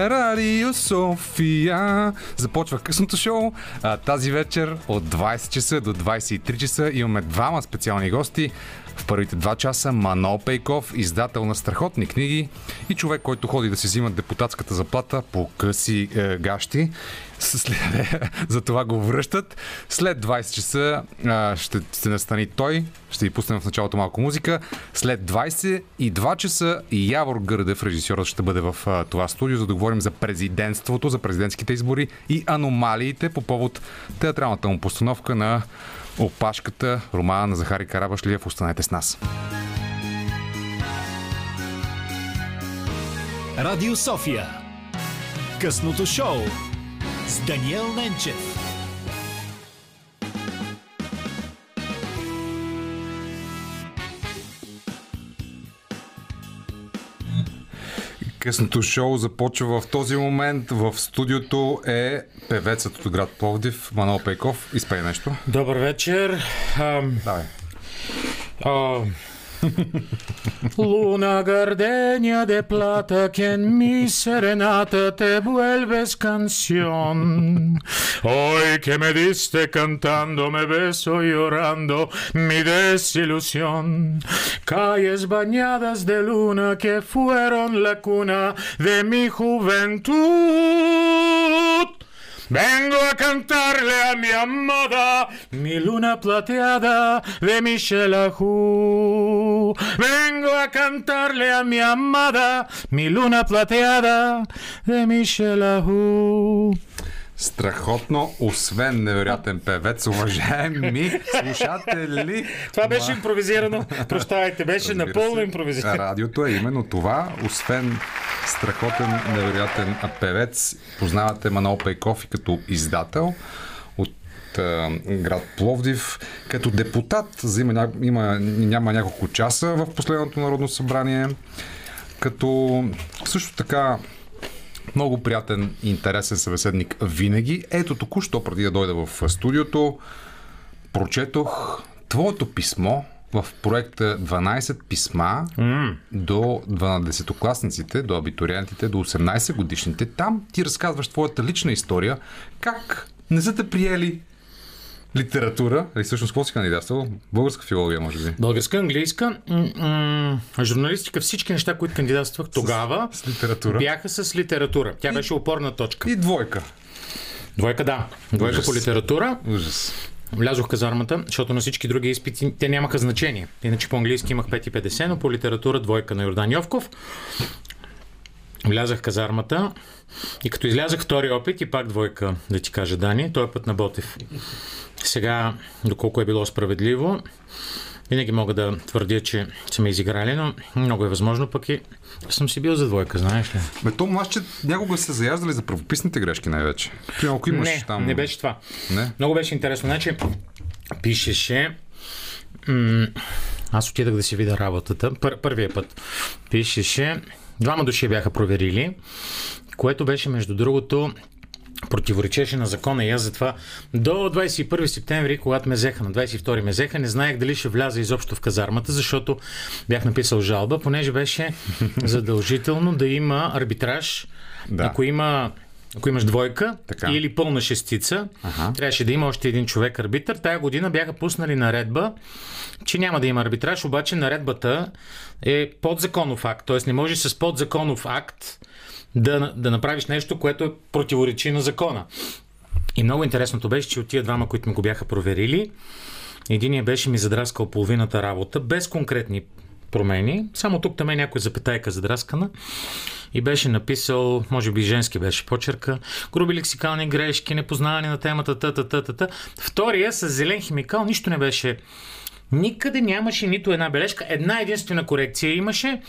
Радио София. Започва късното шоу. А, тази вечер от 20 часа до 23 часа имаме двама специални гости. В първите два часа Манол Пейков, издател на страхотни книги и човек, който ходи да си взима депутатската заплата по къси е, гащи. След, за това го връщат. След 20 часа а, ще се настани той. Ще ви пуснем в началото малко музика. След 22 часа Явор Гърдев, режисьорът, ще бъде в а, това студио, за да говорим за президентството, за президентските избори и аномалиите по повод театралната му постановка на Опашката, романа на Захари Карабашлиев. Останете с нас. Радио София. Късното шоу с Даниел Ненчев. Късното шоу започва в този момент. В студиото е певецът от град Пловдив, Манол Пейков. Изпей нещо. Добър вечер. Давай. а, Luna gardenia de plata que en mi serenata te vuelves canción. Hoy que me diste cantando, me beso llorando mi desilusión. Calles bañadas de luna que fueron la cuna de mi juventud. Vengo a cantarle a mi amada mi luna plateada de Michel Ajú. Vengo a cantarle a mi amada mi luna plateada de Michel Ajú. Страхотно, освен невероятен певец, уважаеми слушатели. Това беше импровизирано. Прощавайте, беше Разбира напълно се, импровизирано. Радиото е именно това. Освен страхотен, невероятен певец, познавате Манол Пейков и като издател от а, град Пловдив. Като депутат за има, ня- има, няма няколко часа в последното Народно събрание. Като също така много приятен и интересен събеседник винаги. Ето току-що, преди да дойда в студиото, прочетох твоето писмо в проекта 12 писма mm. до 12-класниците, до абитуриентите, до 18 годишните. Там ти разказваш твоята лична история, как не са те приели литература, или всъщност какво си кандидатствал? Българска филология, може би. Българска, английска, м- м- журналистика, всички неща, които кандидатствах тогава, С литература. бяха с литература. Тя беше опорна точка. И двойка. Двойка, да. Двойка Ужас. по литература. Ужас. Влязох в казармата, защото на всички други изпити те нямаха значение. Иначе по английски имах 5,50, но по литература двойка на Йордан Йовков. Влязах в казармата и като излязах втори опит и пак двойка, да ти кажа Дани, този път на Ботев. Сега, доколко е било справедливо, винаги мога да твърдя, че са ме изиграли, но много е възможно пък и съм си бил за двойка, знаеш ли? Бе, то младше някога се заяждали за правописните грешки най-вече. Примерно, ако имаш не, там... не беше това. Не? Много беше интересно. Значи, пишеше... М- аз отидах да си видя работата. Пър- първия път пишеше... Двама души бяха проверили, което беше, между другото, противоречеше на закона и аз затова до 21 септември, когато ме взеха, на 22 ме взеха, не знаех дали ще вляза изобщо в казармата, защото бях написал жалба, понеже беше задължително да има арбитраж, Да. ако има ако имаш двойка Така. или пълна шестица, ага. трябваше да има още един човек арбитър. Тая година бяха пуснали наредба, че няма да има арбитраж, обаче наредбата е подзаконов акт. Т.е. не може с подзаконов акт да, да направиш нещо, което е противоречи на закона. И много интересното беше, че от тия двама, които ми го бяха проверили, единият беше ми задраскал половината работа, без конкретни промени. Само тук там е някоя запетайка задраскана. И беше написал, може би женски беше почерка, груби лексикални грешки, непознаване на темата, та, та, та, та, та. Втория с зелен химикал нищо не беше. Никъде нямаше нито една бележка. Една единствена корекция имаше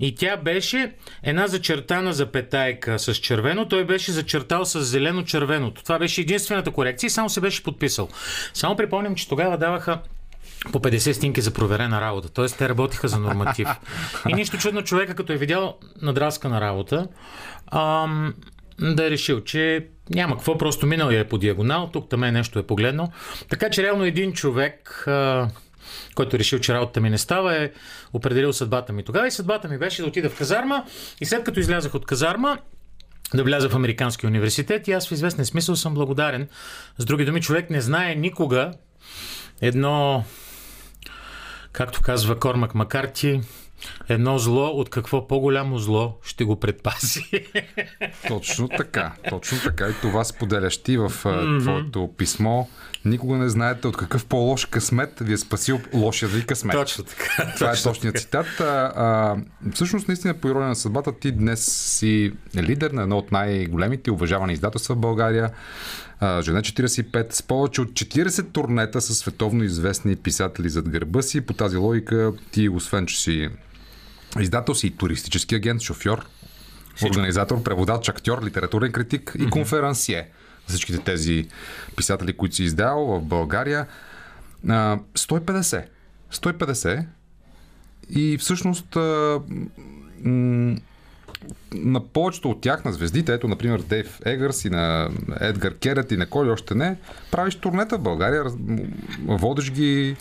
и тя беше една зачертана запетайка с червено. Той беше зачертал с зелено-червеното. Това беше единствената корекция и само се беше подписал. Само припомням, че тогава даваха по 50 стинки за проверена работа. Тоест те работиха за норматив. И нищо чудно човека, като е видял надраскана работа, ам, да е решил, че няма какво, просто минал я е по диагонал, тук там е нещо е погледнал. Така че реално един човек, а, който е решил, че работата ми не става, е определил съдбата ми. Тогава и съдбата ми беше да отида в казарма и след като излязах от казарма, да вляза в Американски университет и аз в известен смисъл съм благодарен. С други думи, човек не знае никога едно, както казва Кормак Макарти, едно зло от какво по-голямо зло ще го предпази. Точно така. Точно така. И това споделяш ти в mm-hmm. твоето писмо. Никога не знаете от какъв по-лош късмет ви е спасил лошия ви късмет. Точно така. Това точно е точният цитат. А, а, всъщност, наистина, по ирония на съдбата, ти днес си лидер на едно от най-големите уважавани издателства в България. Жене 45, с повече от 40 турнета с световно известни писатели зад гърба си. По тази логика ти, освен че си издател си и туристически агент, шофьор, Всичко. организатор, преводач, актьор, литературен критик и конферансие. Всичките тези писатели, които си издал в България. 150. 150. И всъщност на повечето от тях, на звездите, ето, например, Дейв Егърс и на Едгар Керет и на кой още не, правиш турнета в България, водиш ги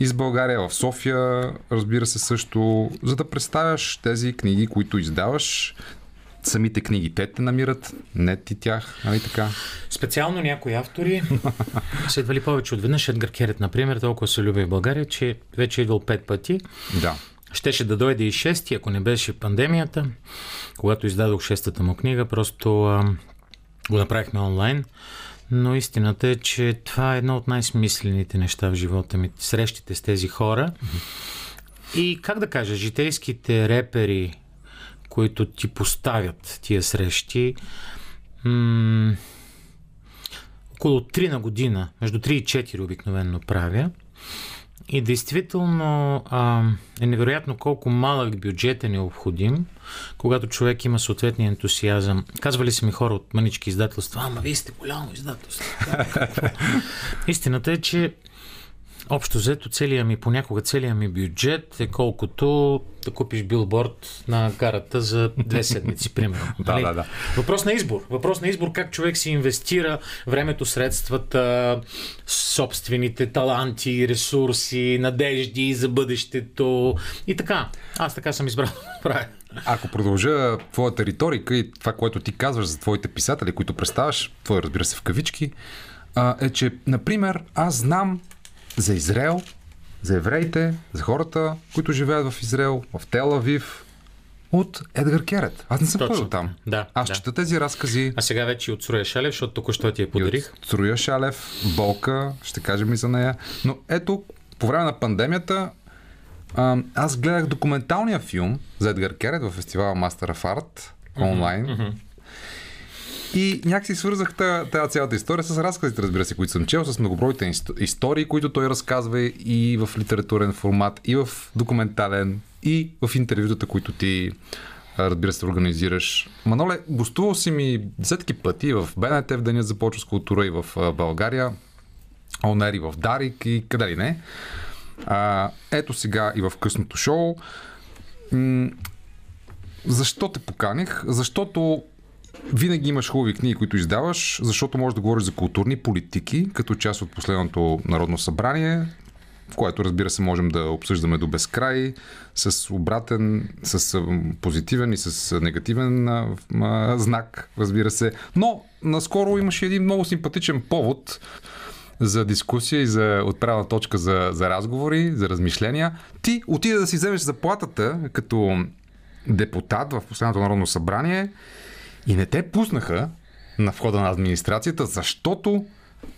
из България, в София, разбира се също, за да представяш тези книги, които издаваш. Самите книги те те намират, не ти тях, нали така? Специално някои автори са идвали повече от веднъж. Едгар Керет, например, толкова се люби в България, че вече е идвал пет пъти. Да. Щеше да дойде и шести, ако не беше пандемията. Когато издадох шестата му книга, просто а, го направихме онлайн. Но истината е, че това е едно от най-смислените неща в живота ми. Срещите с тези хора. И как да кажа, житейските репери, които ти поставят тия срещи, м- около 3 на година, между 3 и 4 обикновенно правя. И действително а, е невероятно колко малък бюджет е необходим, когато човек има съответния ентусиазъм. Казвали са ми хора от манички издателства, ама вие сте голямо издателство. Истината е, че Общо взето, целият ми, понякога целият ми бюджет е колкото да купиш билборд на карата за две седмици, примерно. да, нали? да, да. Въпрос на избор. Въпрос на избор как човек си инвестира времето, средствата, собствените таланти, ресурси, надежди за бъдещето и така. Аз така съм избрал правя. Ако продължа твоята риторика и това, което ти казваш за твоите писатели, които представяш, твой разбира се в кавички, е, че, например, аз знам за Израел, за евреите, за хората, които живеят в Израел, в Тел Авив, от Едгар Керет. Аз не съм ходил там. Да, Аз да. чета тези разкази. А сега вече и от Сруя Шалев, защото току-що ти я подарих. Сруя Шалев, Болка, ще кажем и за нея. Но ето, по време на пандемията, аз гледах документалния филм за Едгар Керет в фестивала Master of Art онлайн. Mm-hmm. И някакси свързах тази цялата история с разказите, разбира се, които съм чел, с многобройните истории, които той разказва и в литературен формат, и в документален, и в интервютата, които ти разбира се, организираш. Маноле, гостувал си ми десетки пъти в БНТ в Деня за почва култура и в България, Онер и в Дарик и къде ли не. А, ето сега и в късното шоу. М- защо те поканих? Защото винаги имаш хубави книги, които издаваш, защото можеш да говориш за културни политики, като част от последното Народно събрание, в което, разбира се, можем да обсъждаме до безкрай, с обратен, с позитивен и с негативен а, а, знак, разбира се. Но наскоро имаше един много симпатичен повод за дискусия и за отправна точка за, за разговори, за размишления. Ти отида да си вземеш заплатата като депутат в последното Народно събрание и не те пуснаха на входа на администрацията, защото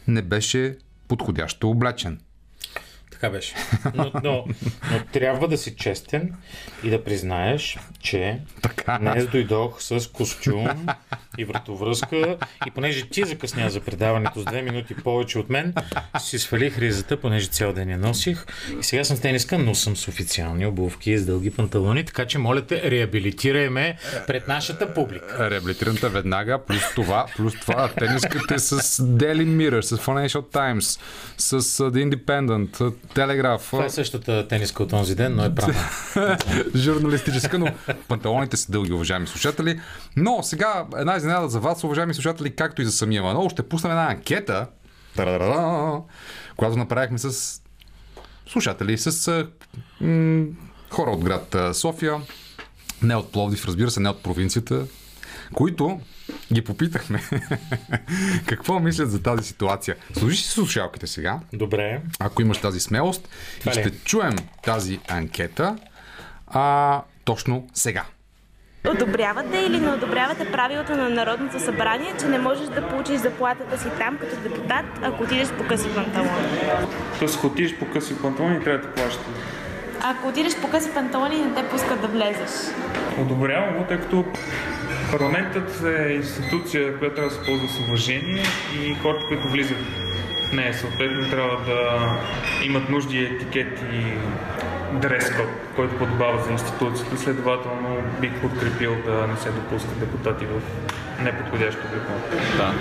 не беше подходящо облечен. Така беше. Но, но, но трябва да си честен и да признаеш, че така. днес дойдох с костюм и вратовръзка и понеже ти закъсня за предаването с две минути повече от мен, си свалих ризата, понеже цял ден я носих и сега съм с тениска, но съм с официални обувки с дълги панталони, така че моля те, реабилитирай ме пред нашата публика. Реабилитираната веднага, плюс това, плюс това тениската е с Daily Mirror, с Financial Times, с The Independent, Телеграф. Това е същата тениска от този ден, но е права. Журналистическа, но панталоните са дълги, уважаеми слушатели. Но сега една изненада за вас, уважаеми слушатели, както и за самия Манол. Ще пуснем една анкета, която направихме с слушатели, с м- хора от град София, не от Пловдив, разбира се, не от провинцията, които ги попитахме какво мислят за тази ситуация. Служи си слушалките сега, Добре. ако имаш тази смелост Това и ли е? ще чуем тази анкета а, точно сега. Одобрявате или не одобрявате правилата на Народното събрание, че не можеш да получиш заплатата си там като депутат, ако отидеш по къси панталони? Тоест, ако отидеш по къси панталони, трябва да плащате. Ако отидеш по къси панталони, не те пускат да влезеш. Одобрявам го, тъй като парламентът е институция, която трябва да се ползва с уважение и хората, които влизат в нея, съответно трябва да имат нужди етикет и дрес-код, който подобава за институцията. Следователно бих подкрепил да не се допускат депутати в неподходящо облекло. Да,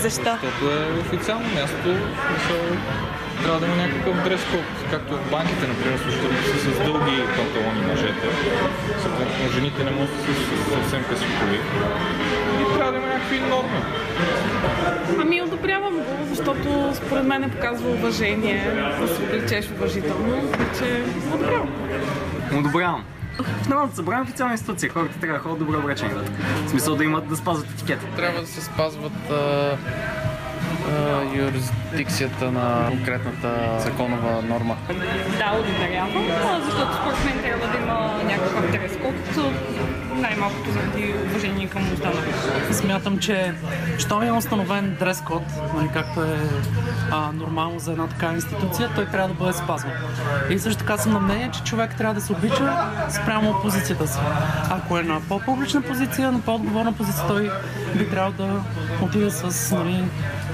Защо? защото е официално място, трябва да има някакъв дрес-код, както в банките, например, служителите са с дълги панталони мъжете, съответно жените не могат да са съвсем къси коли. И трябва да има някакви норми. Ами одобрявам го, защото според мен показва уважение, да се облечеш уважително, така че одобрявам. Одобрявам. В Народното събрание е официална институция. Хората трябва да ходят добре облечени. вътре. В смисъл да имат да спазват етикета. Трябва да се спазват а, а, юрисдикцията на конкретната законова норма. Да, одобрявам, а, защото според мен трябва да има някакъв дрес-код, най-малкото заради уважение към останалите. Смятам, че щом е установен дрес-код, нали, както е а, нормално за една такава институция, той трябва да бъде спазван. И също така съм на мнение, че човек трябва да се обича спрямо позицията си. Ако е на по-публична позиция, на по-отговорна позиция, той би трябвало да отиде с нали,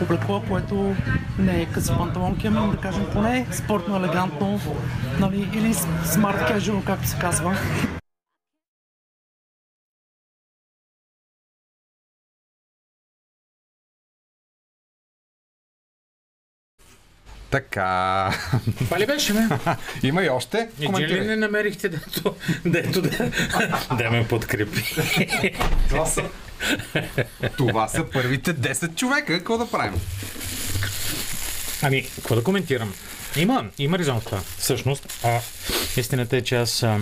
облекло, което не е къси панталонки, ами да кажем поне спортно, елегантно, нали, или смарт casual, както се казва. Така. Това ли беше, ме? Има и още. Един ли не намерихте, дето, дето да, да ме подкрепи? Това са, това са първите 10 човека. Какво да правим? Ами, какво да коментирам? Има, има резон в това. Всъщност, а, истината е, че аз а,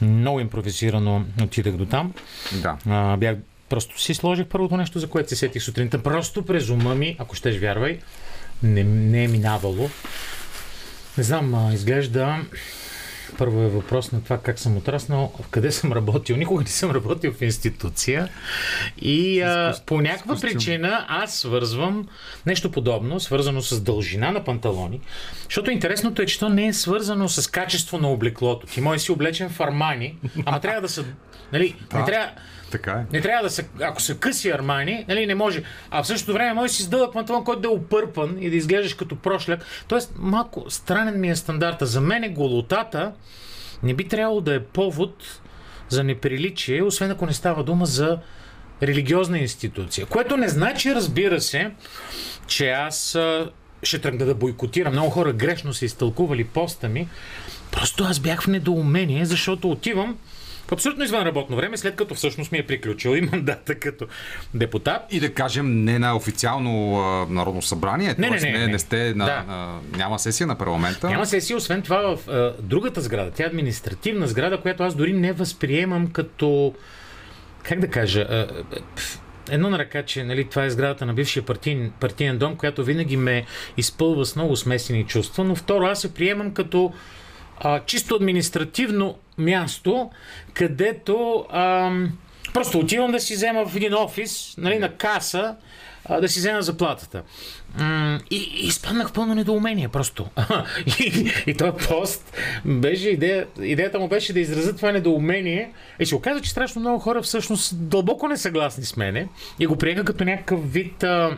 много импровизирано отидах до там. Да. А, бях, просто си сложих първото нещо, за което се сетих сутринта. Просто през ума ми, ако щеш вярвай, не, не е минавало. Не знам, а, изглежда първо е въпрос на това как съм отраснал, в къде съм работил. Никога не съм работил в институция. И а, по някаква причина аз свързвам нещо подобно, свързано с дължина на панталони. Защото интересното е, че то не е свързано с качество на облеклото. Ти може си облечен в армани, ама трябва да са... Нали, не трябва... Така е. Не трябва да са, ако са къси армани, нали, не може. А в същото време може да си с дълъг който да е опърпан и да изглеждаш като прошляк. Тоест, малко странен ми е стандарта. За мен е голотата не би трябвало да е повод за неприличие, освен ако не става дума за религиозна институция. Което не значи, разбира се, че аз ще тръгна да бойкотирам. Много хора грешно са изтълкували поста ми. Просто аз бях в недоумение, защото отивам в абсолютно извън работно време, след като всъщност ми е приключил и мандата като депутат. И да кажем, не на официално а, народно събрание. Не, не, не, не, не. сте на, Да. а, няма сесия на парламента. Няма сесия, освен това в а, другата сграда. Тя е административна сграда, която аз дори не възприемам като. Как да кажа? А, Едно на ръка, че нали, това е сградата на бившия партиен, партиен дом, която винаги ме изпълва с много смесени чувства, но второ, аз се приемам като а, чисто административно място, където ам, просто отивам да си взема в един офис, нали, на каса, а, да си взема заплатата. И, и изпаднах пълно недоумение просто. и, и този пост беше идея, идеята му беше да изразя това недоумение. И се оказа, че страшно много хора всъщност дълбоко не съгласни с мене и го приеха като някакъв вид а,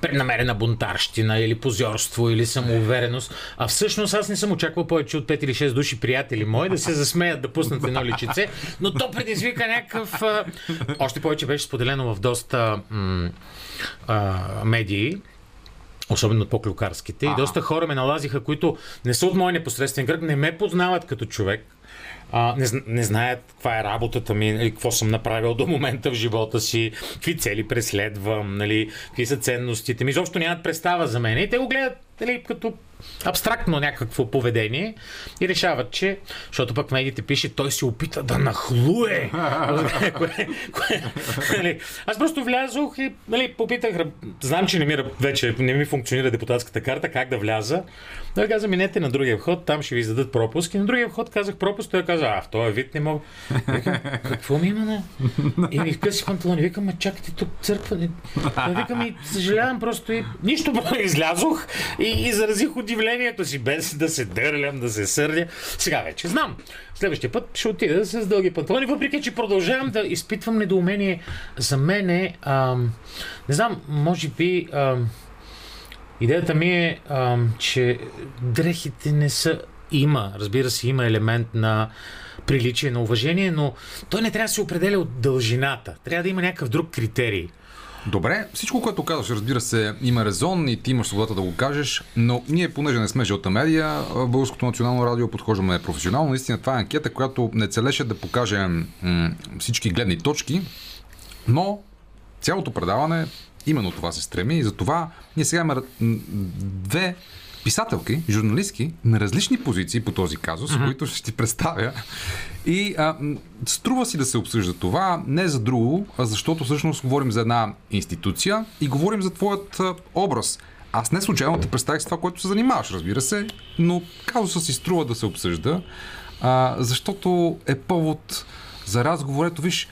преднамерена бунтарщина или позорство или самоувереност. А всъщност аз не съм очаквал повече от 5 или 6 души приятели мои да се засмеят да пуснат едно личице, но то предизвика някакъв... Още повече беше споделено в доста м- а, медии особено по-клюкарските. И доста хора ме налазиха, които не са от моя непосредствен кръг, не ме познават като човек. А, не, не знаят каква е работата ми, нали, какво съм направил до момента в живота си, какви цели преследвам, нали, какви са ценностите ми. Изобщо нямат представа за мен. И те го гледат нали, като абстрактно някакво поведение и решават, че, защото пък медиите пише, той се опита да нахлуе. Кое- кое- нали, Аз просто влязох и нали, попитах, знам, че не ми, вече не ми функционира депутатската карта, как да вляза. Той каза, минете на другия вход, там ще ви издадат пропуск. И на другия вход казах пропуск, той каза, а в този вид не мога. Викам, какво ми има на... И ми къси панталони. Викам, ма чакайте тук църква. Не... Викам, и съжалявам просто и нищо излязох и изразих удивлението си, без да се дърлям, да се сърдя. Сега вече знам. Следващия път ще отида с дълги панталони, въпреки че продължавам да изпитвам недоумение. За мен е, ам, не знам, може би, ам, идеята ми е, ам, че дрехите не са има, разбира се, има елемент на приличие, на уважение, но той не трябва да се определя от дължината. Трябва да има някакъв друг критерий. Добре, всичко, което казваш, разбира се, има резон и ти имаш свободата да го кажеш, но ние, понеже не сме жълта медия, Българското национално радио подхождаме професионално. Наистина това е анкета, която не целеше да покаже м- всички гледни точки, но цялото предаване именно това се стреми и затова ние сега имаме две писателки, журналистки на различни позиции по този казус, uh-huh. които ще ти представя. И а, струва си да се обсъжда това, не за друго, а защото всъщност говорим за една институция и говорим за твоят а, образ. Аз не случайно те представих с това, което се занимаваш, разбира се, но казуса си струва да се обсъжда, а, защото е повод за разговор. Ето виж,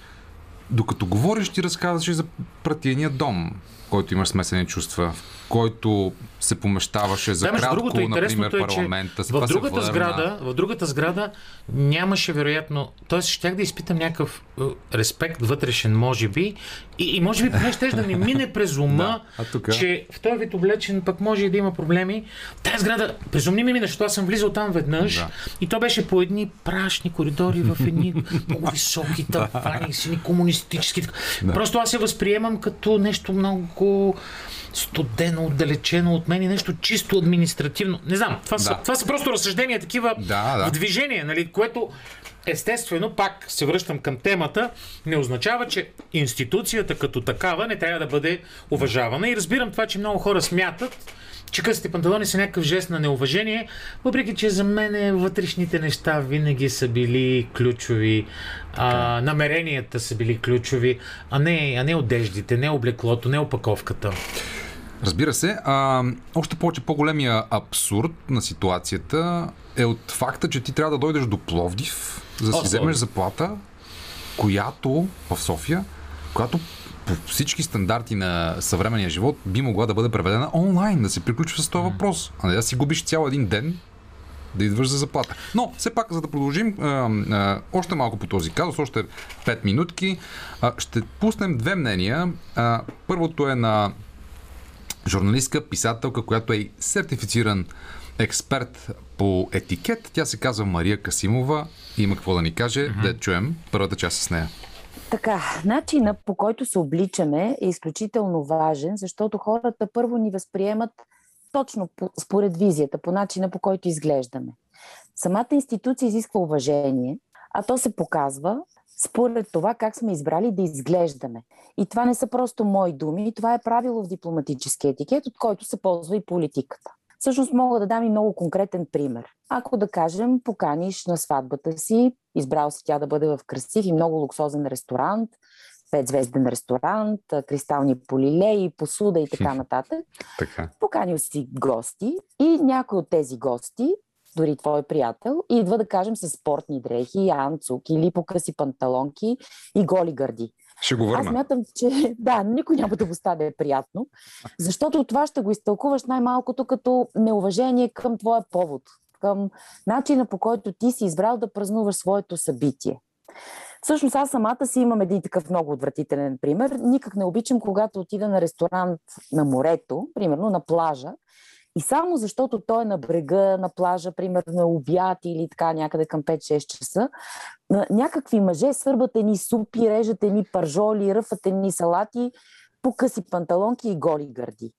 докато говориш, ти разказваш и за пратения дом, който имаш смесени чувства, в който се помещаваше за Да, кратко, другото, например, е, парламента. в другата, сграда, в другата сграда нямаше вероятно, т.е. щях да изпитам някакъв е, респект вътрешен, може би, и, и може би поне ще да ми мине през ума, Да, че в този вид облечен пък може и да има проблеми. Тази сграда, през ум не ми мина, защото аз съм влизал там веднъж Да. и то беше по едни прашни коридори в едни много високи тавани, с едни комунистически. Просто аз се възприемам като нещо много студено, отдалечено от мен и нещо чисто административно. Не знам, това, са, Да. това са просто разсъждения такива Да, да. в движение, нали, което естествено, пак се връщам към темата, не означава, че институцията като такава не трябва да бъде уважавана. И разбирам това, че много хора смятат, че късите панталони са някакъв жест на неуважение, въпреки че за мен вътрешните неща винаги са били ключови, а, намеренията са били ключови, а не, а не одеждите, не облеклото, не опаковката. Разбира се. А, още повече по-големия абсурд на ситуацията е от факта, че ти трябва да дойдеш до Пловдив, за да си вземеш заплата, която в София, която по всички стандарти на съвременния живот би могла да бъде преведена онлайн, да се приключва с този въпрос, а не да си губиш цял един ден да идваш за заплата. Но, все пак, за да продължим а, а, още малко по този казус, още 5 минутки, а, ще пуснем две мнения. А, първото е на журналистка, писателка, която е сертифициран експерт по етикет. Тя се казва Мария Касимова има какво да ни каже. Mm-hmm. Да чуем първата част с нея. Така, начина по който се обличаме е изключително важен, защото хората първо ни възприемат точно по, според визията, по начина по който изглеждаме. Самата институция изисква уважение, а то се показва според това как сме избрали да изглеждаме. И това не са просто мои думи, това е правило в дипломатически етикет, от който се ползва и политиката. Всъщност мога да дам и много конкретен пример. Ако да кажем, поканиш на сватбата си, избрал си тя да бъде в красив и много луксозен ресторант, петзвезден ресторант, кристални полилеи, посуда и така нататък. Така. Поканил си гости и някой от тези гости, дори твой приятел, идва да кажем с спортни дрехи, анцук или покъси панталонки и голи гърди. Ще го Аз върна. мятам, че да, никой няма да го стане приятно, защото това ще го изтълкуваш най-малкото като неуважение към твоя повод, към начина по който ти си избрал да празнуваш своето събитие. Всъщност аз самата си имам един такъв много отвратителен пример. Никак не обичам, когато отида на ресторант на морето, примерно на плажа, и само защото той е на брега, на плажа, примерно е обяд или така някъде към 5-6 часа, някакви мъже свърбат едни супи, режат едни пържоли, ръфат едни салати, по къси панталонки и голи гърди.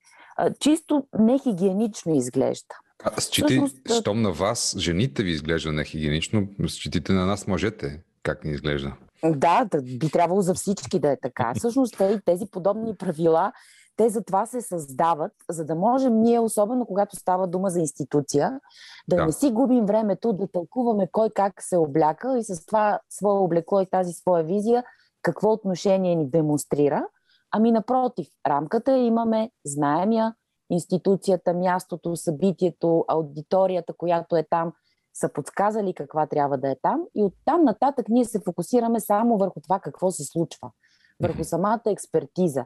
Чисто нехигиенично изглежда. А, считай, Всъщност, щом на вас жените ви изглежда нехигиенично, считайте на нас мъжете как ни изглежда. Да, да, би трябвало за всички да е така. Всъщност и тези подобни правила те затова се създават, за да можем ние, особено когато става дума за институция, да, да. не си губим времето да тълкуваме кой как се обляка и с това свое облекло и тази своя визия какво отношение ни демонстрира. Ами напротив, рамката имаме, знаем я, институцията, мястото, събитието, аудиторията, която е там, са подсказали каква трябва да е там и оттам нататък ние се фокусираме само върху това какво се случва, върху самата експертиза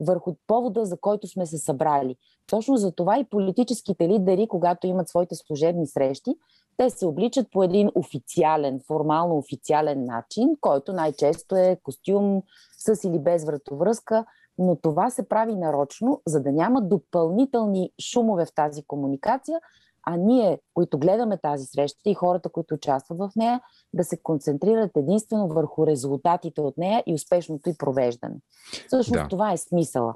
върху повода, за който сме се събрали. Точно за това и политическите лидери, когато имат своите служебни срещи, те се обличат по един официален, формално официален начин, който най-често е костюм с или без вратовръзка, но това се прави нарочно, за да няма допълнителни шумове в тази комуникация, а ние, които гледаме тази среща и хората, които участват в нея, да се концентрират единствено върху резултатите от нея и успешното й провеждане. Всъщност да. това е смисъла.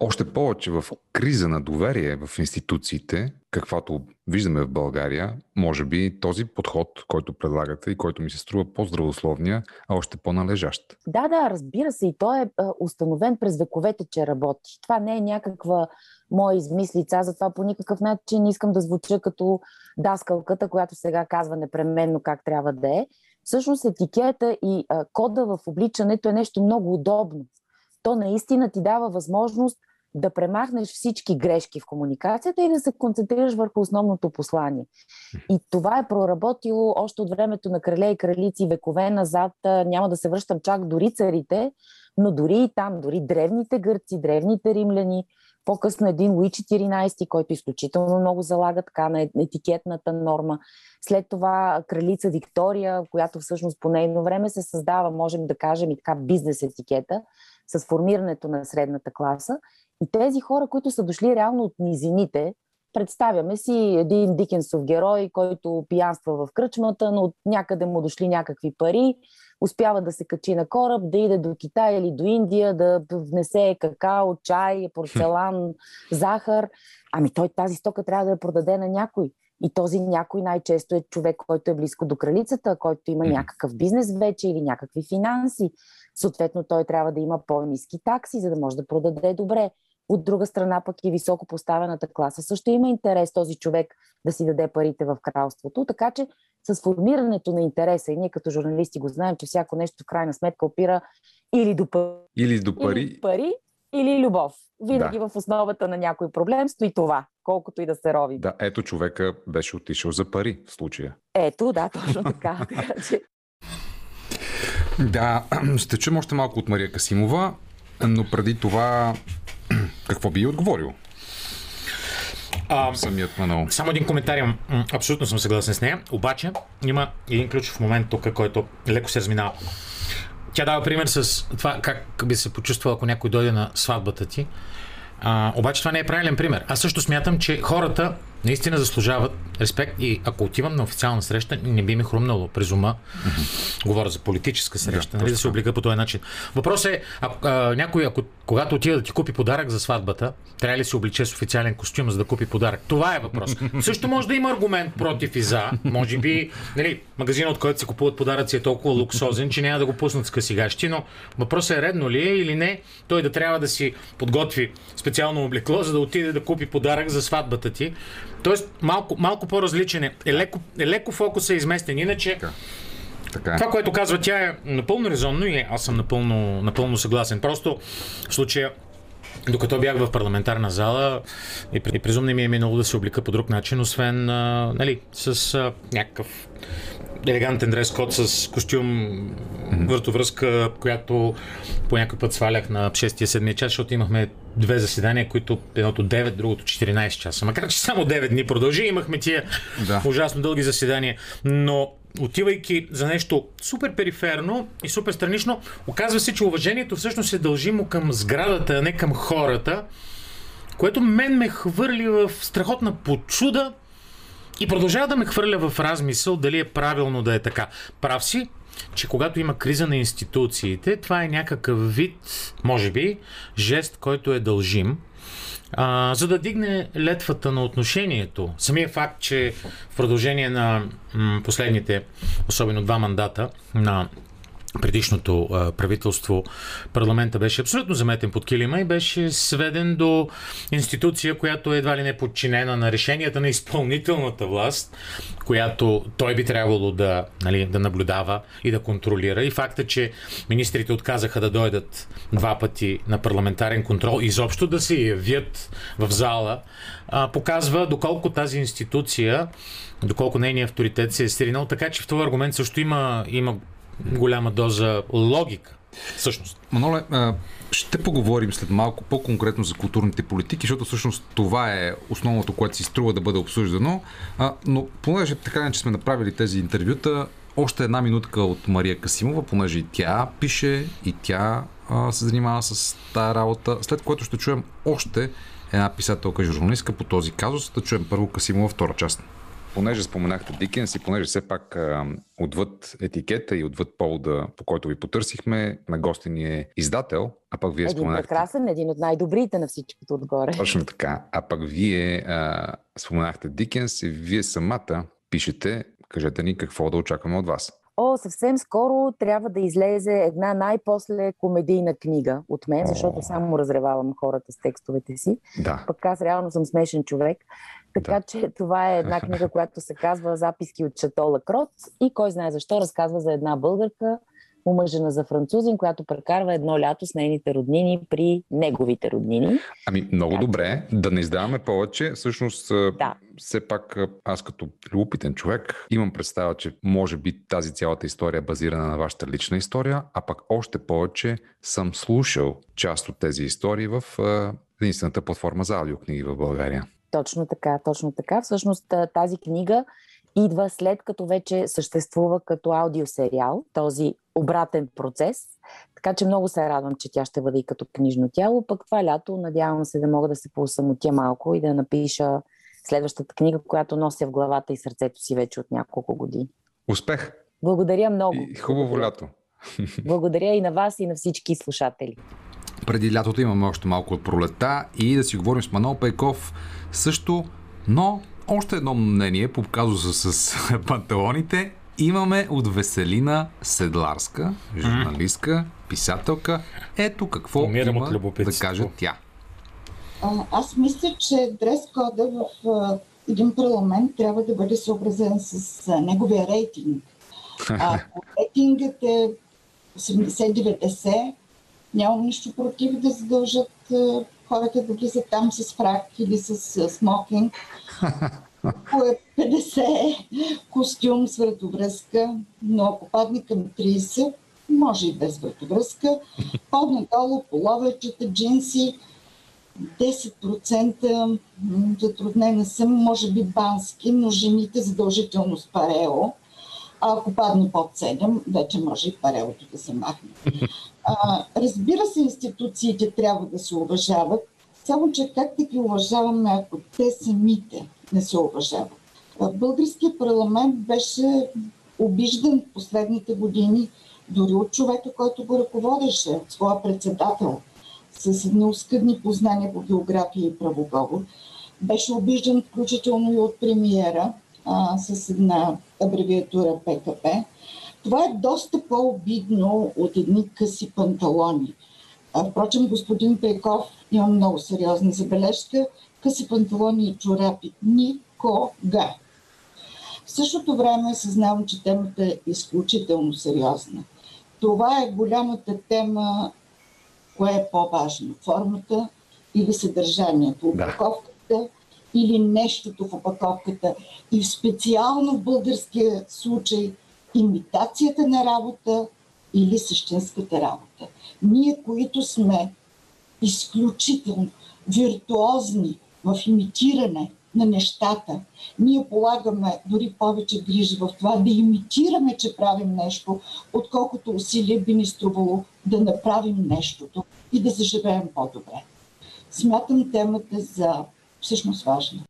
Още повече в криза на доверие в институциите, каквато виждаме в България, може би този подход, който предлагате и който ми се струва по-здравословния, а още по-належащ. Да, да, разбира се. И той е установен през вековете, че работи. Това не е някаква моя измислица, затова по никакъв начин не искам да звуча като даскалката, която сега казва непременно как трябва да е. Всъщност етикета и а, кода в обличането е нещо много удобно то наистина ти дава възможност да премахнеш всички грешки в комуникацията и да се концентрираш върху основното послание. И това е проработило още от времето на крале и кралици, векове назад. Няма да се връщам чак дори царите, но дори и там, дори древните гърци, древните римляни, по-късно един Луи 14, който изключително много залага така на етикетната норма. След това кралица Виктория, която всъщност по нейно време се създава, можем да кажем и така бизнес етикета, с формирането на средната класа. И тези хора, които са дошли реално от низините, представяме си един Дикенсов герой, който пиянства в кръчмата, но от някъде му дошли някакви пари, успява да се качи на кораб, да иде до Китай или до Индия, да внесе какао, чай, порцелан, захар. Ами той тази стока трябва да я продаде на някой. И този някой най-често е човек, който е близко до кралицата, който има някакъв бизнес вече или някакви финанси. Съответно, той трябва да има по-низки такси, за да може да продаде добре. От друга страна пък и високо поставената класа също има интерес този човек да си даде парите в кралството. Така че с формирането на интереса, и ние като журналисти го знаем, че всяко нещо в крайна сметка опира или до пари, или до пари, или, пари, или любов. Винаги да. в основата на някой проблем стои това, колкото и да се рови. Да, ето човека беше отишъл за пари в случая. Ето, да, точно така. да, ще чуем още малко от Мария Касимова, но преди това какво би отговорил? А, Самият Манол. Само един коментар имам. Абсолютно съм съгласен с нея. Обаче има един ключов момент тук, който леко се разминава. Тя дава пример с това как би се почувствал, ако някой дойде на сватбата ти. А, обаче това не е правилен пример. Аз също смятам, че хората наистина заслужават респект и ако отивам на официална среща, не би ми хрумнало през ума. Mm-hmm. Говоря за политическа среща, да, нали, да се облика по този начин. Въпросът е, ако, а, някой, ако, когато отида да ти купи подарък за сватбата, трябва ли се обличе с официален костюм, за да купи подарък? Това е въпрос. Също може да има аргумент против и за. Може би, нали, магазинът, от който се купуват подаръци е толкова луксозен, че няма да го пуснат с късигащи, но въпросът е редно ли е или не, той да трябва да си подготви специално облекло, за да отиде да купи подарък за сватбата ти. Тоест, малко, малко по-различен е. Е леко, е леко фокуса е изместен. Иначе, така. Така е. Това, което казва тя е напълно резонно и аз съм напълно, напълно съгласен. Просто в случая докато бях в парламентарна зала и, и презумно ми е минало да се облика по друг начин, освен а, нали, с а, някакъв елегантен дрес код с костюм, mm-hmm. въртовръзка, която по някой път свалях на 6-7 час, защото имахме две заседания, които едното 9, другото 14 часа. Макар, че само 9 дни продължи, имахме тия да. ужасно дълги заседания. Но отивайки за нещо супер периферно и супер странично, оказва се, че уважението всъщност е дължимо към сградата, а не към хората, което мен ме хвърли в страхотна почуда и продължава да ме хвърля в размисъл дали е правилно да е така. Прав си, че когато има криза на институциите, това е някакъв вид, може би, жест, който е дължим, а, за да дигне летвата на отношението. Самия факт, че в продължение на м- последните, особено два мандата на предишното а, правителство, парламента беше абсолютно заметен под килима и беше сведен до институция, която едва ли не е подчинена на решенията на изпълнителната власт, която той би трябвало да, нали, да наблюдава и да контролира. И факта, че министрите отказаха да дойдат два пъти на парламентарен контрол, изобщо да се явят в зала, а, показва доколко тази институция, доколко нейният авторитет се е стринал. Така че в този аргумент също има, има голяма доза логика. Всъщност. Маноле, ще поговорим след малко по-конкретно за културните политики, защото всъщност това е основното, което си струва да бъде обсъждано. Но понеже така че сме направили тези интервюта, още една минутка от Мария Касимова, понеже и тя пише, и тя се занимава с тази работа, след което ще чуем още една писателка и журналистка по този казус. Да чуем първо Касимова втора част понеже споменахте Дикенс и понеже все пак а, отвъд етикета и отвъд повода, по който ви потърсихме, на гости ни е издател, а пък вие един споменахте... прекрасен, един от най-добрите на всичкото отгоре. Точно така. А пък вие а, споменахте Дикенс и вие самата пишете, кажете ни какво да очакваме от вас. О, съвсем скоро трябва да излезе една най-после комедийна книга от мен, защото само разревавам хората с текстовете си. Да. Пък аз реално съм смешен човек. Така да. че това е една книга, която се казва Записки от Чатола Крот и кой знае защо разказва за една българка, омъжена за французин, която прекарва едно лято с нейните роднини при неговите роднини. Ами, много така, добре. Да не издаваме повече. Всъщност, да. все пак аз като любопитен човек имам представа, че може би тази цялата история е базирана на вашата лична история, а пък още повече съм слушал част от тези истории в единствената платформа за аудиокниги в България. Точно така, точно така. Всъщност тази книга идва след като вече съществува като аудиосериал, този обратен процес. Така че много се радвам, че тя ще бъде и като книжно тяло. Пък това лято надявам се да мога да се поусамотя малко и да напиша следващата книга, която нося в главата и сърцето си вече от няколко години. Успех! Благодаря много. И хубаво лято! Благодаря и на вас и на всички слушатели. Преди лятото имаме още малко от пролета и да си говорим с Манол Пейков също, но още едно мнение по казуса с панталоните имаме от Веселина Седларска, журналистка, писателка. Ето какво Умирам има да каже тя. А, аз мисля, че дрес-кода в а, един парламент трябва да бъде съобразен с а, неговия рейтинг. Ако рейтингът е 80-90, нямам нищо против да задължат хората да влизат там с фрак или с смокинг. Ако е 50 костюм с вратовръзка, но ако падне към 30, може и без вратовръзка. По-надолу половечета, джинси, 10% затруднена съм, може би бански, но жените задължително с парео. Ако падне под 7, вече може и парелото да се махне. А, разбира се, институциите трябва да се уважават, само че как да ги уважаваме, ако те самите не се уважават? Българския парламент беше обиждан в последните години дори от човека, който го ръководеше, от своя председател, с неоскъдни познания по география и правоговор. Беше обиждан включително и от премиера а, с една абревиатура ПКП. Това е доста по-обидно от едни къси панталони. А, впрочем, господин Пейков има много сериозна забележка. Къси панталони и чорапи. Никога. В същото време съзнавам, че темата е изключително сериозна. Това е голямата тема, кое е по-важно. Формата или съдържанието. Упаковката или нещото в опаковката. И специално в българския случай имитацията на работа или същинската работа. Ние, които сме изключително виртуозни в имитиране на нещата, ние полагаме дори повече грижи в това да имитираме, че правим нещо, отколкото усилие би ни струвало да направим нещото и да заживеем по-добре. Смятам темата за всъщност важна.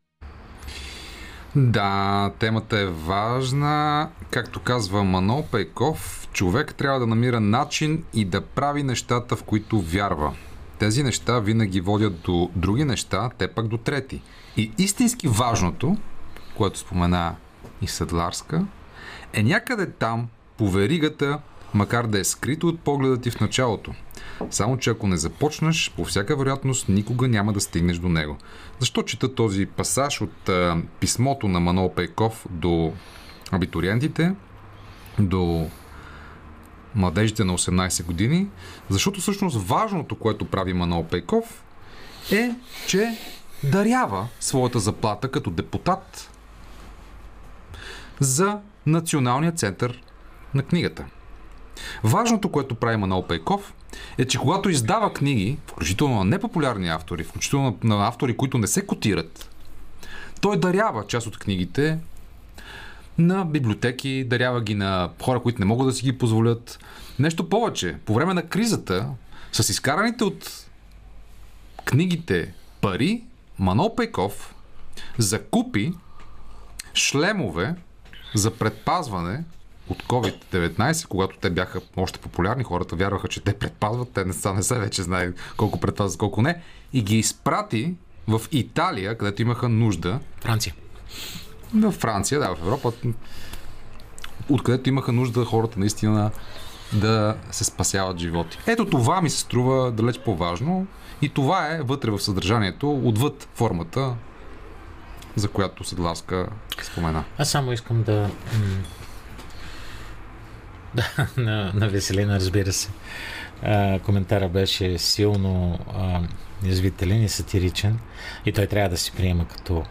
Да, темата е важна. Както казва Манол Пейков, човек трябва да намира начин и да прави нещата, в които вярва. Тези неща винаги водят до други неща, те пък до трети. И истински важното, което спомена и Съдларска, е някъде там, по веригата макар да е скрито от погледа ти в началото. Само, че ако не започнеш, по всяка вероятност никога няма да стигнеш до него. Защо чета този пасаж от а, писмото на Манол Пейков до абитуриентите, до младежите на 18 години? Защото всъщност важното, което прави Манол Пейков е, че дарява своята заплата като депутат за Националния център на книгата. Важното, което прави Манол Пейков, е, че когато издава книги, включително на непопулярни автори, включително на автори, които не се котират, той дарява част от книгите на библиотеки, дарява ги на хора, които не могат да си ги позволят. Нещо повече, по време на кризата, с изкараните от книгите пари, Манол Пейков закупи шлемове за предпазване от COVID-19, когато те бяха още популярни, хората вярваха, че те предпазват, те не са, не са вече знае колко предпазват, колко не, и ги изпрати в Италия, където имаха нужда. Франция. В Франция, да, в Европа, откъдето имаха нужда хората наистина да се спасяват животи. Ето това ми се струва далеч по-важно и това е вътре в съдържанието, отвъд формата, за която Седларска спомена. Аз само искам да да, на, на Веселина, разбира се. А, коментара беше силно а, язвителен и сатиричен и той трябва да се приема като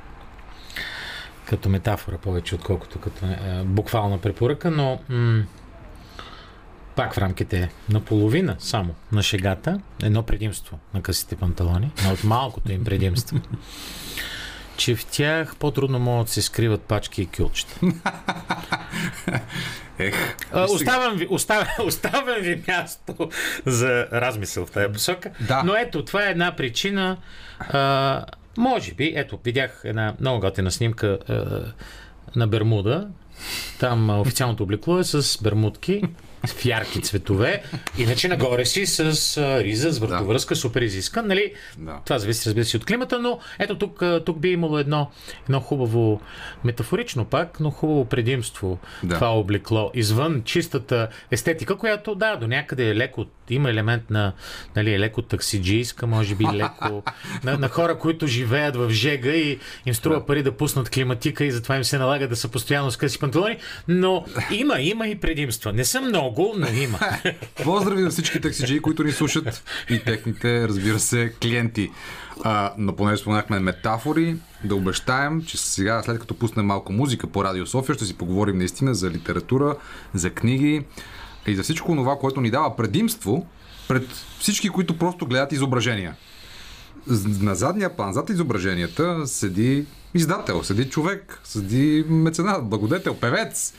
като метафора повече, отколкото като а, буквална препоръка, но м- пак в рамките на половина само на шегата, едно предимство на късите панталони, но от малкото им предимство че в тях по-трудно могат да се скриват пачки и кюлчета. Ех, а, оставям, ви, оставям, оставям ви място за размисъл в тази посока. Да. Но ето, това е една причина. А, може би, ето, видях една много готина снимка а, на Бермуда. Там официалното облекло е с бермудки в ярки цветове. Иначе нагоре си с риза, с въртовръзка, да. супер изискан. Нали? Да. Това зависи, разбира се, от климата, но ето тук, тук би имало едно, едно хубаво, метафорично пак, но хубаво предимство да. това облекло. Извън чистата естетика, която, да, до някъде е леко, има елемент на нали, е леко таксиджийска, може би леко, на, на хора, които живеят в жега и им струва да. пари да пуснат климатика и затова им се налага да са постоянно с къси панталони, но има, има и предимства. Не са много, но има. Поздрави на всички таксиджии, които ни слушат и техните, разбира се, клиенти. А, но поне споменахме метафори, да обещаем, че сега, след като пуснем малко музика по Радио София, ще си поговорим наистина за литература, за книги и за всичко това, което ни дава предимство пред всички, които просто гледат изображения. На задния план, зад изображенията, седи издател, седи човек, седи меценат, благодетел, певец,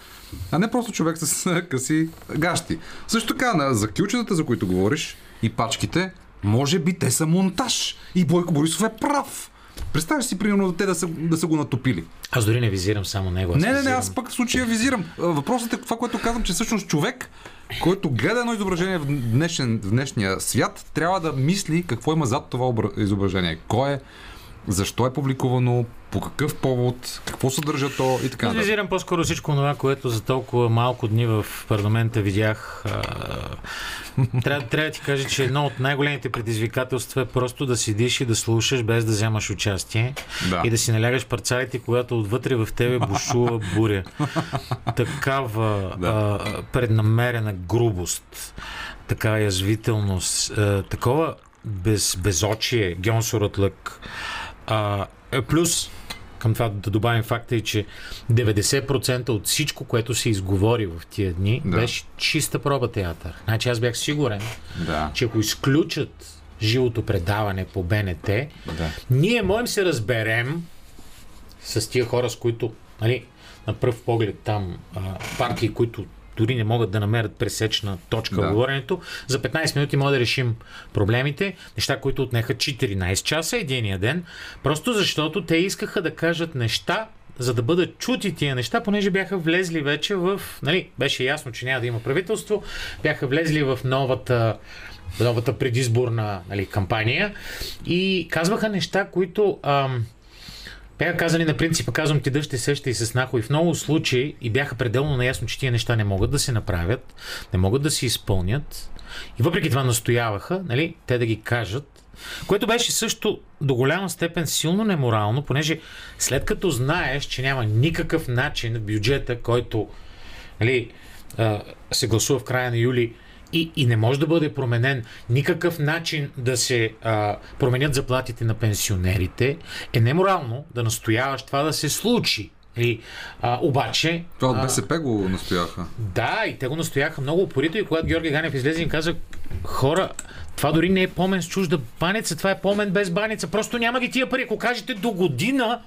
а не просто човек с къси гащи. Също така, на, за кючетата, за които говориш, и пачките, може би те са монтаж. И Бойко Борисов е прав. Представяш си, примерно, те да са, да са го натопили. Аз дори не визирам само него. Не, не, не, аз пък в случая визирам. Въпросът е това, което казвам, че всъщност човек, който гледа едно изображение в, днешен, в днешния свят, трябва да мисли какво има зад това изображение. Кой е, защо е публикувано, по какъв повод, какво съдържа то и така. Визирам по-скоро всичко това, което за толкова малко дни в парламента видях. Трябва, трябва да ти кажа, че едно от най-големите предизвикателства е просто да седиш и да слушаш без да вземаш участие да. и да си налягаш парцалите, когато отвътре в тебе бушува буря. Такава да. а, преднамерена грубост, такава язвителност, а, такова без, безочие, гьонсорът лък. А, е, плюс към това да добавим факта и, че 90% от всичко, което се изговори в тия дни, да. беше чиста проба театър. Значи аз бях сигурен, да. че ако изключат живото предаване по БНТ, да. ние можем се разберем с тия хора, с които, нали, на пръв поглед там партии, които дори не могат да намерят пресечна точка да. в говоренето. За 15 минути може да решим проблемите, неща, които отнеха 14 часа единия ден, просто защото те искаха да кажат неща, за да бъдат чути тия неща, понеже бяха влезли вече в... Нали, беше ясно, че няма да има правителство, бяха влезли в новата новата предизборна нали, кампания и казваха неща, които ам, Бяха казали на принципа, казвам ти дъжте сеща и се снахо и в много случаи и бяха пределно наясно, че тия неща не могат да се направят, не могат да се изпълнят. И въпреки това настояваха, нали, те да ги кажат, което беше също до голяма степен силно неморално, понеже след като знаеш, че няма никакъв начин в бюджета, който нали, се гласува в края на юли, и, и не може да бъде променен никакъв начин да се а, променят заплатите на пенсионерите, е неморално да настояваш това да се случи. И, а, обаче... Това от БСП го настояха. Да, и те го настояха много упорито и когато Георги Ганев излезе и каза хора, това дори не е помен с чужда баница, това е помен без баница. Просто няма ги тия пари. Ако кажете до година,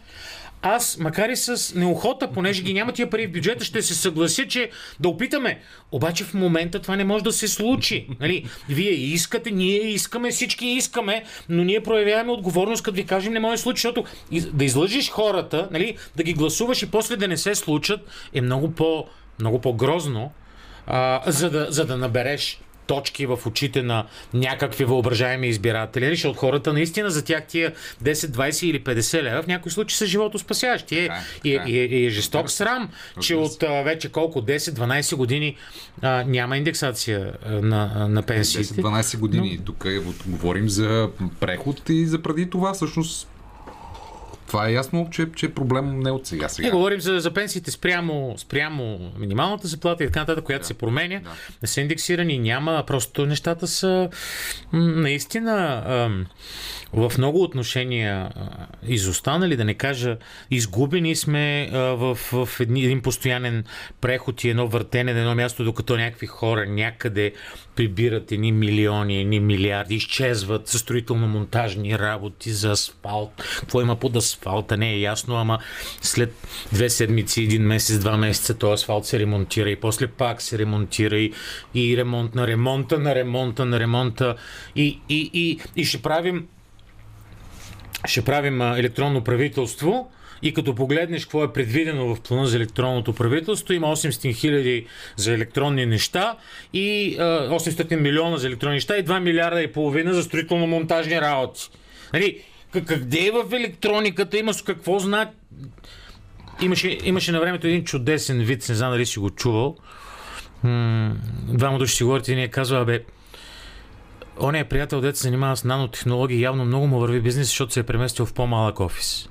аз, макар и с неохота, понеже ги няма тия пари в бюджета, ще се съглася, че да опитаме. Обаче в момента това не може да се случи. Нали? Вие искате, ние искаме, всички искаме, но ние проявяваме отговорност, като ви кажем не може да случи, защото да излъжиш хората, нали? да ги гласуваш и после да не се случат, е много, по, много по-грозно, а, за, да, за да набереш точки в очите на някакви въображаеми избиратели, нали, защото хората наистина за тях тия 10, 20 или 50 лева в някои случаи са живото спасящи. Е, и, и, и, е жесток срам, че от а, вече колко 10-12 години а, няма индексация а, на, на пенсиите. 10-12 години. Но... Тук е, говорим за преход и за преди това всъщност това е ясно, че, че е проблем не от сега. сега. Не говорим за, за пенсиите спрямо, спрямо минималната заплата и така нататък, която да, се променя. Да. Не са индексирани, няма. Просто нещата са наистина в много отношения изостанали, да не кажа, изгубени сме в, в един постоянен преход и едно въртене на едно място, докато някакви хора някъде прибират едни милиони, едни милиарди, изчезват за строително-монтажни работи, за асфалт. Какво има под асфалта, не е ясно, ама след две седмици, един месец, два месеца, този асфалт се ремонтира и после пак се ремонтира и, и ремонт на ремонта, на ремонта, на ремонта и, и, и, и ще правим ще правим електронно правителство и като погледнеш какво е предвидено в плана за електронното правителство, има 800 хиляди за електронни неща и 800 милиона за електронни неща и 2 милиарда и половина за строително-монтажни работи. Нали, къде е в електрониката, има с какво знак? Имаше, имаше на времето един чудесен вид, не знам дали си го чувал. двама души си говорят и ние казва, бе, он е приятел, дете се занимава с нанотехнологии, явно много му върви бизнес, защото се е преместил в по-малък офис.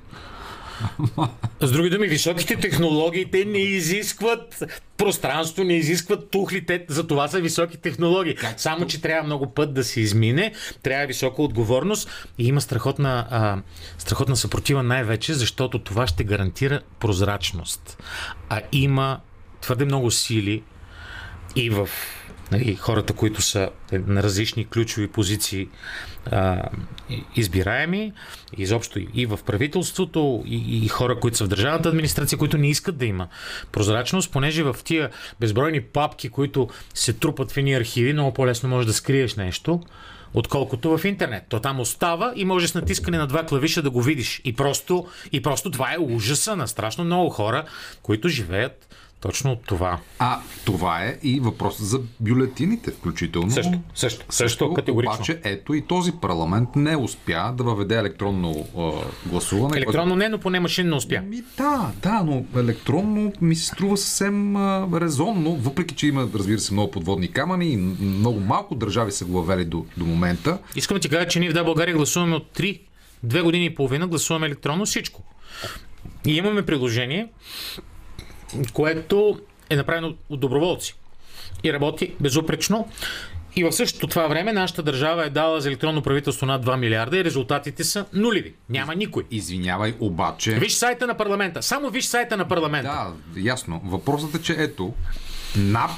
С други думи, високите технологии, те не изискват пространство, не изискват тухли, те за това са високи технологии. Само, че трябва много път да се измине, трябва висока отговорност и има страхотна, а, страхотна съпротива най-вече, защото това ще гарантира прозрачност. А има твърде много сили и в нали, хората, които са на различни ключови позиции а, избираеми, изобщо и в правителството, и, и хора, които са в държавната администрация, които не искат да има прозрачност, понеже в тия безбройни папки, които се трупат в едни архиви, много по-лесно можеш да скриеш нещо, отколкото в интернет. То там остава и може с натискане на два клавиша да го видиш. И просто, и просто това е ужаса на страшно много хора, които живеят точно това. А това е и въпросът за бюлетините, включително. Също, също, също категорично. Обаче, ето и този парламент не успя да въведе електронно а, гласуване. Електронно не, но поне машинно успя. Ми, да, да, но електронно ми се струва съвсем а, резонно, въпреки че има, разбира се, много подводни камъни и много малко държави са го въвели до, до момента. Искам да ти кажа, че ние в Да България гласуваме от 3, две години и половина, гласуваме електронно всичко. И имаме приложение, което е направено от доброволци и работи безупречно. И в същото това време нашата държава е дала за електронно правителство над 2 милиарда и резултатите са нулеви. Няма никой. Извинявай, обаче. Виж сайта на парламента. Само виж сайта на парламента. Да, ясно. Въпросът е, че ето, НАП,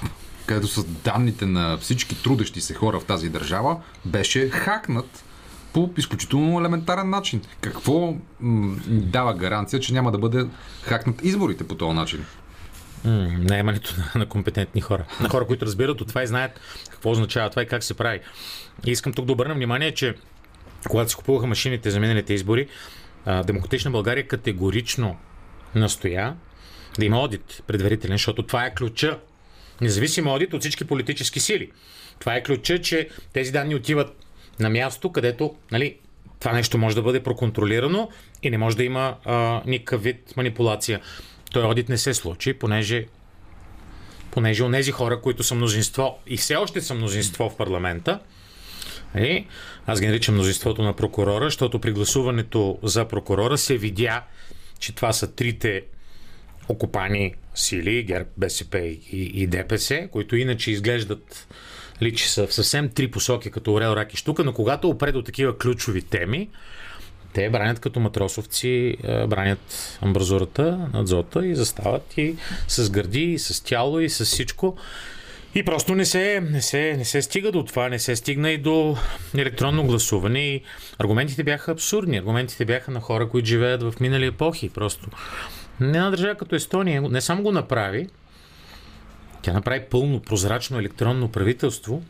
където са данните на всички трудещи се хора в тази държава, беше хакнат по изключително елементарен начин. Какво м- дава гаранция, че няма да бъде хакнат изборите по този начин? Наемането на, на компетентни хора. На хора, които разбират от това и знаят какво означава това и как се прави. И искам тук да обърна внимание, че когато се купуваха машините за миналите избори, Демократична България категорично настоя да има одит предварителен, защото това е ключа. Независим одит от всички политически сили. Това е ключа, че тези данни отиват на място, където нали, това нещо може да бъде проконтролирано и не може да има а, никакъв вид манипулация. Той одит не се случи, понеже понеже онези хора, които са мнозинство и все още са мнозинство в парламента, е, аз ги наричам мнозинството на прокурора, защото при гласуването за прокурора се видя, че това са трите окупани сили, ГЕРБ, БСП и, и ДПС, които иначе изглеждат ли, че са в съвсем три посоки, като Орел, Рак и Штука, но когато опре до такива ключови теми, те бранят като матросовци, бранят амбразурата, надзота и застават и с гърди, и с тяло, и с всичко. И просто не се, не, се, не се стига до това, не се стигна и до електронно гласуване. И аргументите бяха абсурдни. Аргументите бяха на хора, които живеят в минали епохи. Просто не една държава като Естония не само го направи, тя направи пълно прозрачно електронно правителство,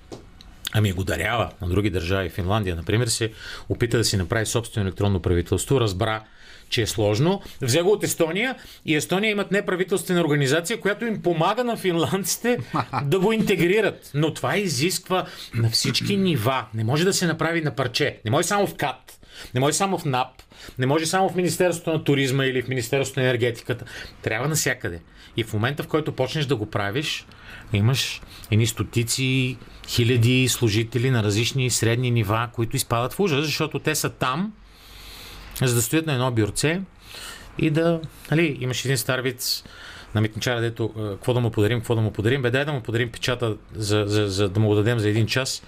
ами го дарява на други държави. Финландия, например, се опита да си направи собствено електронно правителство, разбра, че е сложно. Взе го от Естония и Естония имат неправителствена организация, която им помага на финландците да го интегрират. Но това изисква на всички нива. Не може да се направи на парче. Не може само в КАТ. Не може само в НАП. Не може само в Министерството на туризма или в Министерството на енергетиката. Трябва навсякъде. И в момента, в който почнеш да го правиш, имаш едни стотици, хиляди служители на различни средни нива, които изпадат в ужас, защото те са там, за да стоят на едно бюрце и да... Нали, имаш един стар вид на митничара, дето какво да му подарим, какво да му подарим, бе дай да му подарим печата, за, за, за да му го дадем за един час,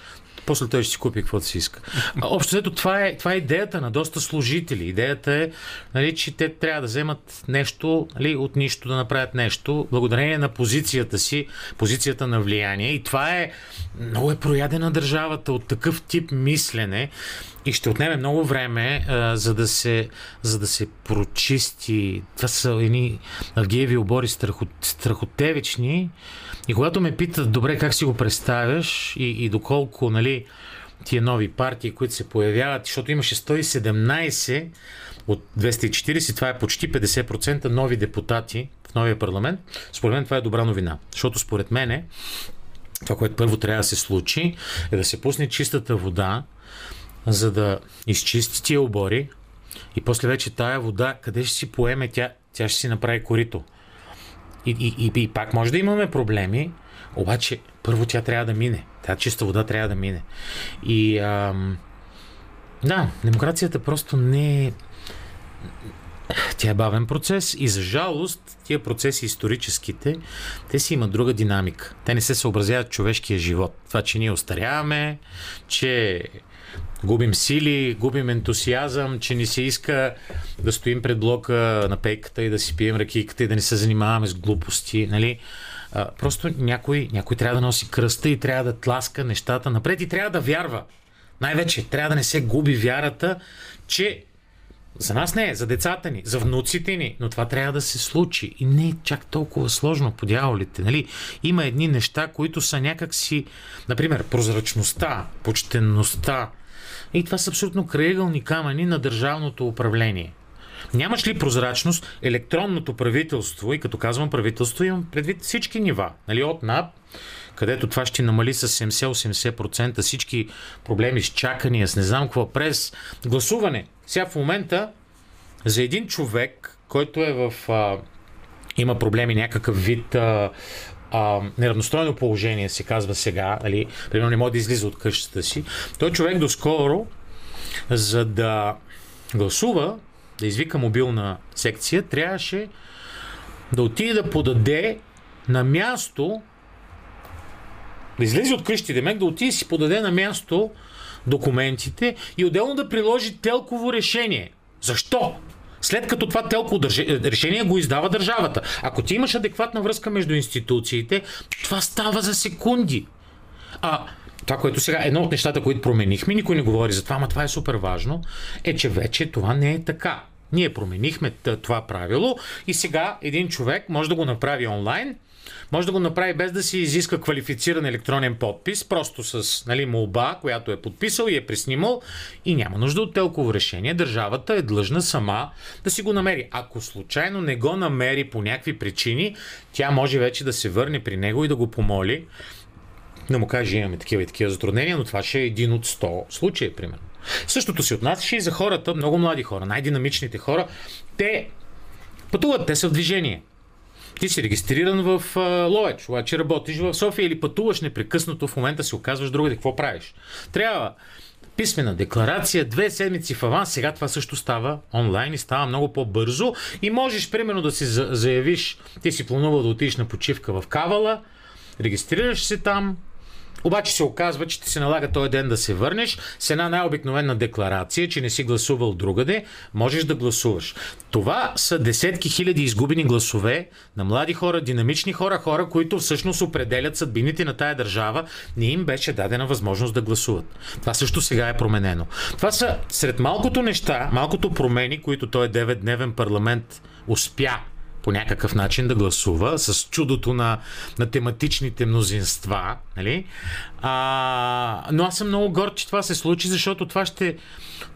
после той ще си купи каквото си иска. Общо ето това е, това е идеята на доста служители. Идеята е, нали, че те трябва да вземат нещо, нали, от нищо да направят нещо, благодарение на позицията си, позицията на влияние. И това е много е проядена държавата от такъв тип мислене и ще отнеме много време, а, за, да се, за да се прочисти. Това са едни Авгиеви обори страхот, страхотевични. И когато ме питат, добре, как си го представяш и, и доколко, нали, тия нови партии, които се появяват, защото имаше 117 от 240, това е почти 50% нови депутати в новия парламент. Според мен това е добра новина, защото според мен това, което първо трябва да се случи, е да се пусне чистата вода, за да изчисти тия обори и после вече тая вода, къде ще си поеме, тя, тя ще си направи корито. И, и, и, и пак може да имаме проблеми, обаче първо тя трябва да мине. Тя чиста вода трябва да мине. И ам, да, демокрацията просто не е... Тя е бавен процес и за жалост тия процеси историческите, те си имат друга динамика. Те не се съобразяват човешкия живот. Това, че ние остаряваме, че губим сили, губим ентусиазъм, че ни се иска да стоим пред блока на пейката и да си пием ракийката и да не се занимаваме с глупости. Нали? А, просто някой, някой трябва да носи кръста и трябва да тласка нещата напред и трябва да вярва. Най-вече трябва да не се губи вярата, че за нас не е, за децата ни, за внуците ни, но това трябва да се случи. И не е чак толкова сложно по дяволите. Нали? Има едни неща, които са някакси, например, прозрачността, почтенността. И това са абсолютно крайъгълни камъни на държавното управление. Нямаш ли прозрачност, електронното правителство, и като казвам правителство, имам предвид всички нива, нали, от НАП, където това ще намали с 70-80% всички проблеми с чакания, с не знам какво, през гласуване. Сега в момента за един човек, който е в... А, има проблеми някакъв вид а, а, неравностойно положение, се казва сега, нали, примерно не може да излиза от къщата си, той човек доскоро, за да гласува, да извика мобилна секция, трябваше да отиде да подаде на място да излезе от къщи, демек да отиде си подаде на място документите и отделно да приложи телково решение. Защо? След като това телково решение го издава държавата. Ако ти имаш адекватна връзка между институциите, това става за секунди. А това, което сега, едно от нещата, които променихме, никой не говори за това, но това е супер важно, е, че вече това не е така. Ние променихме това правило и сега един човек може да го направи онлайн, може да го направи без да си изиска квалифициран електронен подпис, просто с нали, молба, която е подписал и е приснимал и няма нужда от телково решение. Държавата е длъжна сама да си го намери. Ако случайно не го намери по някакви причини, тя може вече да се върне при него и да го помоли да му каже, имаме такива и такива затруднения, но това ще е един от 100 случаи, примерно. Същото се отнасяше и за хората, много млади хора, най-динамичните хора. Те пътуват, те са в движение. Ти си регистриран в Ловеч, обаче работиш в София или пътуваш непрекъснато, в момента се оказваш другаде, какво правиш? Трябва писмена декларация, две седмици в аванс, сега това също става онлайн и става много по-бързо и можеш примерно да си заявиш, ти си планувал да отидеш на почивка в Кавала, регистрираш се там, обаче се оказва, че ти се налага този ден да се върнеш с една най-обикновена декларация, че не си гласувал другаде, можеш да гласуваш. Това са десетки хиляди изгубени гласове на млади хора, динамични хора, хора, които всъщност определят съдбините на тая държава. Не им беше дадена възможност да гласуват. Това също сега е променено. Това са сред малкото неща, малкото промени, които този 9-дневен парламент успя по някакъв начин да гласува с чудото на, на тематичните мнозинства. Нали? А, но аз съм много горд, че това се случи, защото това ще,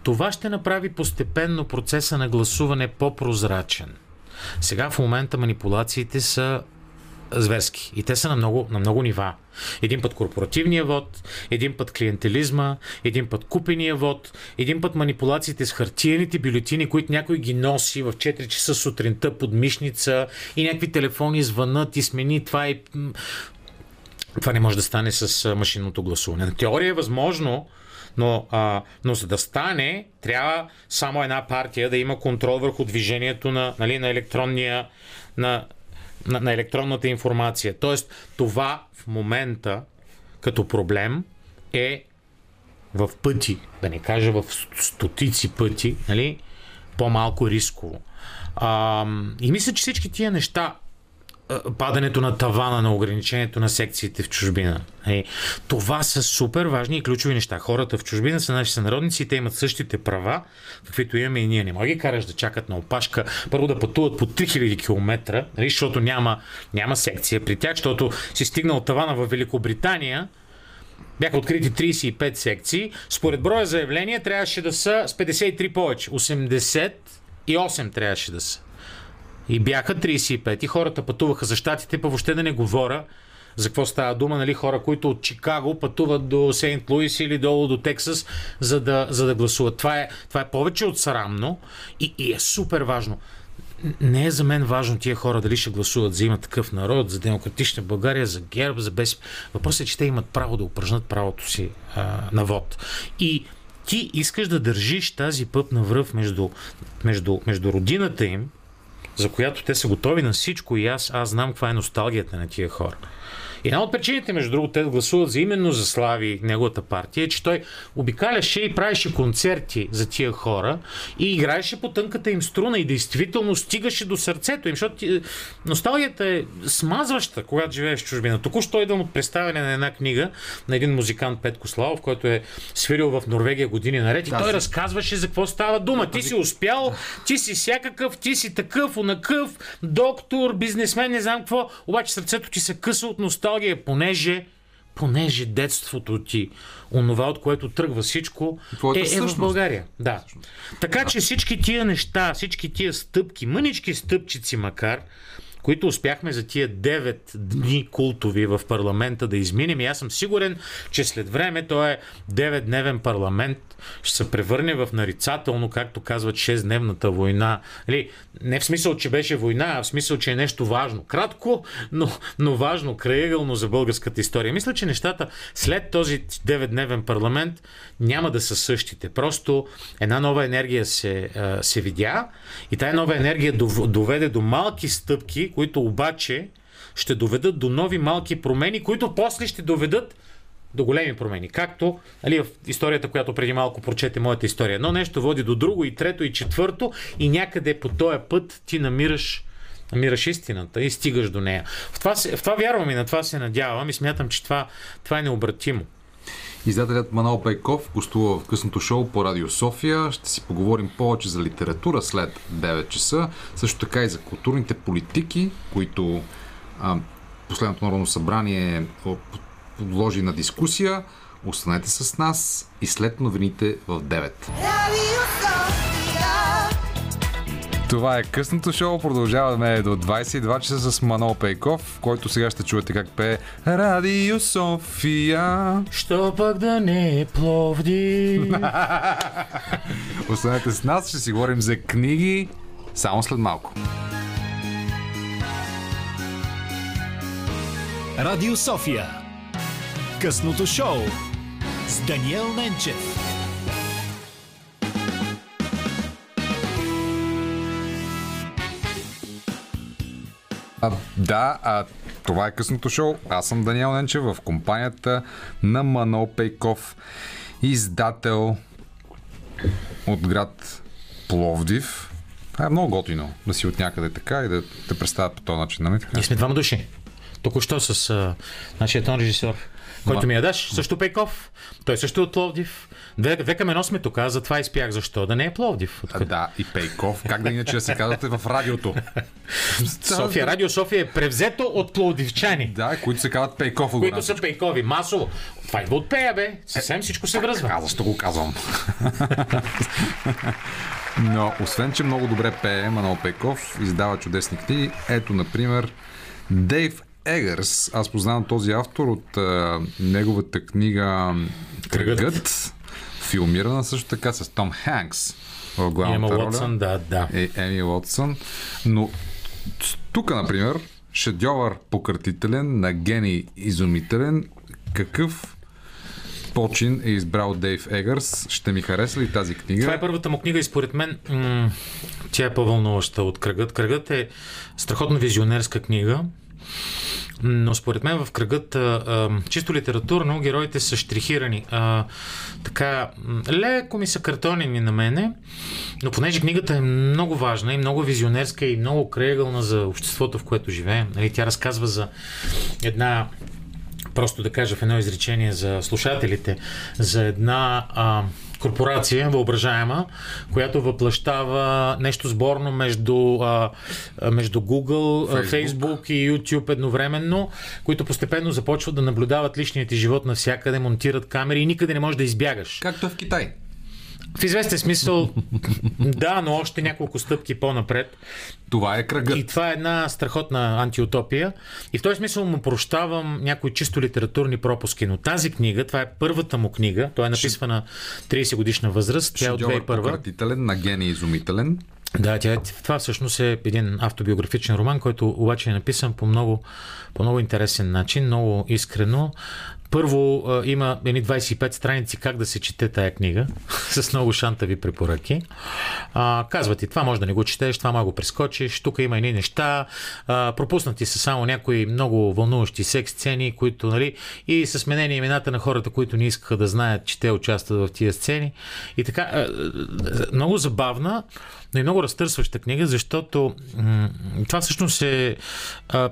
това ще направи постепенно процеса на гласуване по-прозрачен. Сега в момента манипулациите са зверски. И те са на много, на много нива. Един път корпоративния вод, един път клиентелизма, един път купения вод, един път манипулациите с хартиените бюлетини, които някой ги носи в 4 часа сутринта под мишница и някакви телефони звънат и смени това и... Това не може да стане с машинното гласуване. На теория е възможно, но, а, но за да стане, трябва само една партия да има контрол върху движението на, нали, на електронния на на, на електронната информация. Тоест, това в момента като проблем е в пъти, да не кажа в стотици пъти, нали, по-малко рисково. А, и мисля, че всички тия неща падането на тавана на ограничението на секциите в чужбина. Е, това са супер важни и ключови неща. Хората в чужбина са наши сънародници и те имат същите права, каквито имаме и ние. Не може ги караш да чакат на опашка, първо да пътуват по 3000 км, нали, защото няма, няма секция при тях, защото си стигнал тавана в Великобритания, бяха открити 35 секции. Според броя заявления трябваше да са с 53 повече. 88 трябваше да са. И бяха 35 и хората пътуваха за щатите, па въобще да не говоря за какво става дума, нали, хора, които от Чикаго пътуват до Сейнт Луис или долу до Тексас, за да, за да гласуват. Това е, това е повече от срамно и, и е супер важно. Не е за мен важно тия хора дали ще гласуват за има такъв народ, за демократична България, за ГЕРБ, за без. Въпросът е, че те имат право да упражнат правото си а, на вод. И ти искаш да държиш тази пъпна връв между, между, между родината им за която те са готови на всичко и аз, аз знам каква е носталгията на тия хора. Една от причините, между другото, те да гласуват за именно за Слави, неговата партия, е, че той обикаляше и правеше концерти за тия хора и играеше по тънката им струна и действително стигаше до сърцето им, защото е, носталгията е смазваща, когато живееш в чужбина. Току-що идвам от представяне на една книга на един музикант Петко Славов, който е свирил в Норвегия години наред и той разказваше за какво става дума. Ти си успял, ти си всякакъв, ти си такъв, онакъв, доктор, бизнесмен, не знам какво, обаче сърцето ти се къса от носталгия носталгия, понеже понеже детството ти, онова от което тръгва всичко, е, е в България. Да. Така че всички тия неща, всички тия стъпки, мънички стъпчици макар, които успяхме за тия 9 дни култови в парламента да изминем. И аз съм сигурен, че след време той е 9-дневен парламент ще се превърне в нарицателно, както казват 6-дневната война. Нали, не в смисъл, че беше война, а в смисъл, че е нещо важно. Кратко, но, но важно, краегълно за българската история. Мисля, че нещата след този 9-дневен парламент няма да са същите. Просто една нова енергия се, се видя и тая нова енергия доведе до малки стъпки, които обаче ще доведат до нови малки промени, които после ще доведат до големи промени. Както али, в историята, която преди малко прочете моята история. Едно нещо води до друго и трето и четвърто и някъде по този път ти намираш намираш истината и стигаш до нея. В това, в това вярвам и на това се надявам и смятам, че това, това е необратимо. Издателят Манол Пейков гостува в късното шоу по Радио София. Ще си поговорим повече за литература след 9 часа. Също така и за културните политики, които а, последното народно събрание подложи на дискусия. Останете с нас и след новините в 9. Това е късното шоу. Продължаваме до 22 часа с Манол Пейков, който сега ще чуете как пее Радио София. Що пък да не е пловди? Останете с нас, ще си говорим за книги само след малко. Радио София. Късното шоу с Даниел Ненчев. А, да, а това е късното шоу. Аз съм Даниел Ненчев в компанията на Манол Пейков, издател от град Пловдив. Това е много готино да си от някъде така и да те представят по този начин. Нали? Ние сме двама души. Току-що с а, нашия тон режисьор, който ми я даш, също Пейков. Той също е от Пловдив. Две, две към едно сме тук, затова изпях защо. Да не е Пловдив. А, да, и Пейков. Как да иначе да се казвате в радиото? София, Радио София е превзето от пловдивчани. Да, които се казват Пейков. Които са пейкови. Масово. Това идва от пея, бе. Съвсем всичко се връзва. Аз защо го казвам? Но, освен, че много добре пее Манол Пейков, издава чудесни книги. Ето, например, Дейв Егърс. Аз познавам този автор от а, неговата книга Кръгът. Кръгът. Филмирана също така с Том Ханкс в главната Ема роля. Уотсън, да, да. Е, Еми Уотсън. Но тук, например, шедьовър пократителен на гений изумителен. Какъв почин е избрал Дейв Егърс? Ще ми хареса ли тази книга? Това е първата му книга и според мен м- тя е по-вълнуваща от Кръгът. Кръгът е страхотно визионерска книга, но според мен в Кръгът а, а, чисто литературно героите са штрихирани. А, така, леко ми са картонени на мене, но понеже книгата е много важна и много визионерска и много крайъгълна за обществото, в което живеем. Нали, тя разказва за една просто да кажа в едно изречение за слушателите, за една а, корпорация, въображаема, която въплащава нещо сборно между, а, между Google, Facebook. Facebook и YouTube едновременно, които постепенно започват да наблюдават личният ти живот навсякъде, монтират камери и никъде не можеш да избягаш. Както в Китай. В известен смисъл, да, но още няколко стъпки по-напред. Това е кръгът. И това е една страхотна антиутопия. И в този смисъл му прощавам някои чисто литературни пропуски. Но тази книга, това е първата му книга, той е написана на 30 годишна възраст, тя е от Шедьовър 2001. пократителен на гений изумителен. Да, тя, е- това всъщност е един автобиографичен роман, който обаче е написан по много, по много интересен начин, много искрено. Първо има едни 25 страници как да се чете тая книга, с много шантави препоръки. А, казва ти, това може да не го четеш, това може да го прескочиш, тук има едни неща, а, пропуснати са само някои много вълнуващи секс сцени, които, нали, и са сменени имената на хората, които не искаха да знаят, че те участват в тия сцени. И така, а, много забавна, но и много разтърсваща книга, защото м- това всъщност е а,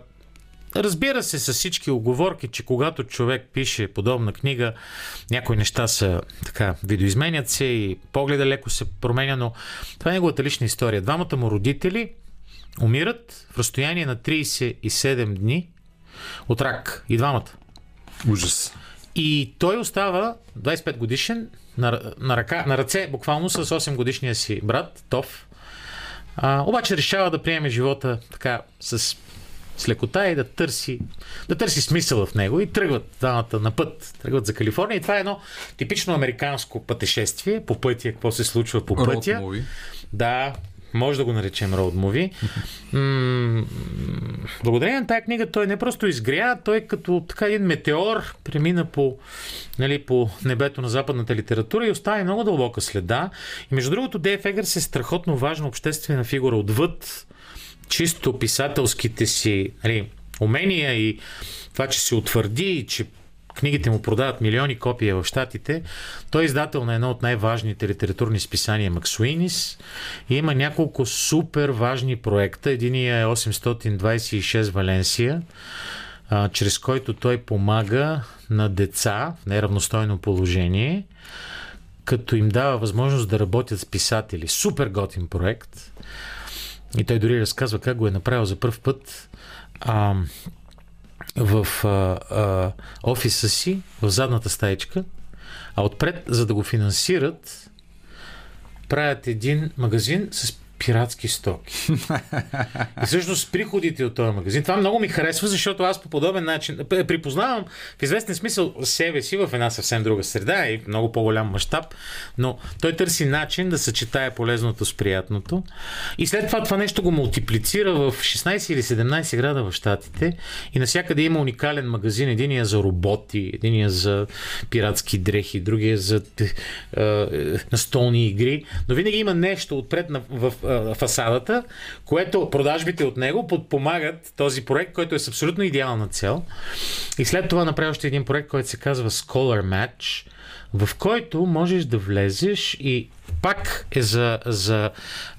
Разбира се, с всички оговорки, че когато човек пише подобна книга, някои неща са така, видоизменят се и погледа леко се променя, но това е неговата лична история. Двамата му родители умират в разстояние на 37 дни от рак. И двамата. Ужас. И той остава 25 годишен на, на, ръка, на ръце, буквално с 8 годишния си брат, Тов. А, обаче решава да приеме живота така с с лекота и да търси, да търси смисъл в него и тръгват двамата на път, тръгват за Калифорния и това е едно типично американско пътешествие по пътя, какво се случва по Road пътя. movie. Да, може да го наречем road movie. М- Благодарение на тази книга той не просто изгря, той като така един метеор премина по, нали, по небето на западната литература и остави много дълбока следа. И между другото, Дейв Егърс е страхотно важна обществена фигура отвъд чисто писателските си нали, умения и това, че се утвърди и че книгите му продават милиони копия в Штатите. Той е издател на едно от най-важните литературни списания Максуинис и има няколко супер важни проекта. Единия е 826 Валенсия, а, чрез който той помага на деца в неравностойно положение, като им дава възможност да работят с писатели. Супер готин проект. И той дори разказва как го е направил за първ път а, в а, а, офиса си, в задната стаечка, а отпред, за да го финансират, правят един магазин с пиратски стоки. И всъщност приходите от този магазин. Това много ми харесва, защото аз по подобен начин припознавам в известен смисъл себе си в една съвсем друга среда и много по-голям мащаб, но той търси начин да съчетае полезното с приятното. И след това това нещо го мултиплицира в 16 или 17 града в Штатите и навсякъде има уникален магазин. Единия за роботи, единия за пиратски дрехи, другия за е, настолни игри. Но винаги има нещо отпред на, в фасадата, което продажбите от него подпомагат този проект, който е с абсолютно идеална цел. И след това направи още един проект, който се казва Scholar Match, в който можеш да влезеш и пак е за, за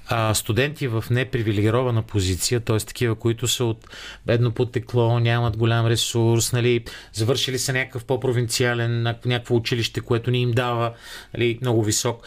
а, студенти в непривилегирована позиция, т.е. такива, които са от бедно потекло, нямат голям ресурс, нали, завършили са някакъв по-провинциален, някакво училище, което ни им дава нали, много висок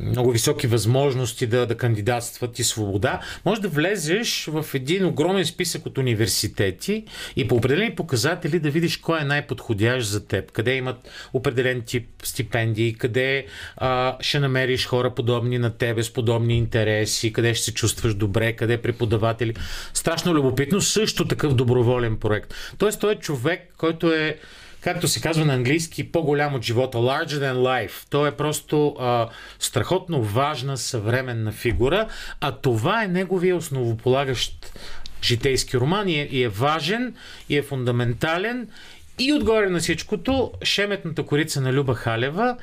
много високи възможности да, да кандидатстват и свобода, може да влезеш в един огромен списък от университети и по определени показатели да видиш кой е най-подходящ за теб, къде имат определен тип стипендии, къде а, ще намериш хора подобни на тебе, с подобни интереси, къде ще се чувстваш добре, къде преподаватели. Страшно любопитно, също такъв доброволен проект. Тоест, той е човек, който е както се казва на английски, по-голям от живота, larger than life. Той е просто а, страхотно важна съвременна фигура, а това е неговия основополагащ житейски роман и е, и е важен, и е фундаментален. И отгоре на всичкото, Шеметната корица на Люба Халева,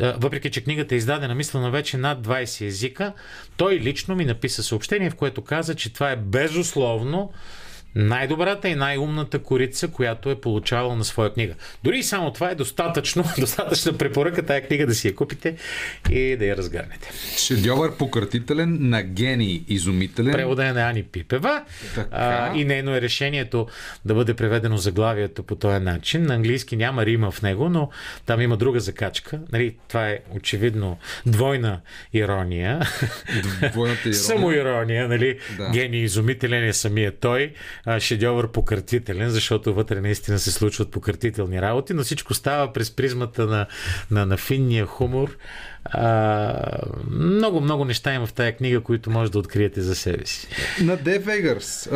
въпреки че книгата е издадена, мисля, на вече над 20 езика, той лично ми написа съобщение, в което каза, че това е безусловно най-добрата и най-умната корица, която е получавал на своя книга. Дори и само това е достатъчно, достатъчна препоръка тая книга да си я купите и да я разгърнете. Шедьовър пократителен на гений изумителен. Превода е на Ани Пипева а, и нейно е решението да бъде преведено заглавието по този начин. На английски няма рима в него, но там има друга закачка. Нали, това е очевидно двойна ирония. Двойната ирония. Самоирония, нали? Да. Гений изумителен е самия той шедьовър пократителен, защото вътре наистина се случват пократителни работи, но всичко става през призмата на, на, на финния хумор. А, много, много неща има в тая книга, които може да откриете за себе си. На Дев Егърс.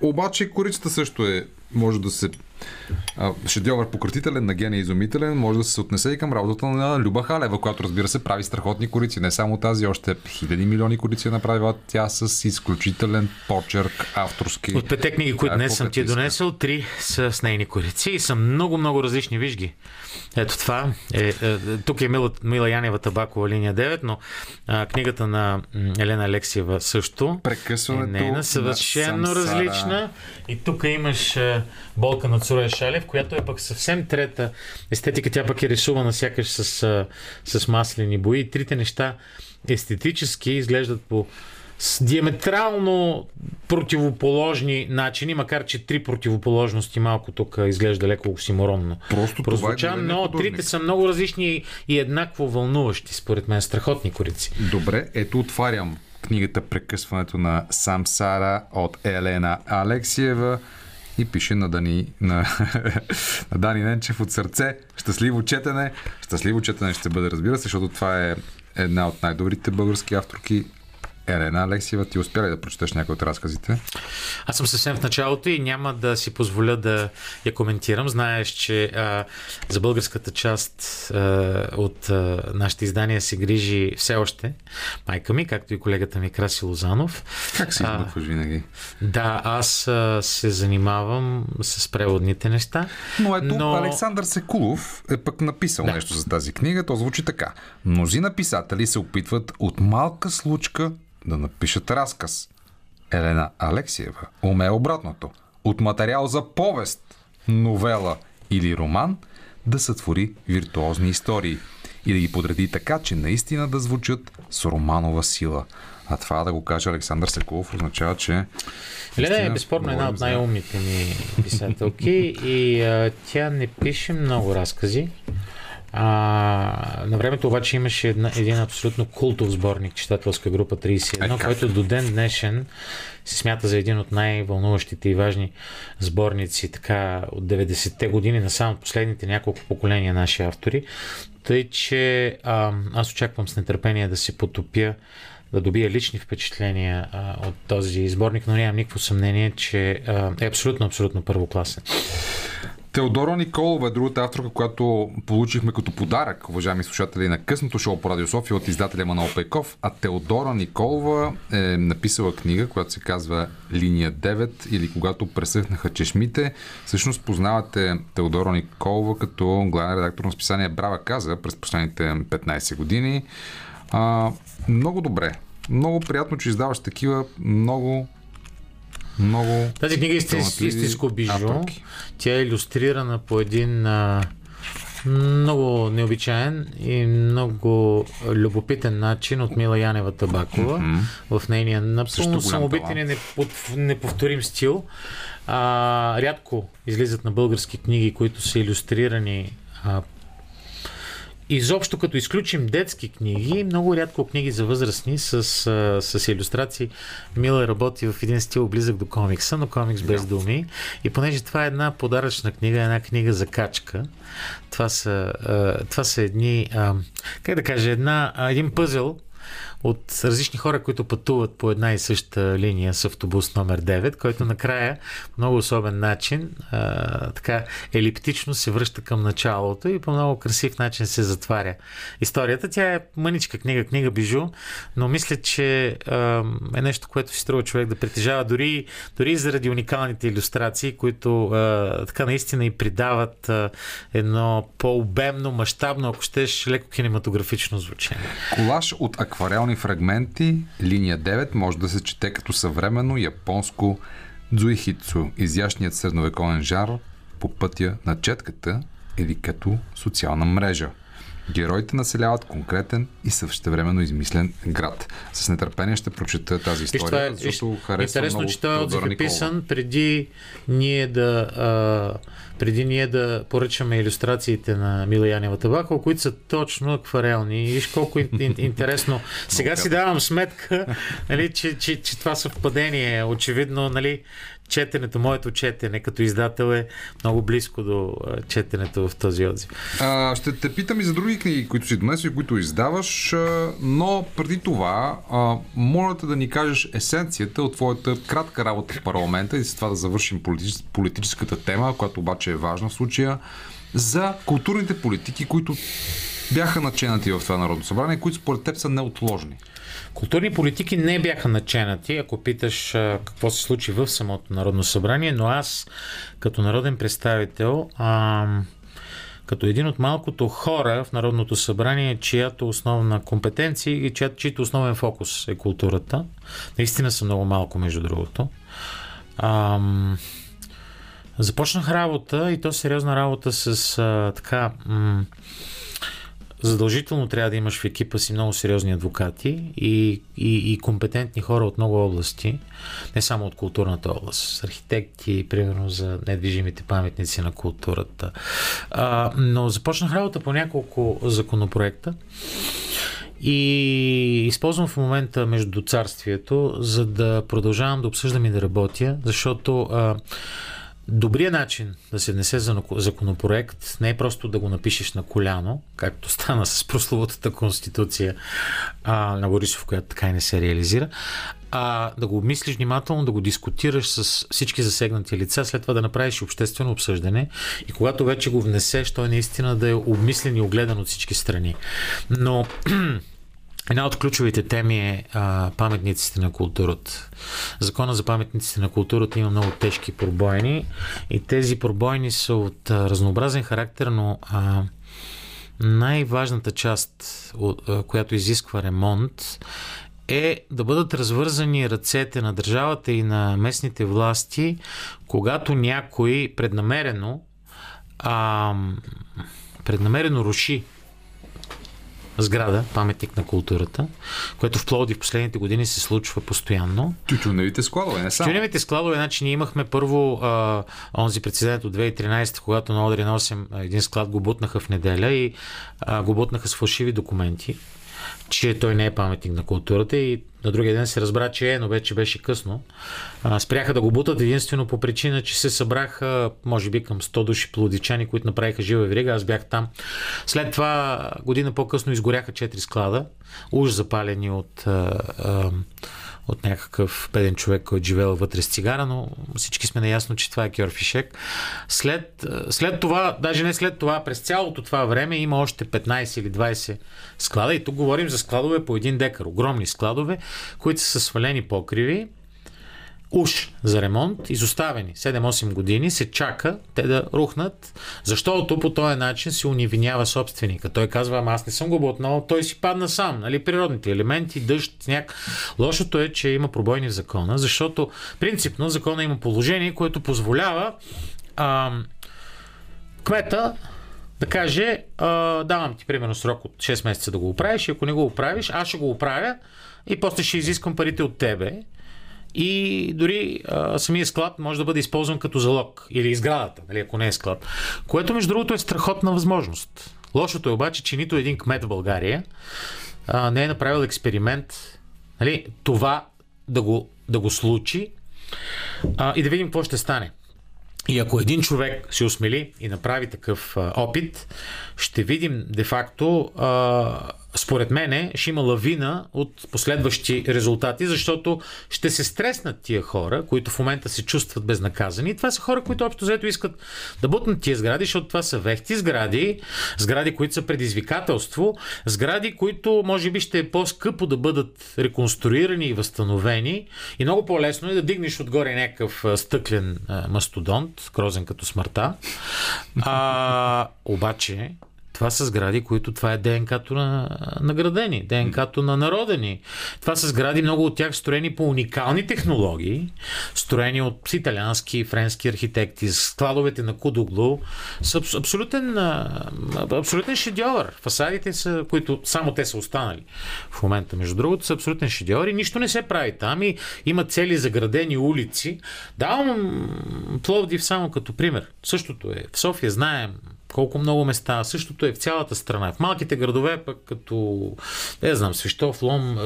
Обаче корицата също е, може да се шедьовър пократителен, на гений изумителен, може да се отнесе и към работата на Люба Халева, която разбира се прави страхотни корици. Не само тази, още хиляди милиони корици е направила тя с изключителен почерк авторски. От пете книги, които днес съм ти донесъл, три са с нейни корици и са много, много различни. Виж ги. Ето това. Е, е, тук е Мила, Мила Янева Табакова линия 9, но а, книгата на Елена Алексиева също. Прекъсването. Е нейна, съвършено различна. И тук имаш а, болка на Цурея Шалев, която е пък съвсем трета естетика. Тя пък е рисувана сякаш с, с маслени бои. Трите неща естетически изглеждат по с диаметрално противоположни начини, макар че три противоположности малко тук изглежда леко оксиморонно. Просто прозвуча, това е но трите са много различни и еднакво вълнуващи, според мен, страхотни корици. Добре, ето отварям книгата Прекъсването на Самсара от Елена Алексиева и пише на Дани, на, на Дани Ненчев от сърце. Щастливо четене. Щастливо четене ще бъде, разбира се, защото това е една от най-добрите български авторки Елена Алексиева, ти успя ли да прочетеш някои от разказите? Аз съм съвсем в началото и няма да си позволя да я коментирам. Знаеш, че а, за българската част а, от а, нашите издания се грижи все още майка ми, както и колегата ми Краси Лозанов. Как си измъкваш винаги? Да, аз а, се занимавам с преводните неща. Но ето но... Александър Секулов е пък написал да. нещо за тази книга. То звучи така. Мнозина писатели се опитват от малка случка да напишат разказ. Елена Алексиева уме обратното. От материал за повест, новела или роман да сътвори виртуозни истории и да ги подреди така, че наистина да звучат с романова сила. А това да го каже Александър Секулов означава, че... Елена е безспорно една от най-умните ми писателки и а, тя не пише много разкази. А, на времето обаче имаше една, един абсолютно култов сборник, читателска група 31, който до ден днешен се смята за един от най-вълнуващите и важни сборници така от 90-те години на само последните няколко поколения наши автори. Тъй, че а, аз очаквам с нетърпение да се потопя да добия лични впечатления а, от този сборник, но нямам никакво съмнение, че а, е абсолютно, абсолютно първокласен. Теодора Николова е другата авторка, която получихме като подарък, уважаеми слушатели, на късното шоу по Радио София от издателя Манол Пейков. А Теодора Николова е написала книга, която се казва Линия 9 или Когато пресъхнаха чешмите. Всъщност познавате Теодора Николова като главен редактор на списание Брава каза през последните 15 години. А, много добре. Много приятно, че издаваш такива много много. Тази книга е истинско бижу. Тя е иллюстрирана по един а, много необичаен и много любопитен начин от Мила Янева Табакова mm-hmm. в нейния напълно самобитен и неповторим стил. А, рядко излизат на български книги, които са иллюстрирани а, Изобщо, като изключим детски книги, много рядко книги за възрастни с, с иллюстрации. Мила работи в един стил близък до комикса, но комикс без думи. И понеже това е една подаръчна книга, една книга за качка, това са, това са едни, как да кажа, една, един пъзел, от различни хора, които пътуват по една и съща линия с автобус номер 9, който накрая много особен начин, а, така елиптично се връща към началото и по много красив начин се затваря историята. Тя е мъничка книга, книга бижу, но мисля, че а, е нещо, което си струва човек да притежава, дори, дори заради уникалните иллюстрации, които а, така наистина и придават а, едно по-обемно, мащабно, ако щеш, леко кинематографично звучение. Колаж от акварелни фрагменти, линия 9 може да се чете като съвременно японско дзуихицу, изящният средновековен жар по пътя на четката или като социална мрежа. Героите населяват конкретен и същевременно измислен град. С нетърпение ще прочета тази история, е, защото харесва Интересно, много че този отзив е писан преди ние да а, преди ние да поръчаме иллюстрациите на Мила Янева Табакова, които са точно акварелни. Виж колко интересно. Сега си давам сметка, нали, че, че, че това съвпадение очевидно нали, четенето, моето четене като издател е много близко до четенето в този отзив. А, ще те питам и за други книги, които си донес и които издаваш, но преди това, а, моля те да ни кажеш есенцията от твоята кратка работа в парламента и с това да завършим политич, политическата тема, която обаче е важна в случая, за културните политики, които бяха наченати в това Народно събрание, които според теб са неотложни. Културни политики не бяха наченати, ако питаш какво се случи в самото Народно събрание, но аз като народен представител, а, като един от малкото хора в Народното събрание, чиято основна компетенция и чиято, чието основен фокус е културата, наистина са много малко, между другото. А, започнах работа и то сериозна работа с а, така. М- задължително трябва да имаш в екипа си много сериозни адвокати и, и, и компетентни хора от много области, не само от културната област, архитекти, примерно за недвижимите паметници на културата. А, но започнах работа по няколко законопроекта. И използвам в момента между царствието, за да продължавам да обсъждам и да работя, защото а, Добрият начин да се внесе законопроект не е просто да го напишеш на коляно, както стана с прословутата конституция а, на Борисов, която така и не се реализира, а да го обмислиш внимателно, да го дискутираш с всички засегнати лица, след това да направиш обществено обсъждане и когато вече го внесеш, той наистина да е обмислен и огледан от всички страни. Но Една от ключовите теми е а, паметниците на културата. Закона за паметниците на културата има много тежки пробойни и тези пробойни са от а, разнообразен характер, но а, най-важната част, от, а, която изисква ремонт, е да бъдат развързани ръцете на държавата и на местните власти, когато някой преднамерено а, преднамерено руши сграда, паметник на културата, което в Плоди в последните години се случва постоянно. Тютюневите складове, не само. Тютюневите складове, значи ние имахме първо а, онзи прецедент от 2013, когато на Одрин 8 един склад го бутнаха в неделя и а, го бутнаха с фалшиви документи. Че той не е паметник на културата и на другия ден се разбра, че е, но вече беше късно. Спряха да го бутат единствено по причина, че се събраха, може би, към 100 души плодичани, които направиха жива верига. Аз бях там. След това, година по-късно, изгоряха 4 склада, уж запалени от а, а, от някакъв беден човек, който живеел вътре с цигара, но всички сме наясно, че това е кьорфишек. След, след това, даже не след това, през цялото това време има още 15 или 20 склада. И тук говорим за складове по един декар, огромни складове, които са свалени покриви уж за ремонт, изоставени 7-8 години, се чака те да рухнат, защото по този начин се унивинява собственика. Той казва, ама аз не съм го бутнал, той си падна сам. Нали? Природните елементи, дъжд, сняг. Лошото е, че има пробойни в закона, защото принципно закона има положение, което позволява а, кмета да каже, а, давам ти примерно срок от 6 месеца да го оправиш и ако не го оправиш, аз ще го оправя и после ще изискам парите от тебе и дори а, самия склад може да бъде използван като залог или изградата, нали, ако не е склад. Което, между другото, е страхотна възможност. Лошото е обаче, че нито един кмет в България а, не е направил експеримент нали, това да го, да го случи а, и да видим какво ще стане. И ако един човек се осмели и направи такъв а, опит, ще видим де-факто според мене ще има лавина от последващи резултати, защото ще се стреснат тия хора, които в момента се чувстват безнаказани. Това са хора, които общо взето искат да бутнат тия сгради, защото това са вехти сгради, сгради, които са предизвикателство, сгради, които може би ще е по-скъпо да бъдат реконструирани и възстановени. И много по-лесно е да дигнеш отгоре някакъв стъклен мастодонт, грозен като смъртта. А, обаче, това са сгради, които това е ДНК-то на наградени, ДНК-то на народени. Това са сгради, много от тях строени по уникални технологии, строени от италиански и френски архитекти. Складовете на Кудоглу са абсолютен, абсолютен шедьовър. Фасадите са, които само те са останали в момента, между другото, са абсолютен шедьовър и нищо не се прави там и има цели заградени улици. Давам Пловдив само като пример. Същото е. В София знаем колко много места. Същото е в цялата страна. В малките градове, пък като, не знам, Свещов, Лом,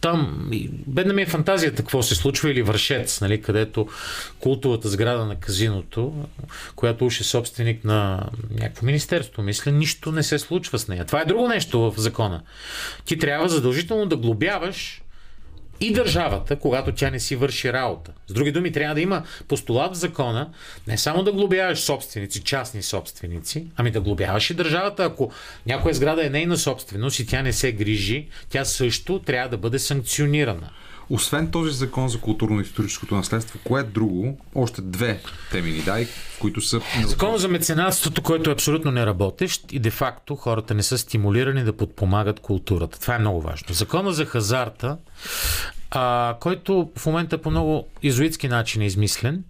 там, бедна ми е фантазията какво се случва или Вършец, нали, където култовата сграда на казиното, която уж е собственик на някакво министерство, мисля, нищо не се случва с нея. Това е друго нещо в закона. Ти трябва задължително да глобяваш и държавата, когато тя не си върши работа. С други думи, трябва да има постулат в закона, не само да глобяваш собственици, частни собственици, ами да глобяваш и държавата. Ако някоя сграда е нейна собственост и тя не се грижи, тя също трябва да бъде санкционирана. Освен този закон за културно-историческото наследство, кое е друго? Още две теми ни дай, които са... Закон за меценатството, който е абсолютно неработещ и де-факто хората не са стимулирани да подпомагат културата. Това е много важно. Закона за хазарта, а, който в момента по много изуитски начин е измислен,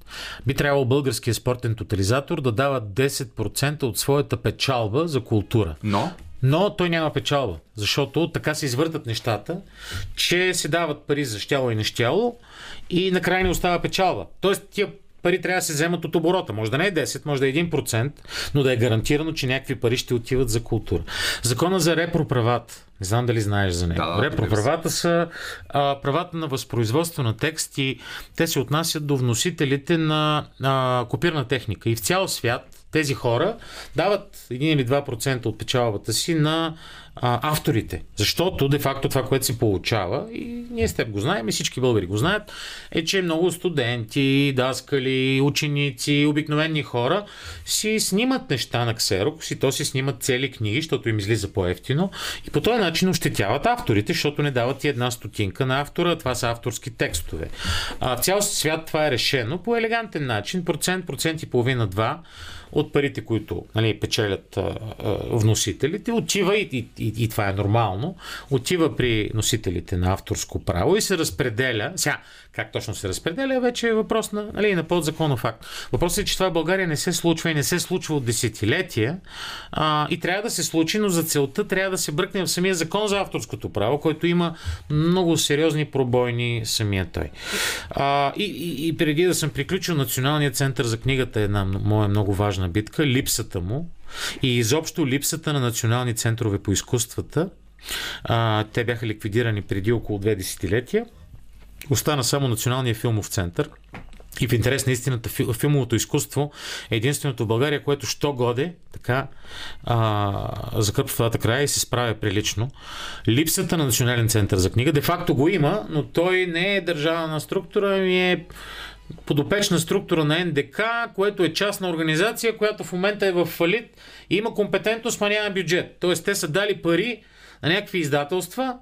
би трябвало българския спортен тотализатор да дава 10% от своята печалба за култура. Но? Но той няма печалба, защото така се извъртат нещата, че се дават пари за щяло и нещяло и накрая не остава печалба. Тоест тия пари трябва да се вземат от оборота. Може да не е 10, може да е 1%, но да е гарантирано, че някакви пари ще отиват за култура. Закона за репроправата. Не знам дали знаеш за него. Да, Репроправата са а, правата на възпроизводство на текст и те се отнасят до вносителите на а, копирна техника. И в цял свят тези хора дават 1 или 2% от печалбата си на а, авторите. Защото, де-факто, това, което се получава, и ние с теб го знаем, и всички българи го знаят, е, че много студенти, даскали, ученици, обикновени хора си снимат неща на ксерокс и то си снимат цели книги, защото им излиза по-ефтино. И по този начин ощетяват авторите, защото не дават и една стотинка на автора. Това са авторски текстове. А, в цял свят това е решено по елегантен начин. Процент, процент и половина, два от парите, които нали, печелят а, а, вносителите, отива и, и, и, и това е нормално, отива при носителите на авторско право и се разпределя. Сега, как точно се разпределя, вече е въпрос на, нали, на подзаконов факт. Въпросът е, че това в България не се случва и не се случва от десетилетия а, и трябва да се случи, но за целта трябва да се бръкне в самия закон за авторското право, който има много сериозни пробойни самия той. А, и, и, и преди да съм приключил, Националният център за книгата е една моя много важна битка, липсата му и изобщо липсата на национални центрове по изкуствата А, те бяха ликвидирани преди около две десетилетия. Остана само Националния филмов център. И в интерес на истината, филмовото изкуство е единственото в България, което що годе така а, закърпва това края и се справя прилично. Липсата на Национален център за книга, де-факто го има, но той не е държавна структура, ми е подопечна структура на НДК, което е частна организация, която в момента е в фалит и има компетентност, но няма бюджет. Тоест те са дали пари на някакви издателства,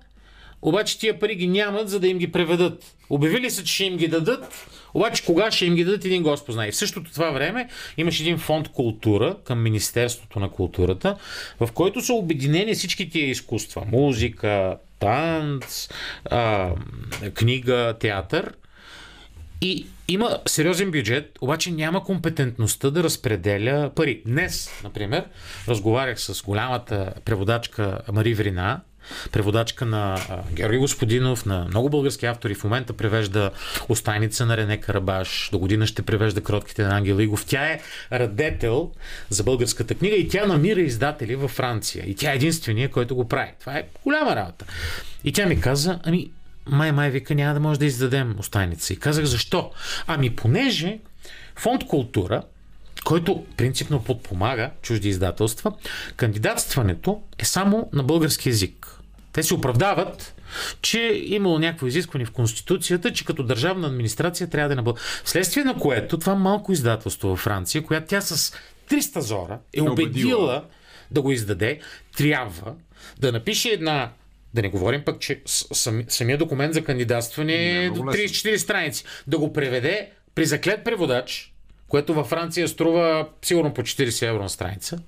обаче тия пари ги нямат, за да им ги преведат. Обявили са, че ще им ги дадат, обаче кога ще им ги дадат, един Господ знае. В същото това време имаше един фонд култура към Министерството на културата, в който са обединени всички тия изкуства. Музика, танц, а, книга, театър. И има сериозен бюджет, обаче няма компетентността да разпределя пари. Днес, например, разговарях с голямата преводачка Мари Врина, преводачка на Георги Господинов, на много български автори. В момента превежда Остайница на Рене Карабаш. До година ще превежда Кротките на Ангел Игов. Тя е радетел за българската книга и тя намира издатели във Франция. И тя е единствения, който го прави. Това е голяма работа. И тя ми каза, ами, май, май, вика, няма да може да издадем Остайница. И казах, защо? Ами, понеже фонд култура който принципно подпомага чужди издателства, кандидатстването е само на български язик. Те се оправдават, че е имало някакво изискване в Конституцията, че като държавна администрация трябва да е на български. Вследствие на което това малко издателство във Франция, която тя с 300 зора е убедила да го издаде, трябва да напише една да не говорим пък, че сами, самия документ за кандидатстване е до 34 страници. Да го преведе при заклет преводач, което във Франция струва сигурно по 40 евро на страница.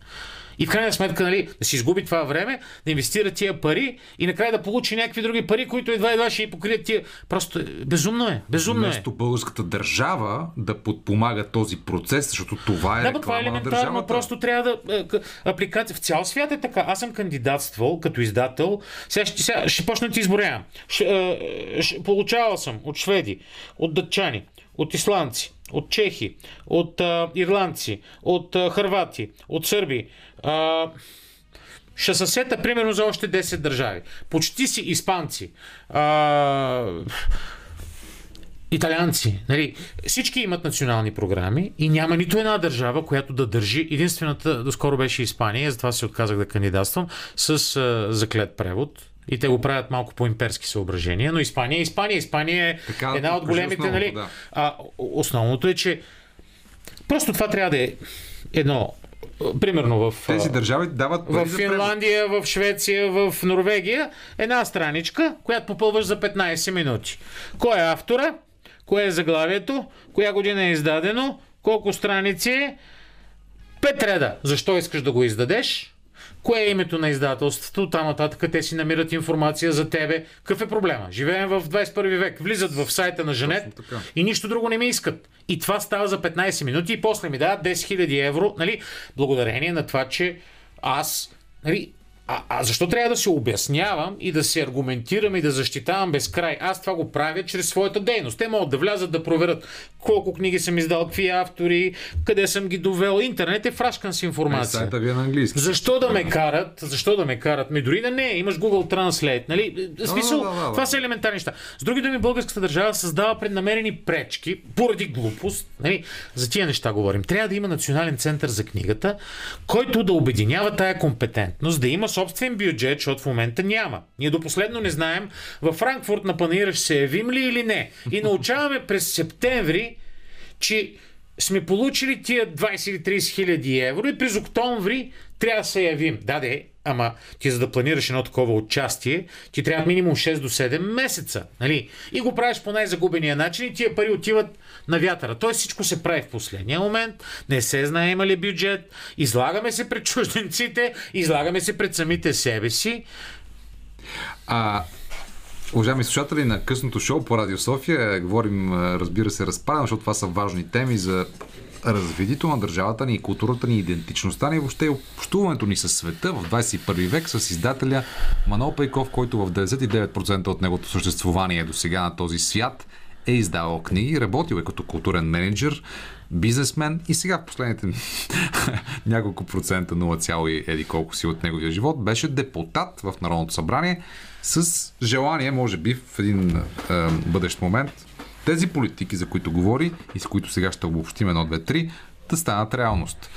И в крайна сметка, нали, да си изгуби това време, да инвестира тия пари и накрая да получи някакви други пари, които едва едва ще и покрият тия. Просто безумно е. Безумно е. Вместо българската държава да подпомага този процес, защото това е. Да, това е елементарно. Просто трябва да. Е, апликация. В цял свят е така. Аз съм кандидатствал като издател. Сега ще, сега ще почна да ти изборявам. Е, получавал съм от шведи, от дъчани, от исландци, от чехи, от а, ирландци, от а, хървати, от сърби. А, ще се сета примерно за още 10 държави. Почти си испанци. А, италианци. Нали, всички имат национални програми и няма нито една държава, която да държи. Единствената доскоро беше Испания, затова се отказах да кандидатствам с а, заклет превод и те го правят малко по имперски съображения, но Испания е Испания. Испания е така, една от големите, нали? Да. А, основното е, че просто това трябва да е едно примерно в, Тези държави дават в Финландия, в Швеция, в Норвегия, една страничка, която попълваш за 15 минути. Кой е автора? Кое е заглавието? Коя година е издадено? Колко страници е? Пет реда. Защо искаш да го издадеш? Кое е името на издателството? Там нататък те си намират информация за тебе. Какъв е проблема? Живеем в 21 век. Влизат в сайта на Женет и нищо друго не ми искат. И това става за 15 минути и после ми дават 10 000 евро, нали? Благодарение на това, че аз нали, а, а защо трябва да се обяснявам и да се аргументирам и да защитавам безкрай? Аз това го правя чрез своята дейност. Те могат да влязат да проверят колко книги съм издал, какви автори, къде съм ги довел. Интернет е фрашкан с информация. сайта ви е на английски. Защо да ме карат? Защо да ме карат? Ми дори да не, имаш Google Translate. Нали? В смисъл, да, да, да, това са елементарни неща. С други думи, българската държава създава преднамерени пречки поради глупост. Нали? За тия неща говорим. Трябва да има национален център за книгата, който да обединява тая компетентност, да има собствен бюджет, защото в момента няма. Ние до последно не знаем в Франкфурт на панаира ще се явим ли или не. И научаваме през септември, че сме получили тия 20 или 30 хиляди евро и през октомври трябва да се явим. Да, де, ама ти за да планираш едно такова участие, ти трябва минимум 6 до 7 месеца. Нали? И го правиш по най-загубения начин и тия пари отиват на вятъра. Той всичко се прави в последния момент, не се знае има ли бюджет, излагаме се пред чужденците, излагаме се пред самите себе си. А, Уважаеми слушатели на късното шоу по Радио София, говорим, разбира се, разпадам, защото това са важни теми за развитието на държавата ни културата ни, идентичността ни, въобще общуването ни с света в 21 век с издателя Манол Пейков, който в 99% от неговото съществувание до сега на този свят е издавал книги, работил е като културен менеджер, бизнесмен и сега в последните няколко процента, 0, еди колко си от неговия живот, беше депутат в Народното събрание с желание, може би, в един е, бъдещ момент, тези политики, за които говори и с които сега ще обобщим едно, две, три, да станат реалност.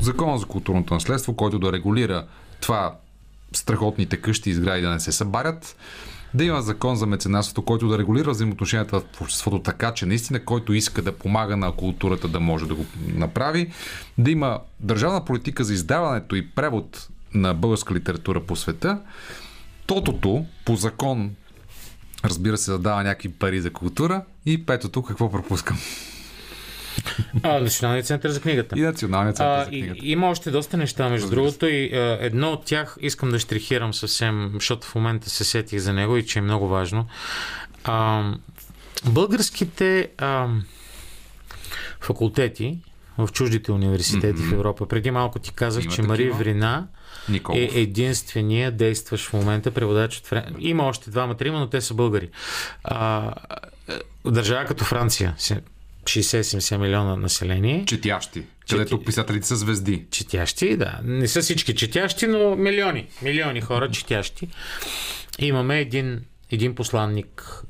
Закон за културното наследство, който да регулира това страхотните къщи и сгради да не се събарят, да има закон за меценатството, който да регулира взаимоотношенията в обществото така, че наистина който иска да помага на културата да може да го направи, да има държавна политика за издаването и превод на българска литература по света, тотото по закон разбира се, да дава някакви пари за култура и петото какво пропускам. А, Националният център за книгата. И Националният център за книгата. И, има още доста неща, между Разбира другото, и а, едно от тях искам да штрихирам съвсем, защото в момента се сетих за него и че е много важно. А, българските а, факултети в чуждите университети mm-hmm. в Европа. Преди малко ти казах, Има че Мари Врина Николов. е единствения действащ в момента преводач от Френ... Има още двама-трима, но те са българи. А, държава като Франция, 60-70 милиона население. Четящи. Където писателите са звезди. Четящи, да. Не са всички четящи, но милиони. Милиони хора четящи. Имаме един, един посланник.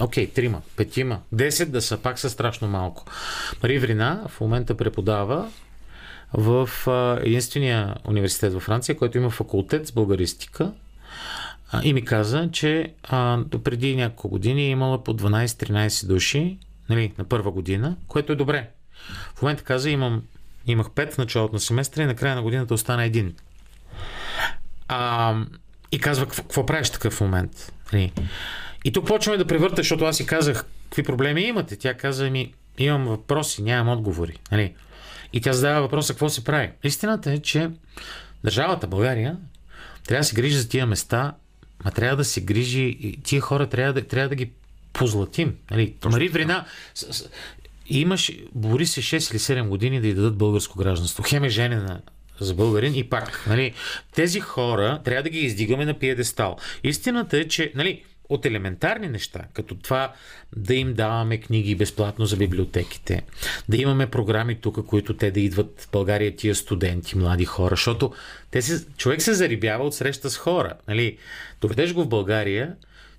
Окей, okay, трима, петима, десет да са, пак са страшно малко. Мари Врина в момента преподава в единствения университет във Франция, който има факултет с българистика. И ми каза, че а, преди няколко години е имала по 12-13 души нали, на първа година, което е добре. В момента каза, имам, имах 5 в началото на семестра и на края на годината остана един. А, и казва, какво правиш такъв момент? Нали? И тук почваме да превърта, защото аз си казах, какви проблеми имате? Тя каза ми, имам въпроси, нямам отговори. Нали? И тя задава въпроса какво се прави. Истината е, че държавата България трябва да се грижи за тия места, ма трябва да се грижи, и тия хора трябва да, трябва да ги позлатим. Нали? Мари Врина, имаш, бори се 6 или 7 години да й дадат българско гражданство. Хем е женена за българин и пак. Нали? Тези хора трябва да ги издигаме на пиедестал. Истината е, че нали, от елементарни неща, като това да им даваме книги безплатно за библиотеките, да имаме програми тук, които те да идват в България, тия студенти, млади хора, защото те се, човек се зарибява от среща с хора. Нали? Доведеш го в България,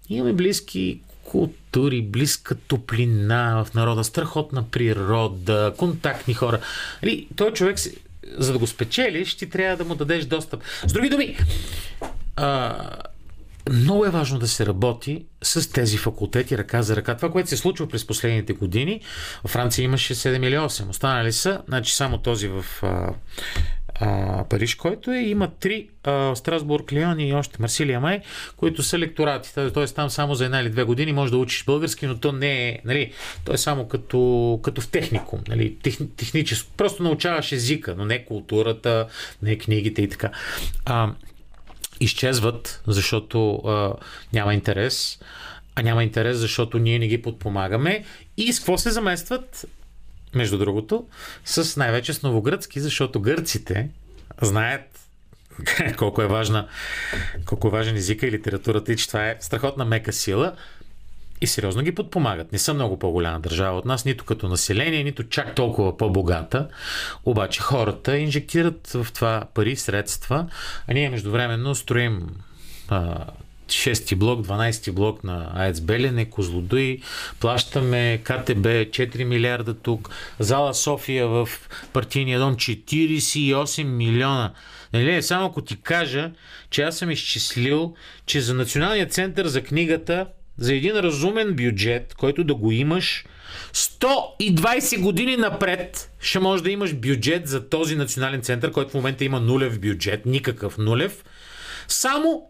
имаме близки култури, близка топлина в народа, страхотна природа, контактни хора. Нали, той човек, за да го спечелиш, ти трябва да му дадеш достъп. С други думи, а, много е важно да се работи с тези факултети ръка за ръка. Това, което се случва през последните години, в Франция имаше 7 или 8. Останали са, значи само този в а, Париж, който е. Има три а, Страсбург, Лион и още Марсилия Май, които са лекторати. Т.е. там само за една или две години може да учиш български, но то не е, нали, то е само като, като в техникум, нали, тех, техническо. Просто научаваш езика, но не културата, не книгите и така. А, изчезват, защото а, няма интерес, а няма интерес, защото ние не ги подпомагаме. И с какво се заместват? Между другото, с най-вече с новогръцки, защото гърците знаят колко е важна, колко е важен езика и литературата и че това е страхотна мека сила и сериозно ги подпомагат. Не са много по-голяма държава от нас, нито като население, нито чак толкова по-богата. Обаче хората инжектират в това пари, средства, а ние междувременно строим 6 блок, 12 блок на АЕЦ Белене, Козлодуй, плащаме КТБ 4 милиарда тук, зала София в партийния дом 48 милиона. Нали, само ако ти кажа, че аз съм изчислил, че за Националния център за книгата за един разумен бюджет, който да го имаш 120 години напред, ще можеш да имаш бюджет за този национален център, който в момента има нулев бюджет, никакъв нулев, само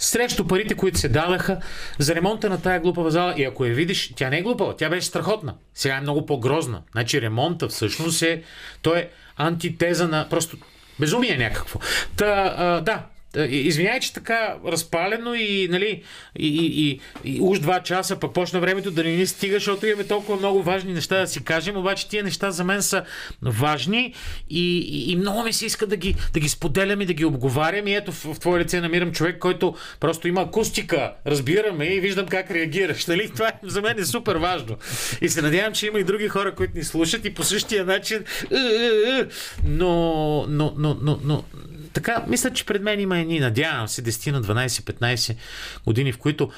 срещу парите, които се дадаха за ремонта на тая глупава зала. И ако я видиш, тя не е глупава, тя беше страхотна. Сега е много по-грозна. Значи ремонта всъщност е, той е антитеза на просто безумие някакво. Та, а, да, Извинявай, че така разпалено и, нали, и, и, и, и уж два часа, пък почна времето да не ни стига, защото имаме толкова много важни неща да си кажем, обаче тия неща за мен са важни и, и, и много ми се иска да ги, да ги споделям и да ги обговарям и ето в, в твое лице намирам човек, който просто има акустика, разбираме и виждам как реагираш. Нали? Това е, за мен е супер важно. И се надявам, че има и други хора, които ни слушат и по същия начин. «Е, е, е». Но, но, но, но, но така, мисля, че пред мен има едни, надявам се, 10 на 12-15 години, в които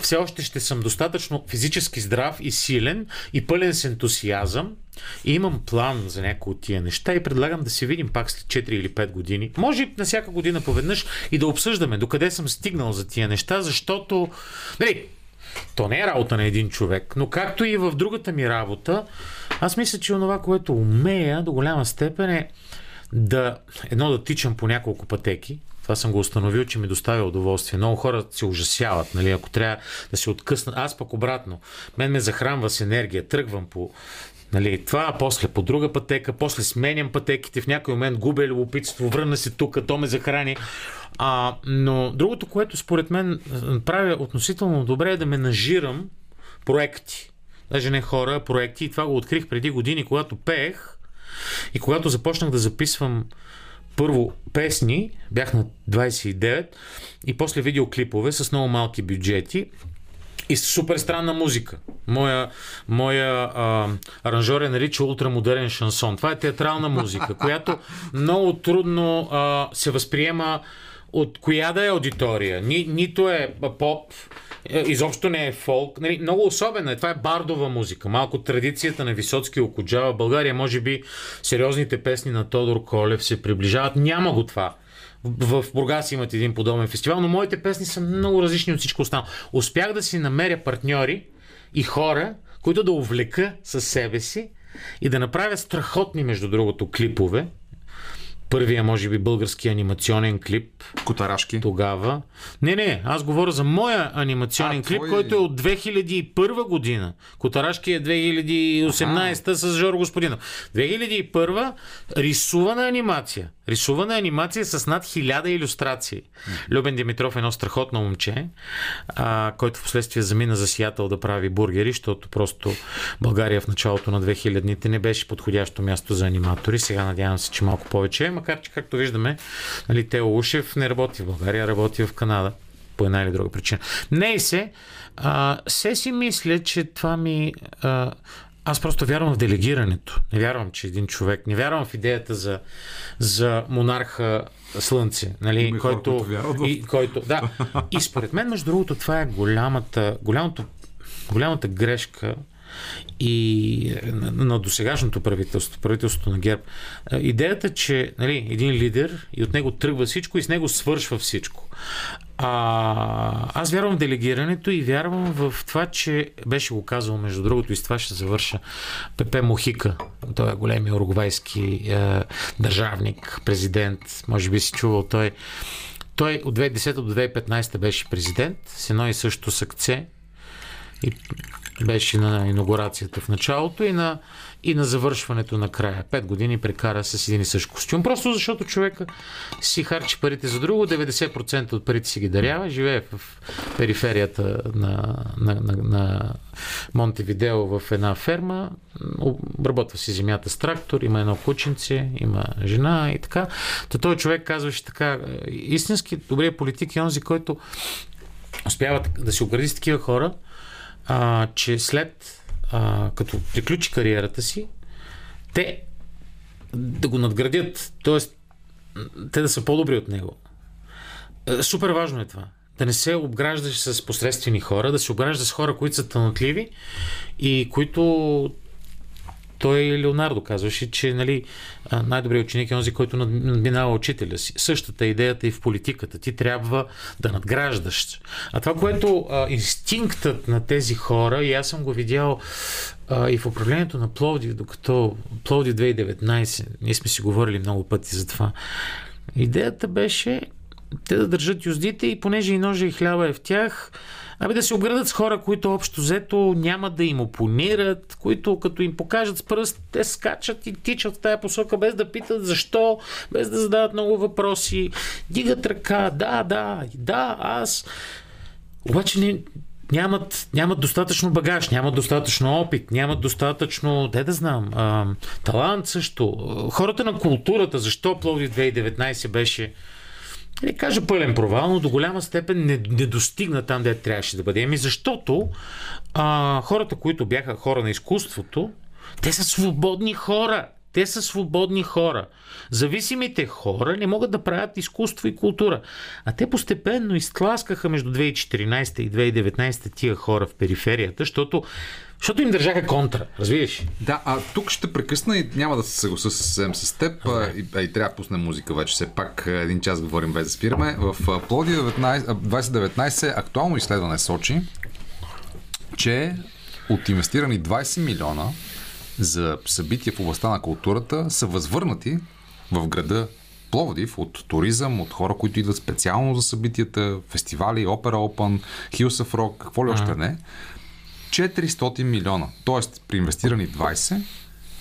все още ще съм достатъчно физически здрав и силен и пълен с ентусиазъм и имам план за някои от тия неща и предлагам да се видим пак след 4 или 5 години. Може на всяка година поведнъж и да обсъждаме докъде съм стигнал за тия неща, защото нали, то не е работа на един човек, но както и в другата ми работа, аз мисля, че онова, което умея до голяма степен е да едно да тичам по няколко пътеки. Това съм го установил, че ми доставя удоволствие. Много хора се ужасяват, нали, ако трябва да се откъснат. Аз пък обратно. Мен ме захранва с енергия. Тръгвам по Нали, това, после по друга пътека, после сменям пътеките, в някой момент губя любопитство, върна се тук, то ме захрани. А, но другото, което според мен правя относително добре е да менажирам проекти. Даже не хора, проекти. И това го открих преди години, когато пеех. И когато започнах да записвам първо песни, бях на 29, и после видеоклипове с много малки бюджети и с супер странна музика. Моя, моя а, аранжор е нарича ултрамодерен шансон. Това е театрална музика, която много трудно а, се възприема от коя да е аудитория. Ни, нито е поп, изобщо не е фолк. Нали, много особена е. Това е бардова музика. Малко традицията на Висоцки окуджава. В България, може би, сериозните песни на Тодор Колев се приближават. Няма го това. В в Бургас имат един подобен фестивал, но моите песни са много различни от всичко останало. Успях да си намеря партньори и хора, които да увлека със себе си и да направя страхотни, между другото, клипове. Първия, може би, български анимационен клип. Котарашки. Тогава. Не, не, аз говоря за моя анимационен А, клип, твой- който е от 2001 година. Котарашки е 2018 с Жоро Господинов. 2001 рисувана анимация. Рисувана анимация с над 1000 иллюстрации. Любен Димитров е едно страхотно момче, а, който в последствие замина за Сиатъл да прави бургери, защото просто България в началото на 2000-те не беше подходящо място за аниматори. Сега надявам се, че малко повече е, макар че, както виждаме, нали, Тео Ушев не работи в България, работи в Канада по една или друга причина. Не се, а, се си мисля, че това ми... А, аз просто вярвам в делегирането. Не вярвам, че един човек. Не вярвам в идеята за, за монарха Слънце, нали, Има хора, който, в- и, който. Да. И според мен, между другото, това е голямата, голямото, голямата грешка и на, досегашното правителство, правителството на ГЕРБ. Идеята, че нали, един лидер и от него тръгва всичко и с него свършва всичко. А, аз вярвам в делегирането и вярвам в това, че беше го казал, между другото, и с това ще завърша Пепе Мохика. Той е големия уругвайски е, държавник, президент. Може би си чувал той. Той от 2010 до 2015 беше президент с едно и също сакце и беше на инаугурацията в началото и на, и на завършването на края. Пет години прекара с един и същ костюм, просто защото човека си харчи парите за друго, 90% от парите си ги дарява, живее в периферията на, на, на, на Монтевидео в една ферма, обработва си земята с трактор, има едно кученце, има жена и така. Та той човек казваше така, истински добрият политик е онзи, който успява да се огради с такива хора, а, че след а, като приключи кариерата си, те да го надградят, т.е. те да са по-добри от него. Е, Супер важно е това. Да не се обграждаш с посредствени хора, да се обграждаш с хора, които са талантливи и които той Леонардо казваше, че нали, най-добрият ученик е онзи, който над- надминава учителя си. Същата е идеята и в политиката. Ти трябва да надграждаш. А това, което а, инстинктът на тези хора, и аз съм го видял а, и в управлението на Пловдив, докато Пловдив 2019, ние сме си говорили много пъти за това, идеята беше те да държат юздите и понеже и ножа и хляба е в тях, Ами да се обградат с хора, които общо взето няма да им опонират, които като им покажат с пръст, те скачат и тичат в тая посока, без да питат защо, без да задават много въпроси. Дигат ръка, да, да, да, аз. Обаче не, нямат, нямат достатъчно багаж, нямат достатъчно опит, нямат достатъчно, де да знам, а, талант също. Хората на културата, защо Пловдив 2019 беше не кажа пълен провал, но до голяма степен не, не достигна там, де трябваше да бъде. Ами защото а, хората, които бяха хора на изкуството, те са свободни хора. Те са свободни хора. Зависимите хора не могат да правят изкуство и култура. А те постепенно изтласкаха между 2014 и 2019 тия хора в периферията, защото защото им държаха контра, разбираш? Да, а тук ще прекъсна и няма да се съгласа съвсем с теб. А, и, а, и трябва да пусна музика вече. Все пак един час говорим без да спираме. В Плоди 2019 актуално изследване сочи, че от инвестирани 20 милиона за събития в областта на културата са възвърнати в града Пловдив от туризъм, от хора, които идват специално за събитията, фестивали, опера Опен, Hills of Rock, какво ли още не. 400 милиона. Тоест, при инвестирани 20,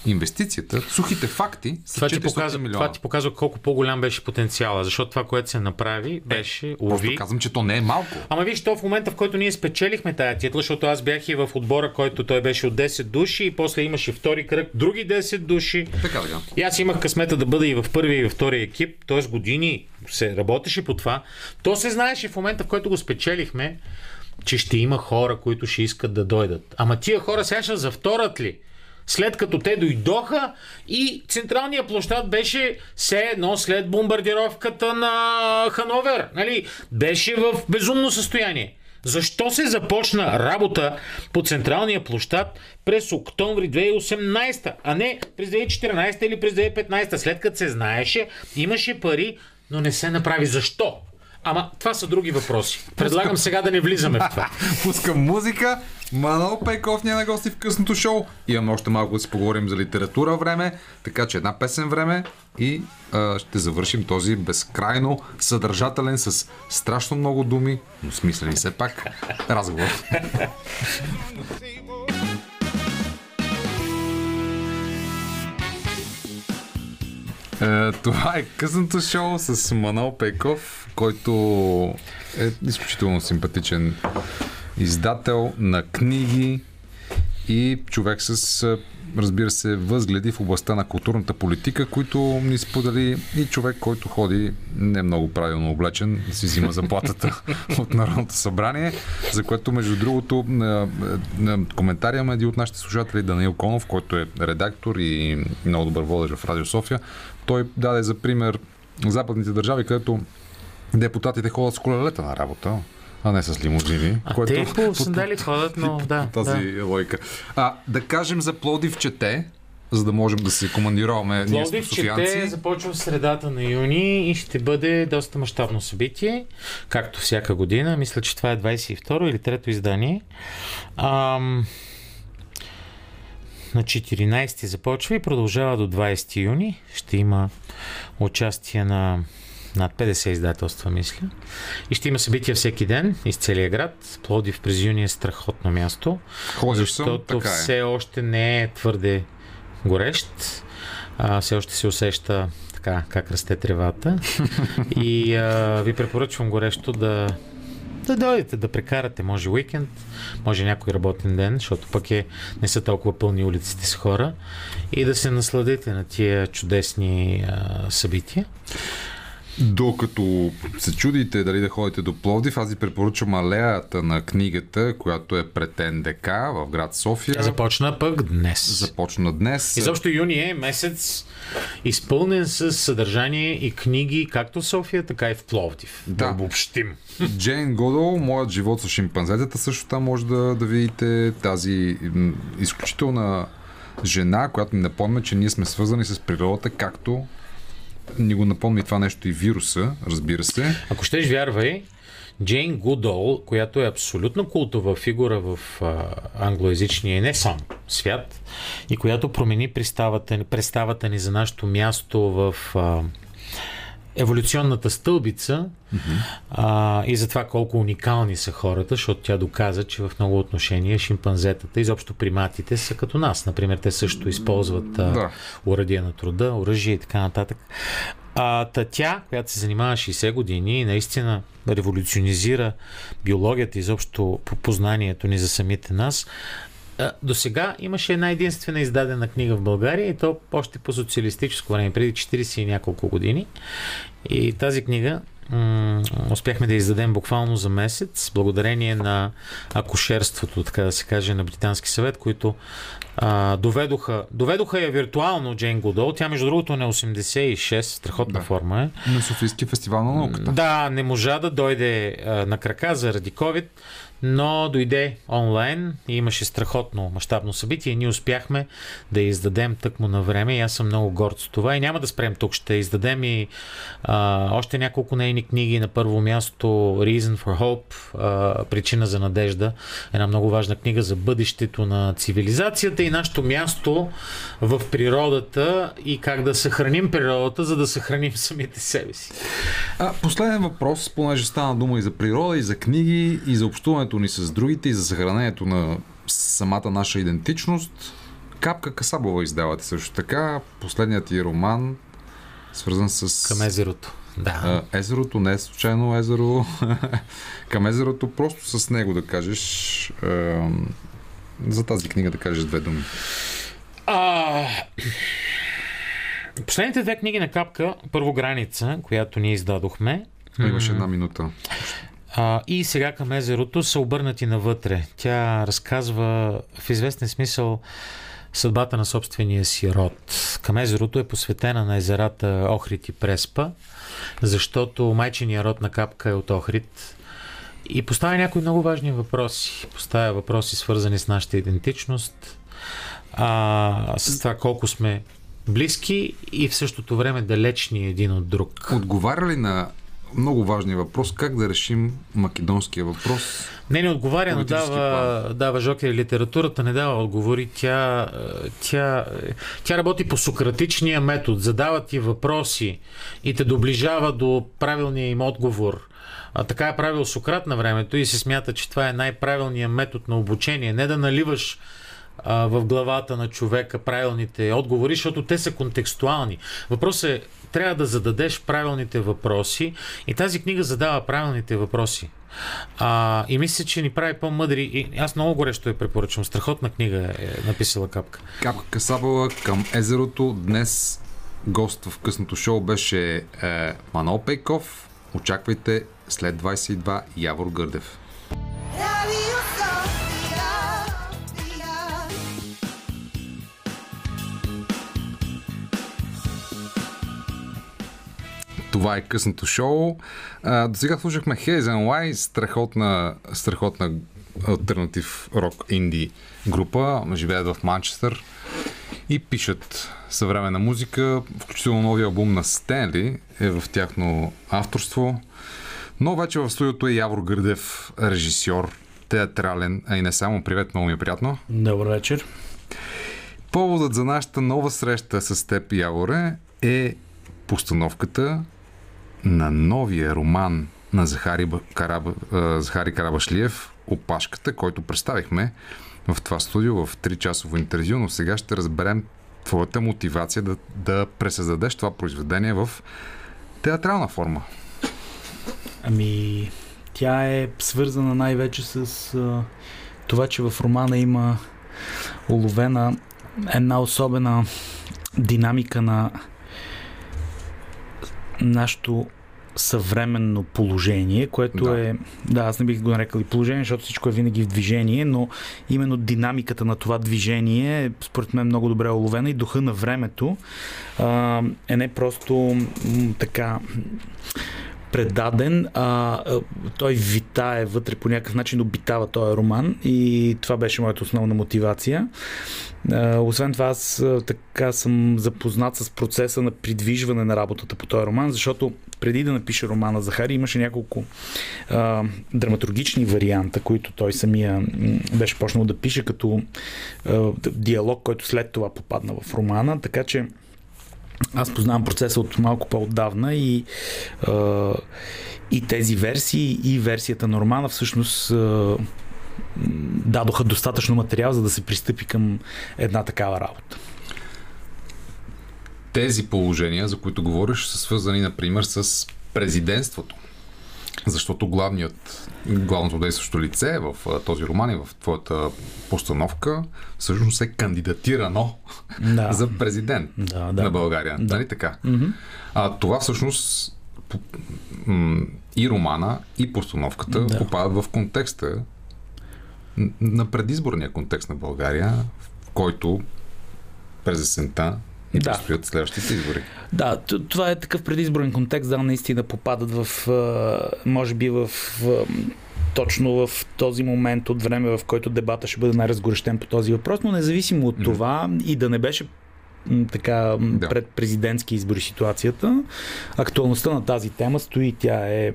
инвестицията, сухите факти са това 400 ти показва, милиона. Това ти показва колко по-голям беше потенциала, защото това, което се направи, беше е, уви. казвам, че то не е малко. Ама виж, то в момента, в който ние спечелихме тая титла, защото аз бях и в отбора, който той беше от 10 души и после имаше втори кръг, други 10 души. Така, така. И аз имах късмета да бъда и в първия и във втория екип, т.е. години се работеше по това. То се знаеше в момента, в който го спечелихме, че ще има хора, които ще искат да дойдат. Ама тия хора сега ще завторат ли? След като те дойдоха и централният площад беше все едно след бомбардировката на Хановер. Нали? Беше в безумно състояние. Защо се започна работа по централния площад през октомври 2018, а не през 2014 или през 2015, след като се знаеше, имаше пари, но не се направи. Защо? Ама това са други въпроси. Предлагам сега да не влизаме в това. Пускам музика. Манол Пейков ни е на гости в късното шоу. Имаме още малко да си поговорим за литература време, така че една песен време и а, ще завършим този безкрайно съдържателен с страшно много думи, но смислени все пак разговор. това е късното шоу с Манол Пейков, който е изключително симпатичен издател на книги и човек с, разбира се, възгледи в областта на културната политика, които ни сподели и човек, който ходи не много правилно облечен, си взима заплатата от Народното събрание, за което, между другото, на, на коментари има един от нашите слушатели, Даниил Конов, който е редактор и много добър водеж в Радио София. Той даде за пример западните държави, където депутатите ходят с колелета на работа а не с лимузини. А което, те по сандали ходят, но да. Тази да. логика. А, да кажем за Плодив чете, за да можем да се командироваме софиянци. чете започва в средата на юни и ще бъде доста мащабно събитие, както всяка година. Мисля, че това е 22 или трето издание. Ам, на 14 започва и продължава до 20 юни. Ще има участие на над 50 издателства, мисля. И ще има събития всеки ден из целия град. Плодив през юни е страхотно място. Ходиш защото съм, така е. все още не е твърде горещ. А, все още се усеща така, как расте тревата. и а, ви препоръчвам горещо да да дойдете, да прекарате, може уикенд, може някой работен ден, защото пък е, не са толкова пълни улиците с хора и да се насладите на тия чудесни а, събития. Докато се чудите дали да ходите до Пловдив, аз ви препоръчвам алеята на книгата, която е пред НДК в град София. Започна пък днес. Започна днес. Изобщо юни е месец изпълнен с съдържание и книги както в София, така и в Пловдив. Да. да обобщим. Джейн Годол, Моят живот с шимпанзетата, също там може да, да видите тази изключителна жена, която ни напомня, че ние сме свързани с природата, както ни го напомни това нещо и вируса, разбира се. Ако щеш вярвай, Джейн Гудол, която е абсолютно култова фигура в а, англоязичния и не сам свят, и която промени представата, представата ни за нашето място в а, еволюционната стълбица а, и за това колко уникални са хората, защото тя доказа, че в много отношения шимпанзетата, изобщо приматите са като нас. Например, те също използват а, Да. урадия на труда, оръжие и така нататък. А, та тя, която се занимава 60 години и наистина революционизира биологията, изобщо по познанието ни за самите нас, до сега имаше една единствена издадена книга в България и то още по социалистическо време, преди 40 и няколко години. И тази книга м- успяхме да издадем буквално за месец, благодарение на акушерството, така да се каже, на Британски съвет, които а, доведоха, доведоха я виртуално Джейн Гудол. Тя, между другото, на 86, страхотна Да. форма е. На Софийски фестивал на науката. Да, не можа да дойде а, на крака заради COVID, но дойде онлайн и имаше страхотно мащабно събитие. Ние успяхме да издадем тъкмо на време и аз съм много горд с това. И няма да спрем тук. Ще издадем и а, още няколко нейни книги. На първо място Reason for Hope, а, Причина за надежда. Една много важна книга за бъдещето на цивилизацията и нашето място в природата и как да съхраним природата, за да съхраним самите себе си. А, последен въпрос, понеже стана дума и за природа, и за книги, и за общуването ни с другите, и за съхранението на самата наша идентичност. Капка Касабова издавате също така. Последният ти роман, свързан с... Към езерото. Да. Езерото, не е случайно езеро. Към езерото, просто с него да кажеш... За тази книга да кажеш две думи. А... Последните две книги на Капка, първо Граница, която ние издадохме, Имаш една минута. А, и сега към езерото са обърнати навътре. Тя разказва в известен смисъл съдбата на собствения си род. Към езерото е посветена на езерата Охрид и Преспа, защото майчиният род на Капка е от Охрид. И поставя някои много важни въпроси. Поставя въпроси свързани с нашата идентичност, а, с това колко сме близки и в същото време далечни един от друг. Отговаря ли на много важния въпрос как да решим македонския въпрос? Не, не отговаря, но дава, дава жокер. Литературата не дава отговори. Тя, е, тя, е, тя работи по сократичния метод. Задава ти въпроси и те доближава до правилния им отговор. А така е правил Сократ на времето и се смята, че това е най-правилният метод на обучение. Не да наливаш а, в главата на човека правилните отговори, защото те са контекстуални. Въпросът е, трябва да зададеш правилните въпроси и тази книга задава правилните въпроси. А, и мисля, че ни прави по-мъдри. И аз много горещо я препоръчвам. Страхотна книга е написала Капка. Капка Касабова към езерото. Днес гост в късното шоу беше е, Манол Пейков. Очаквайте след 22 Явор Гърдев. Това е късното шоу. А, до сега слушахме Hazen Why, страхотна, страхотна альтернатив рок инди група. Живеят в Манчестър и пишат съвременна музика. Включително новия албум на Стенли е в тяхно авторство. Но вече в студиото е Явор Гърдев, режисьор, театрален, а и не само. Привет, много ми е приятно. Добър вечер. Поводът за нашата нова среща с теб, Яворе, е постановката на новия роман на Захари, Ба- Караба, Захари Карабашлиев Опашката, който представихме в това студио в 3-часово интервю, но сега ще разберем твоята мотивация да, да пресъздадеш това произведение в театрална форма. Ами, тя е свързана най-вече с а, това, че в романа има уловена една особена динамика на нашето съвременно положение, което Да. е, да, аз не бих го нарекал и положение, защото всичко е винаги в движение, но именно динамиката на това движение е според мен много добре уловена и духа на времето а, е не просто м, така предаден, а, той витае вътре по някакъв начин, обитава този роман и това беше моята основна мотивация. А, освен това, аз така съм запознат с процеса на придвижване на работата по този роман, защото преди да напише романа Захари имаше няколко а, драматургични варианта, които той самия беше почнал да пише като а, диалог, който след това попадна в романа, така че аз познавам процеса от малко по-отдавна и, а, и тези версии и версията на романа всъщност а, дадоха достатъчно материал, за да се пристъпи към една такава работа. Тези положения, за които говориш, са свързани, например, с президентството. Защото главният, главното действащо лице в този роман и в твоята постановка всъщност е кандидатирано да. за президент да, да. на България. Да. Нали така? Mm-hmm. А това всъщност и романа, и постановката да. попадат в контекста на предизборния контекст на България, в който през есента и да. предстоят следващите избори. Да, това е такъв предизборен контекст, да, наистина попадат в, може би в точно в този момент от време, в който дебата ще бъде най-разгорещен по този въпрос, но независимо от това и да не беше така да. пред президентски избори ситуацията, актуалността на тази тема стои, тя е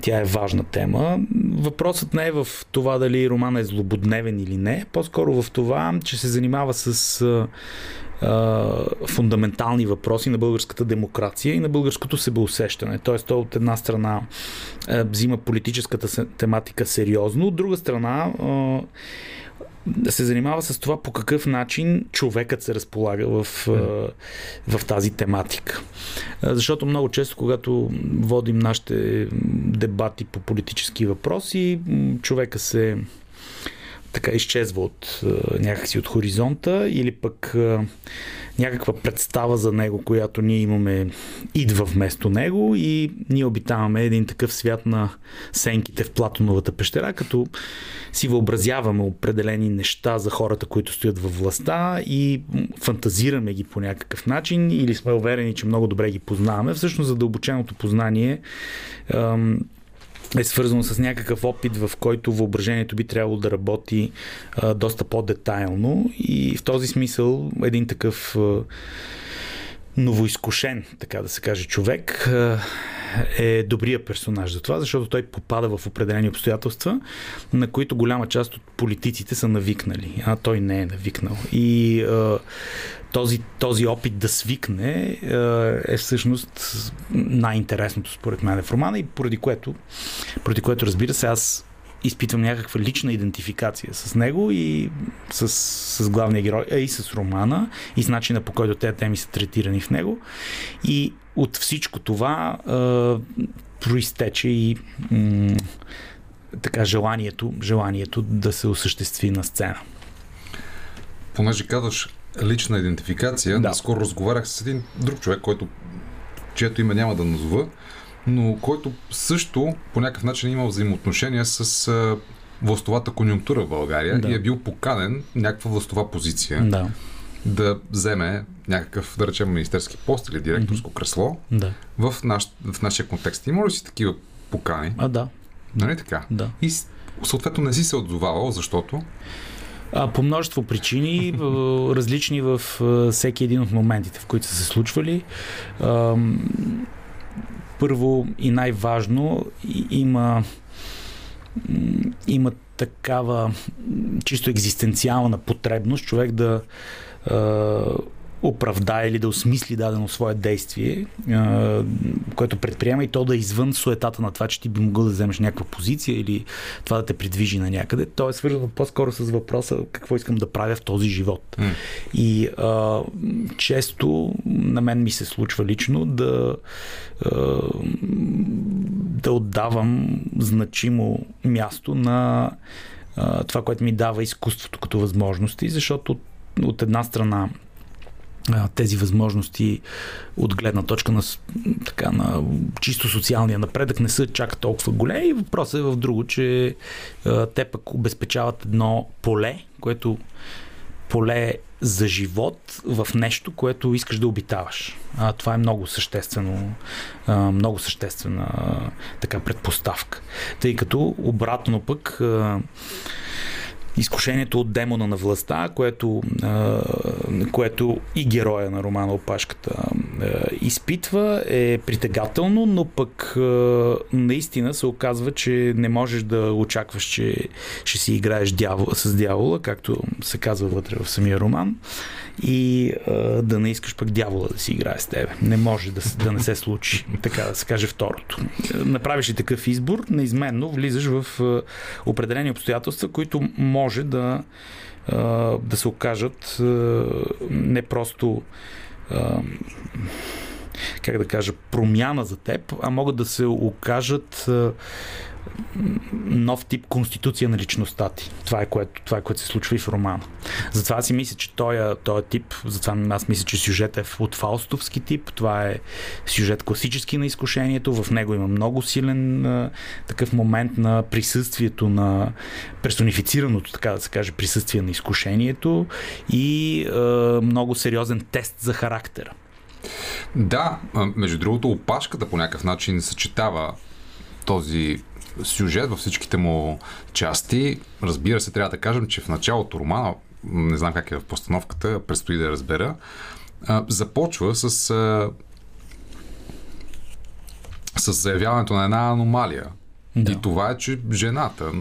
тя е важна тема. Въпросът не е в това дали романа е злободневен или не, по-скоро в това, че се занимава с а, фундаментални въпроси на българската демокрация и на българското себеусещане. Тоест, той от една страна а, взима политическата тематика сериозно, от друга страна а, се занимава с това по какъв начин човекът се разполага в, в тази тематика. Защото много често, когато водим нашите дебати по политически въпроси, човека се така изчезва от някакси от хоризонта или пък някаква представа за него, която ние имаме, идва вместо него и ние обитаваме един такъв свят на сенките в Платоновата пещера, като си въобразяваме определени неща за хората, които стоят във властта и фантазираме ги по някакъв начин или сме уверени, че много добре ги познаваме. Всъщност задълбоченото познание е свързано с някакъв опит, в който въображението би трябвало да работи а, доста по-детайлно и в този смисъл един такъв а, новоизкушен, така да се каже, човек е добрия персонаж за това, защото той попада в определени обстоятелства, на които голяма част от политиците са навикнали, а той не е навикнал. И а, този, този опит да свикне е всъщност най-интересното според мен в романа и поради което, поради което разбира се, аз изпитвам някаква лична идентификация с него и с, с главния герой, а и с романа и с начина по който тези теми са третирани в него. И от всичко това е, проистече и м- така желанието, желанието да се осъществи на сцена. Понеже казваш лична идентификация, да. скоро разговарях с един друг човек, който чието име няма да назова, но който също по някакъв начин е имал взаимоотношения с а, властовата конюнктура в България да. и е бил поканен някаква властова позиция. Да да вземе някакъв, да речем, министерски пост или директорско mm-hmm. кресло да. в, наш, в нашия контекст. Има ли си такива покани? А, да. Нали така? Да. И съответно не си се отзовавал, защото? А, по множество причини, различни в всеки един от моментите, в които са се случвали. Първо и най-важно има има такава чисто екзистенциална потребност човек да оправдае или да осмисли дадено свое действие, което предприема и то да е извън суетата на това, че ти би могъл да вземеш някаква позиция или това да те придвижи на някъде. То е свързано по-скоро с въпроса какво искам да правя в този живот. Mm. И а, често на мен ми се случва лично да а, да отдавам значимо място на а, това, което ми дава изкуството като възможности, защото от една страна тези възможности от гледна точка на, така, на чисто социалния напредък не са чак толкова големи. Въпросът е в друго, че те пък обезпечават едно поле, което поле за живот в нещо, което искаш да обитаваш. А, това е много съществено, а, много съществена така предпоставка. Тъй като обратно пък а, изкушението от демона на властта, което, което и героя на романа Опашката изпитва, е притегателно, но пък наистина се оказва, че не можеш да очакваш, че ще си играеш дявол, с дявола, както се казва вътре в самия роман и да не искаш пък дявола да си играе с тебе. Не може да, да не се случи, така да се каже второто. Направиш ли такъв избор, неизменно влизаш в определени обстоятелства, които може да, да се окажат не просто как да кажа, промяна за теб, а могат да се окажат нов тип конституция на личността ти. Това е което, това е което се случва и в романа. Затова си мисля, че този, този тип, затова аз мисля, че сюжет е от фаустовски тип. Това е сюжет класически на изкушението. В него има много силен а, такъв момент на присъствието на персонифицираното, така да се каже, присъствие на изкушението и а, много сериозен тест за характера. Да, между другото, опашката по някакъв начин съчетава този сюжет във всичките му части. Разбира се, трябва да кажем, че в началото романа, не знам как е в постановката, предстои да я разбера, започва с с заявяването на една аномалия. Да. И това е, че жената,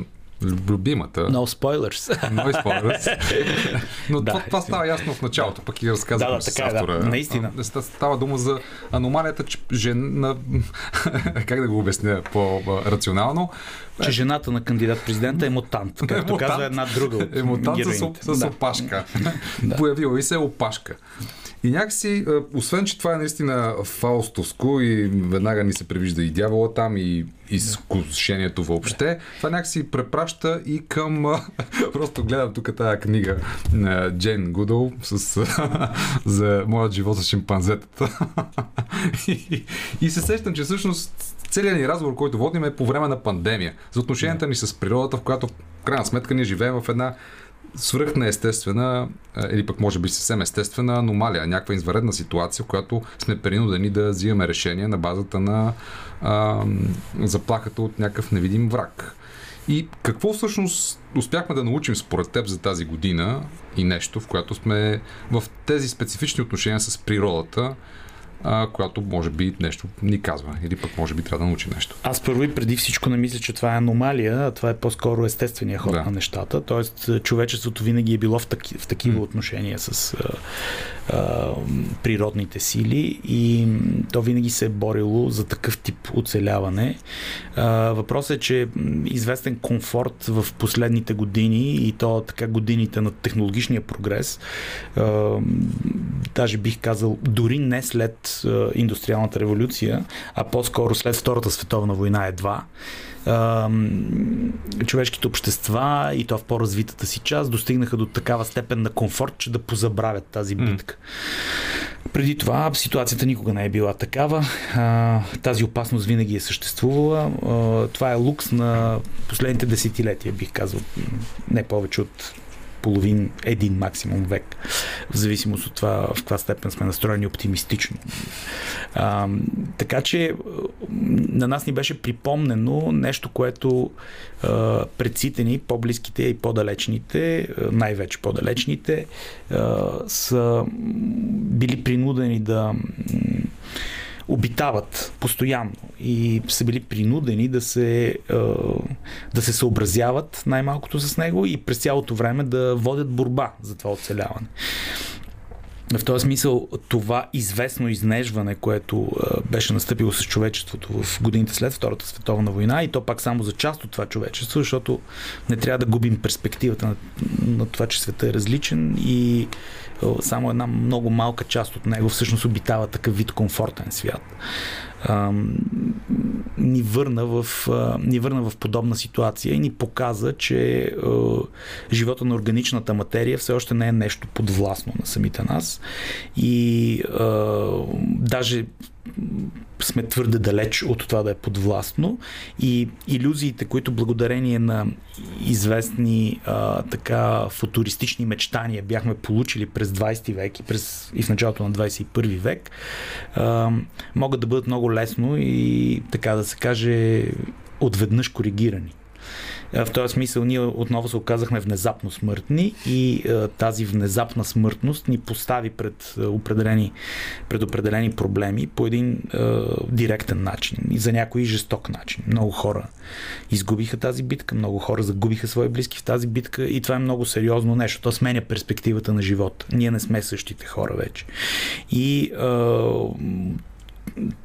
любимата. No spoilers. No spoilers. Но да, това, това става ясно в началото, пък и разказвам да, да, така, с автора. Да, наистина. Става дума за аномалията, че жена... как да го обясня по-рационално? Че жената на кандидат-президента е мутант, както е мутант. казва една друга от Е мутант с, с опашка. да. Появила и се опашка. И някакси, освен, че това е наистина фаустовско и веднага ни се превижда и дявола там, и изкушението въобще, това някакси препраща и към... Просто гледам тук тази книга на Джейн Гудъл с, за моят живот с шимпанзетата. и, и се сещам, че всъщност целият ни разговор, който водим е по време на пандемия. За отношенията ни с природата, в която в крайна сметка ние живеем в една свръхна естествена, или пък може би съвсем естествена аномалия, някаква изваредна ситуация, в която сме принудени да взимаме решение на базата на а, заплахата от някакъв невидим враг. И какво всъщност успяхме да научим според теб за тази година и нещо, в което сме в тези специфични отношения с природата, а, която може би нещо ни казва или пък може би трябва да научи нещо. Аз първо и преди всичко не мисля, че това е аномалия, а това е по-скоро естествения ход да. на нещата. Тоест, човечеството винаги е било в, таки, в такива mm. отношения с природните сили и то винаги се е борило за такъв тип оцеляване. Въпросът е, че известен комфорт в последните години и то така годините на технологичния прогрес, даже бих казал, дори не след индустриалната революция, а по-скоро след Втората световна война едва, човешките общества и то в по-развитата си част достигнаха до такава степен на комфорт, че да позабравят тази битка. Mm. Преди това ситуацията никога не е била такава. Тази опасност винаги е съществувала. Това е лукс на последните десетилетия, бих казал. Не повече от половин, един максимум век, в зависимост от това в каква степен сме настроени оптимистично. А, така че на нас ни беше припомнено нещо, което а, предсите по-близките и по-далечните, най-вече по-далечните, а, са били принудени да обитават постоянно и са били принудени да се, да се съобразяват най-малкото с него и през цялото време да водят борба за това оцеляване. В този смисъл това известно изнежване, което беше настъпило с човечеството в годините след Втората световна война и то пак само за част от това човечество, защото не трябва да губим перспективата на, на това, че света е различен и само една много малка част от него всъщност обитава такъв вид комфортен свят. А, ни, върна в, ни върна в подобна ситуация и ни показа, че живота на органичната материя все още не е нещо подвластно на самите нас и даже сме твърде далеч от това да е подвластно и иллюзиите, които благодарение на известни а, така футуристични мечтания бяхме получили през 20 век и, през, и в началото на 21 век, а, могат да бъдат много лесно и така да се каже отведнъж коригирани. В този смисъл ние отново се оказахме внезапно смъртни и тази внезапна смъртност ни постави пред определени, пред определени проблеми по един директен начин и за някои жесток начин. Много хора изгубиха тази битка, много хора загубиха свои близки в тази битка и това е много сериозно нещо. То сменя перспективата на живота. Ние не сме същите хора вече. И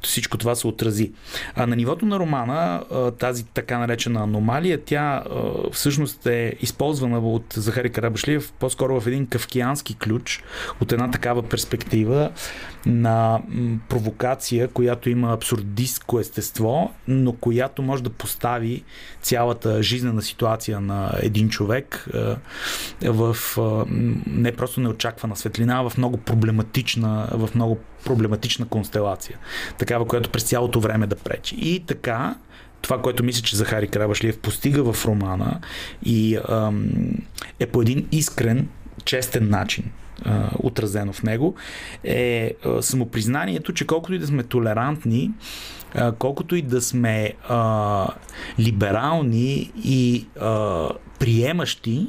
всичко това се отрази. А на нивото на романа, тази така наречена аномалия, тя всъщност е използвана от Захари Карабашлиев по-скоро в един кавкиански ключ, от една такава перспектива на провокация, която има абсурдистко естество, но която може да постави цялата жизнена ситуация на един човек в не просто неочаквана светлина, а в много проблематична, в много проблематична констелация. Такава, която през цялото време да пречи. И така, това, което мисля, че Захари Карабашлиев постига в романа и ам, е по един искрен, честен начин а, отразено в него, е а, самопризнанието, че колкото и да сме толерантни, а, колкото и да сме а, либерални и а, приемащи,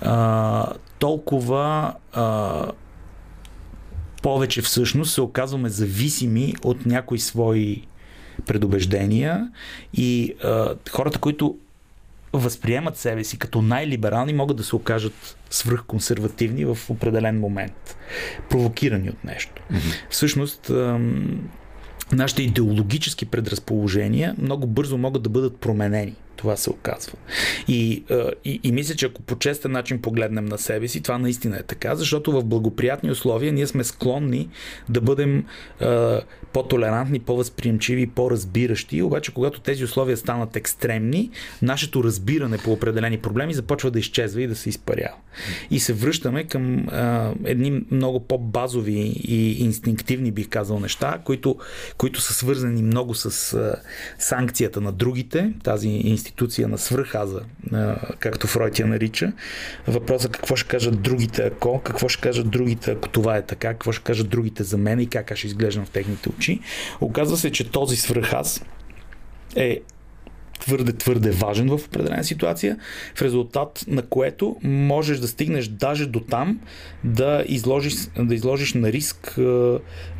а, толкова а, повече всъщност се оказваме зависими от някои свои предубеждения и а, хората, които възприемат себе си като най-либерални, могат да се окажат свръхконсервативни в определен момент, провокирани от нещо. Mm-hmm. Всъщност, нашите идеологически предразположения много бързо могат да бъдат променени. Това се оказва. И, и, и мисля, че ако по честен начин погледнем на себе си, това наистина е така, защото в благоприятни условия ние сме склонни да бъдем е, по-толерантни, по-възприемчиви, по-разбиращи, обаче когато тези условия станат екстремни, нашето разбиране по определени проблеми започва да изчезва и да се изпарява. И се връщаме към е, едни много по-базови и инстинктивни, бих казал, неща, които, които са свързани много с е, санкцията на другите, тази институция на свръхаза, както Фройд я нарича. Въпросът какво ще кажат другите ако, какво ще кажат другите ако това е така, какво ще кажат другите за мен и как аз ще изглеждам в техните очи. Оказва се, че този свръхаз е твърде, твърде важен в определена ситуация, в резултат на което можеш да стигнеш даже до там да изложиш, да изложиш на риск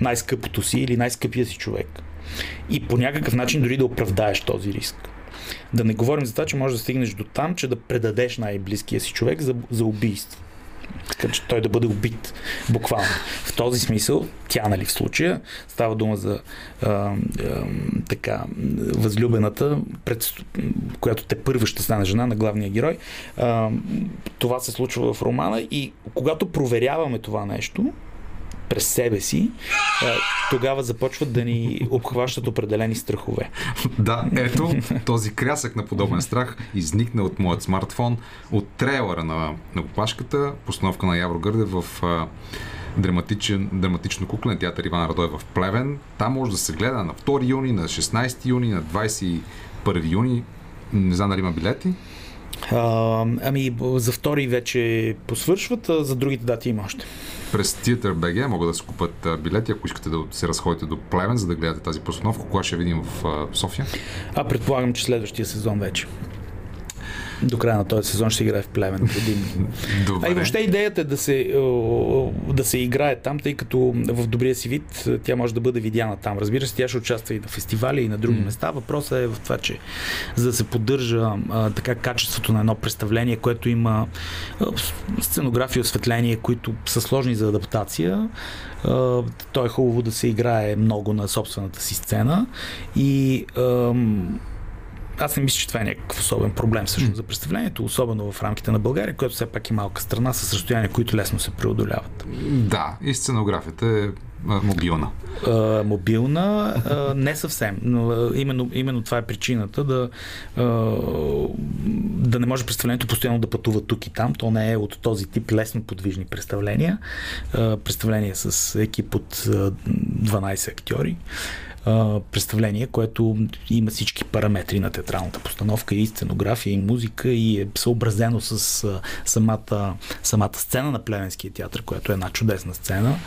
най-скъпото си или най-скъпия си човек. И по някакъв начин дори да оправдаеш този риск. Да не говорим за това, че можеш да стигнеш до там, че да предадеш най-близкия си човек за, за убийство. Така че той да бъде убит, буквално. В този смисъл, тя, нали, в случая, става дума за а, а, така, възлюбената, пред, която те първа ще стане жена на главния герой. А, това се случва в романа и когато проверяваме това нещо, през себе си, тогава започват да ни обхващат определени страхове. Да, ето този крясък на подобен страх изникна от моят смартфон, от трейлера на, на опашката, постановка на Явро Гърде в драматичен, драматично куклен театър Иван Радой в Плевен. Там може да се гледа на 2 юни, на 16 юни, на 21 юни. Не знам дали има билети. А, ами, за втори вече посвършват, а за другите дати има още. През Theater BG могат да се купат билети, ако искате да се разходите до Плевен, за да гледате тази постановка. Кога ще видим в София? А предполагам, че следващия сезон вече до края на този сезон ще играе в Плевен предимно. А и въобще идеята е да се, да се играе там, тъй като в добрия си вид тя може да бъде видяна там. Разбира се, тя ще участва и на фестивали, и на други mm. места. Въпросът е в това, че за да се поддържа а, така качеството на едно представление, което има а, сценография осветление, които са сложни за адаптация, а, то е хубаво да се играе много на собствената си сцена и а, аз не мисля, че това е някакъв особен проблем всъщност за представлението, особено в рамките на България, която все пак е малка страна с разстояния, които лесно се преодоляват. Да, и сценографията е мобилна. А, мобилна, а, не съвсем. Но именно, именно това е причината да, а, да не може представлението постоянно да пътува тук и там. То не е от този тип лесно подвижни представления. А, представление с екип от 12 актьори представление, което има всички параметри на театралната постановка и сценография, и музика, и е съобразено с а, самата, самата сцена на Плевенския театър, която е една чудесна сцена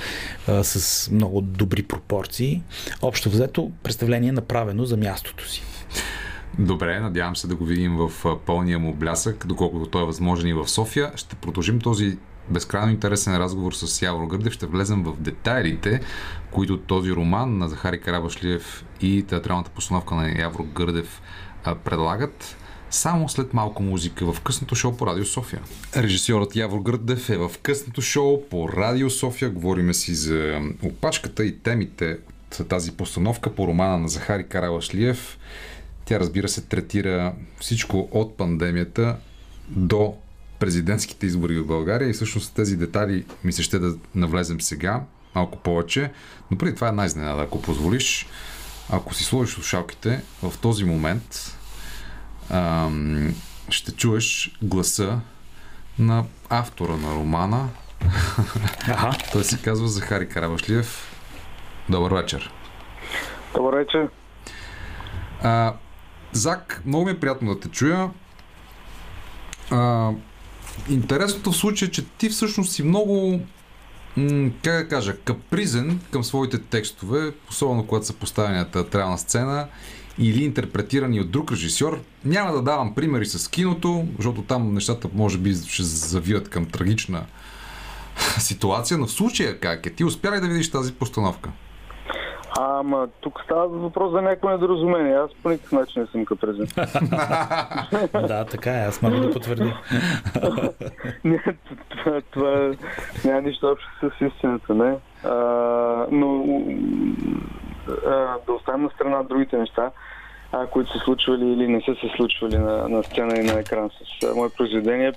а, с много добри пропорции. Общо взето, представление направено за мястото си. Добре, надявам се да го видим в пълния му блясък, доколкото той е възможен и в София. Ще продължим този безкрайно интересен разговор с Явор Гърдев. Ще влезем в детайлите, които този роман на Захари Карабашлиев и театралната постановка на Явор Гърдев предлагат само след малко музика в късното шоу по Радио София. Режисьорът Явор Гърдев е в късното шоу по Радио София. Говориме си за опашката и темите от тази постановка по романа на Захари Карабашлиев. Тя, разбира се, третира всичко от пандемията до президентските избори в България и всъщност тези детали ми се ще да навлезем сега малко повече, но преди това е една изненада, ако позволиш. Ако си сложиш слушалките, в този момент ам, ще чуеш гласа на автора на романа. Ага. Той се казва Захари Карабашлиев. Добър вечер. Добър вечер. А, Зак, много ми е приятно да те чуя. А, интересното в случая е, че ти всъщност си много, как да кажа, капризен към своите текстове, особено когато са поставени на театрална сцена или интерпретирани от друг режисьор. Няма да давам примери с киното, защото там нещата може би ще завият към трагична ситуация, но в случая как е? Ти успя ли да видиш тази постановка? Ама тук става въпрос за някакво недоразумение. Аз по никакъв начин не съм капризен. да, така е, аз мога да потвърдя. не, това, това няма нищо общо с истината, не. А, но а, да оставим на страна другите неща, а, които са случвали или не са се случвали на, на сцена и на екран с а, мое произведение.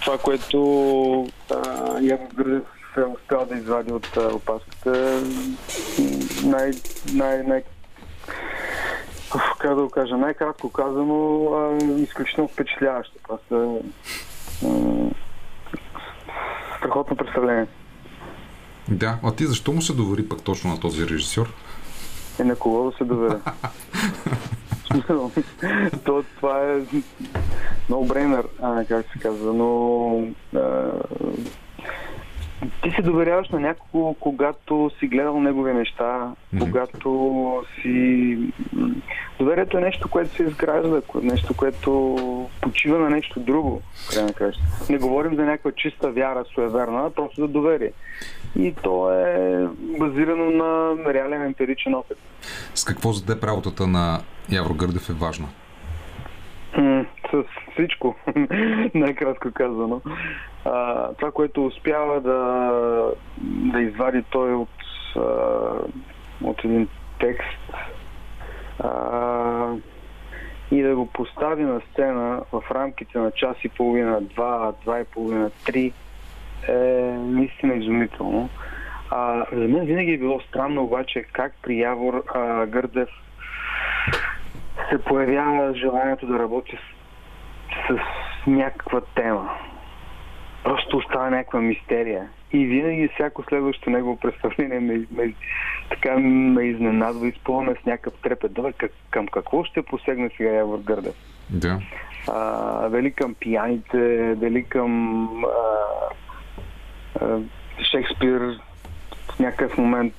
Това, което Яко Гърдев се е успял да извади от а, опаската, най, най, най, как да го кажа, най-кратко казано, изключително впечатляващо. Това са страхотно представление. Да, а ти защо му се довери пък точно на този режисьор? Е, на кого да се доверя? То, това е много брейнер, как се казва, но а, ти се доверяваш на някого, когато си гледал негови неща, mm-hmm. когато си... Доверието е нещо, което се изгражда, нещо, което почива на нещо друго, край на краща. Не говорим за някаква чиста вяра, суеверна, а просто за доверие. И то е базирано на реален емпиричен опит. С какво за теб работата на Явро Гърдев е важна? М, С всичко, най-кратко казано. Това, което успява да, да извади той от, от един текст а, и да го постави на сцена в рамките на час и половина, два, два и половина, три, е наистина изумително. А, за мен винаги е било странно обаче как при Явор а, Гърдев се появява желанието да работи с, с някаква тема. Просто остава някаква мистерия. И винаги всяко следващо негово представление ме, ме, така ме изненадва, изпълня с някакъв трепет. Добре, как, към какво ще посегне сега Явор Гърдев? Да. А, дали към пияните, дали към а, а, Шекспир, в някакъв момент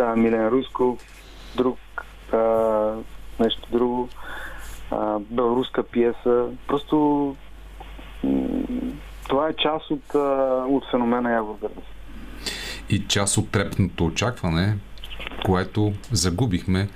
а, Милен Русков, друг а, нещо друго, а, белоруска пиеса. Просто м- това е част от, от феномена Явор Гърдев. И част от трепетното очакване, което загубихме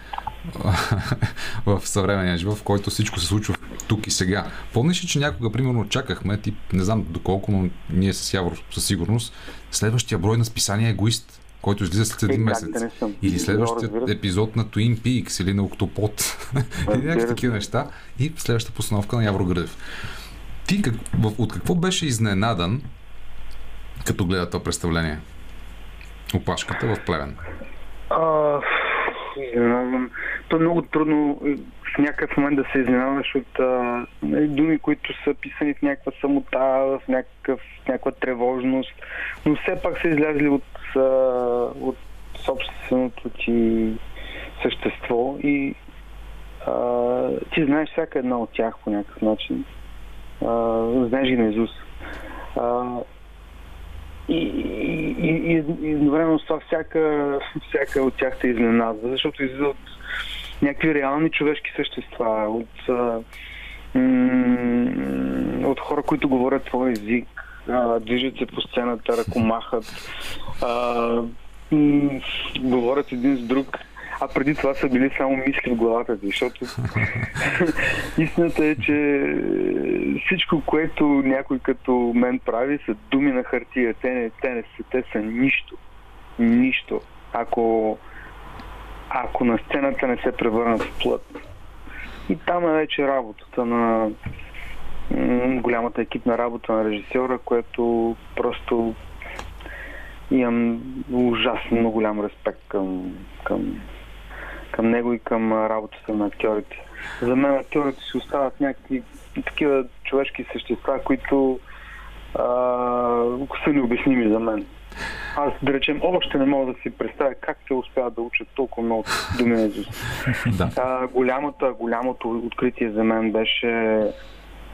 в съвременния живот, в който всичко се случва тук и сега. Помниш ли, че някога, примерно, чакахме, ти не знам доколко, но ние с Явор със сигурност, следващия брой на списание Егоист, който излиза след един Е, месец. да? Или следващия епизод на Twin Peaks или на Октопод. или някакви такива неща. И следващата постановка на Явро Гръдев. Ти как, от какво беше изненадан, като гледа това представление? Опашката в Плевен. А, изненадвам. То е много трудно в някакъв момент да се изненадваш от а, нали, думи, които са писани в някаква самота, в някакъв, някаква тревожност, но все пак са излязли от, а, от собственото ти същество и а, ти знаеш всяка една от тях по някакъв начин. Знаеш ги наизуст. И, и, и, и едновременно с това всяка, всяка от тях те изненадва, защото излиза от някакви реални човешки същества, от, а, м- от хора, които говорят твой език, а, движат се по сцената, ръкомахат, а, м- говорят един с друг а преди това са били само мисли в главата ти, защото истината е, че всичко, което някой като мен прави, са думи на хартия. Те, не, те, не са, те са нищо. Нищо. Ако, ако на сцената не се превърнат в плът. И там е вече работата на голямата екипна работа на режисьора, което просто имам ужасно голям респект към, към към него и към работата на актьорите. За мен актьорите си остават някакви такива човешки същества, които а, са необясними за мен. Аз, да речем, още не мога да си представя как те успяват да учат толкова много думи на да. а, голямата, голямото откритие за мен беше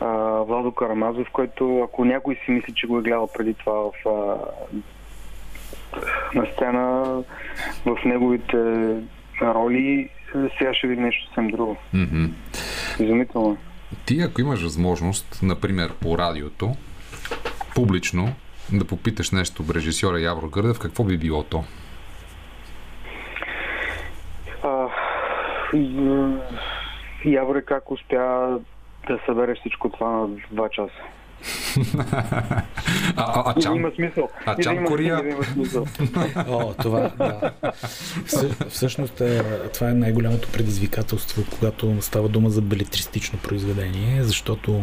а, Владо Карамазов, който, ако някой си мисли, че го е гледал преди това в, а, на сцена, в неговите роли, сега ще види нещо съвсем друго. Mm-hmm. Изумително. Ти, ако имаш възможност, например по радиото, публично, да попиташ нещо в режисьора Явро Гърдев, какво би било то? А, Явре как успя да събере всичко това на два часа? А, а, а чам, има смисъл. А чам има, Кория? Има смисъл. О, това, да. Всъщност е, това е най-голямото предизвикателство, когато става дума за белетристично произведение, защото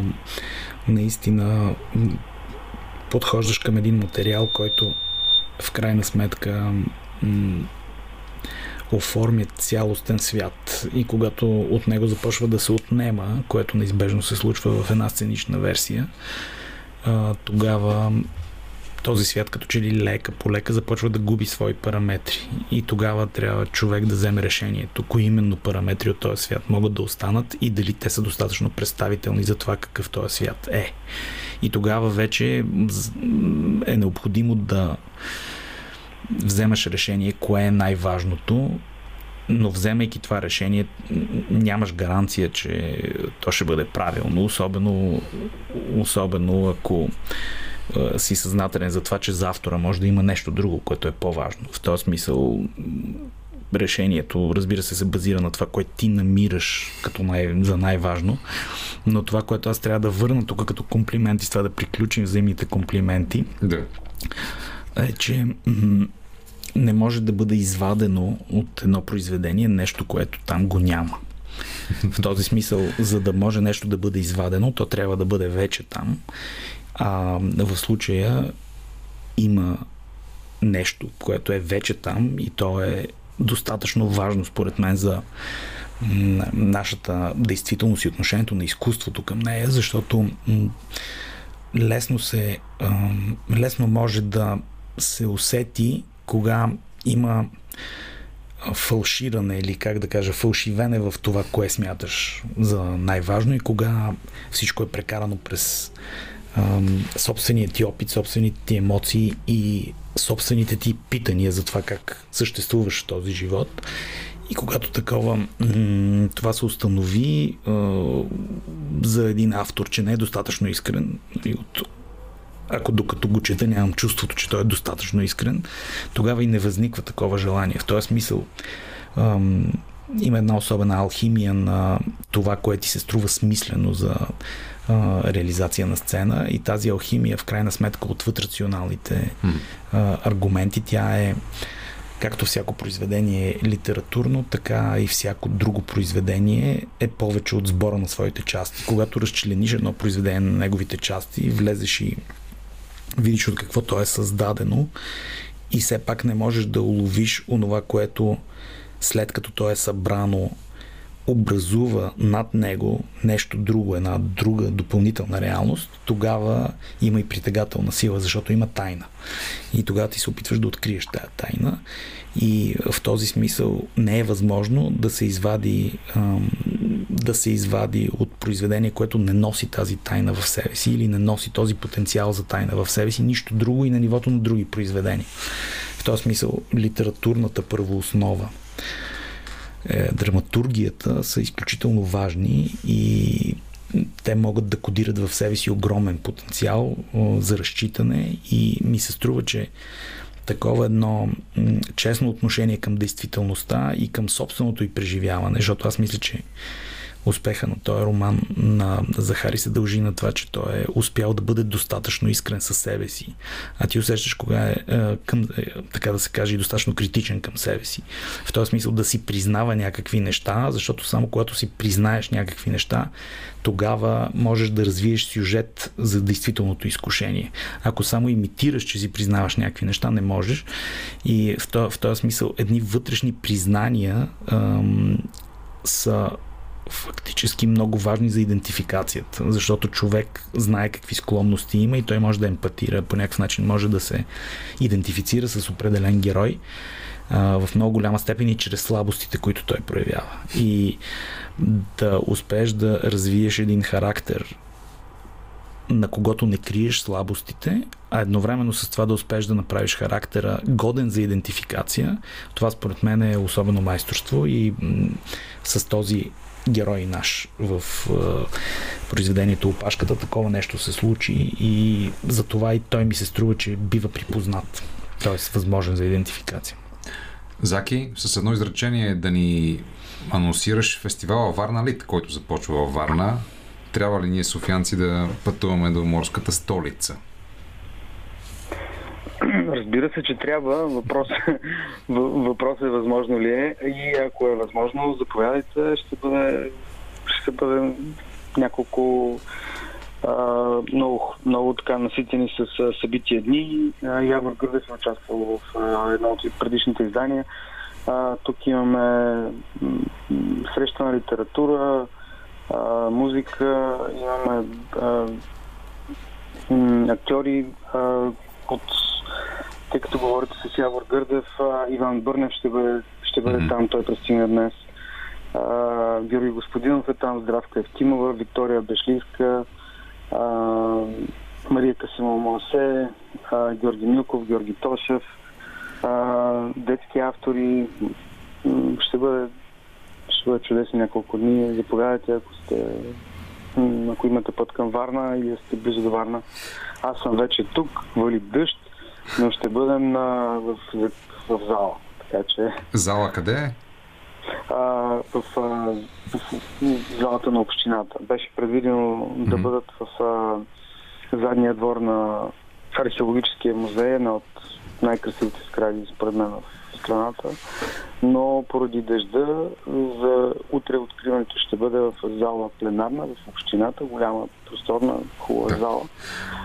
наистина подхождаш към един материал, който в крайна сметка м- оформя цялостен свят и когато от него започва да се отнема, което неизбежно се случва в една сценична версия, тогава този свят като че ли лека по лека започва да губи свои параметри и тогава трябва човек да вземе решението, кои именно параметри от този свят могат да останат и дали те са достатъчно представителни за това какъв този свят е. И тогава вече е необходимо да вземаш решение кое е най-важното, но вземайки това решение, нямаш гаранция, че то ще бъде правилно, особено, особено ако си съзнателен за това, че за автора може да има нещо друго, което е по-важно. В този смисъл решението, разбира се, се базира на това, което ти намираш като най- за най-важно, но това, което аз трябва да върна тук като комплименти, с това да приключим взаимните комплименти, да. е, че м- не може да бъде извадено от едно произведение нещо, което там го няма. В този смисъл, за да може нещо да бъде извадено, то трябва да бъде вече там. А в случая има нещо, което е вече там и то е достатъчно важно според мен за нашата действителност и отношението на изкуството към нея, защото лесно се лесно може да се усети кога има фалширане или как да кажа фалшивене в това, кое смяташ за най-важно и кога всичко е прекарано през ам, собственият ти опит, собствените ти емоции и собствените ти питания за това как съществуваш в този живот. И когато такова това се установи за един автор, че не е достатъчно искрен и от ако докато го чета нямам чувството, че той е достатъчно искрен, тогава и не възниква такова желание. В този смисъл ам, има една особена алхимия на това, което ти се струва смислено за а, реализация на сцена и тази алхимия в крайна сметка отвъд рационалните а, аргументи, тя е както всяко произведение е литературно, така и всяко друго произведение е повече от сбора на своите части. Когато разчлениш едно произведение на неговите части, влезеш и видиш от какво то е създадено и все пак не можеш да уловиш онова, което след като то е събрано образува над него нещо друго, една друга допълнителна реалност, тогава има и притегателна сила, защото има тайна. И тогава ти се опитваш да откриеш тази тайна. И в този смисъл не е възможно да се извади да се извади от произведение, което не носи тази тайна в себе си или не носи този потенциал за тайна в себе си, нищо друго и на нивото на други произведения. В този смисъл литературната първооснова е, драматургията са изключително важни и те могат да кодират в себе си огромен потенциал за разчитане и ми се струва, че такова едно честно отношение към действителността и към собственото и преживяване, защото аз мисля, че успеха на този роман на Захари се дължи на това, че той е успял да бъде достатъчно искрен със себе си. А ти усещаш кога е, е към, е, така да се каже, достатъчно критичен към себе си. В този смисъл да си признава някакви неща, защото само когато си признаеш някакви неща, тогава можеш да развиеш сюжет за действителното изкушение. Ако само имитираш, че си признаваш някакви неща, не можеш. И в този, в този смисъл едни вътрешни признания ам, са фактически много важни за идентификацията, защото човек знае какви склонности има и той може да емпатира, по някакъв начин може да се идентифицира с определен герой а, в много голяма степен и чрез слабостите, които той проявява. И да успееш да развиеш един характер, на когото не криеш слабостите, а едновременно с това да успееш да направиш характера годен за идентификация, това според мен е особено майсторство и с този герой наш в произведението Опашката. Такова нещо се случи и за това и той ми се струва, че бива припознат. Тоест възможен за идентификация. Заки, с едно изречение да ни анонсираш фестивала Варна Лит, който започва във Варна. Трябва ли ние, софианци, да пътуваме до морската столица? Разбира се, че трябва. Въпрос, въпрос е възможно ли е. И ако е възможно, заповядайте. Ще бъде, ще бъде няколко а, много, много така наситени с събития дни. Явор Гърдев е участвал в едно от предишните издания. А, тук имаме среща на литература, а, музика, имаме а, актьори а, от тъй като говорите с Явор Гърдев, Иван Бърнев ще бъде, ще бъде mm-hmm. там, той пристигна днес. А, Георги Господинов е там, Здравка Евтимова, Виктория Бешлийска, а, Мария Касимова Мосе, а, Георги Милков, Георги Тошев, а, детски автори. Ще бъде, ще бъде чудесно няколко дни. Заповядайте, ако сте ако имате път към Варна или сте близо до Варна. Аз съм вече тук, вали дъжд, но ще бъдем на, в, в, в зала. Така че... Зала къде е? А, в, а, в, в залата на общината. Беше предвидено mm-hmm. да бъдат в а, задния двор на археологическия музей, една от най-красивите сгради според мен в страната, но поради дъжда за утре откриването ще бъде в зала пленарна в общината, голяма, просторна, хубава да. зала.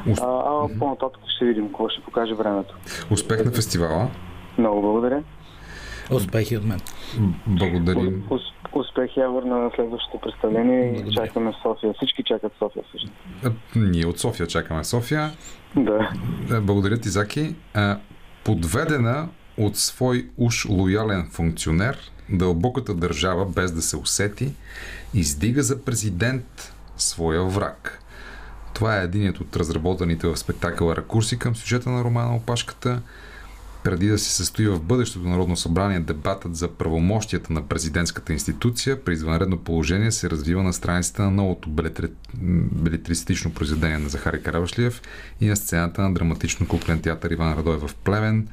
А, а по-нататък ще видим какво ще покаже времето. Успех на фестивала! Много благодаря! Успехи от мен! Благодарим! Успех Явор на следващото представление и чакаме София. Всички чакат София всъщност. Ние от София чакаме София. Да. Благодаря ти, Заки. Подведена от свой уж лоялен функционер, дълбоката държава, без да се усети, издига за президент своя враг. Това е единият от разработаните в спектакъла ракурси към сюжета на романа Опашката. Преди да се състои в бъдещото Народно събрание, дебатът за правомощията на президентската институция при извънредно положение се развива на страницата на новото белетристично произведение на Захари Карабашлиев и на сцената на драматично куплен театър Иван Радой в Плевен.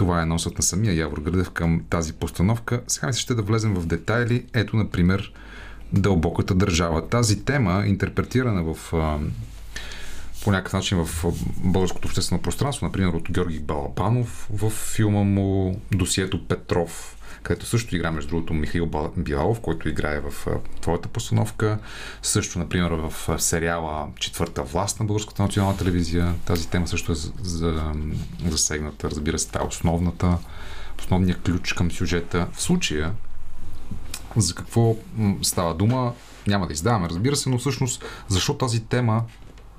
Това е носът на самия Явор Градев към тази постановка. Сега ми се ще да влезем в детайли. Ето, например, дълбоката държава. Тази тема, интерпретирана в по някакъв начин в българското обществено пространство, например от Георги Балапанов в филма му Досието Петров, където също игра, между другото, Михаил Билалов, който играе в твоята постановка. Също, например, в сериала Четвърта власт на Българската национална телевизия. Тази тема също е засегната. Разбира се, това е основната, основният ключ към сюжета. В случая, за какво става дума, няма да издаваме, разбира се, но всъщност защо тази тема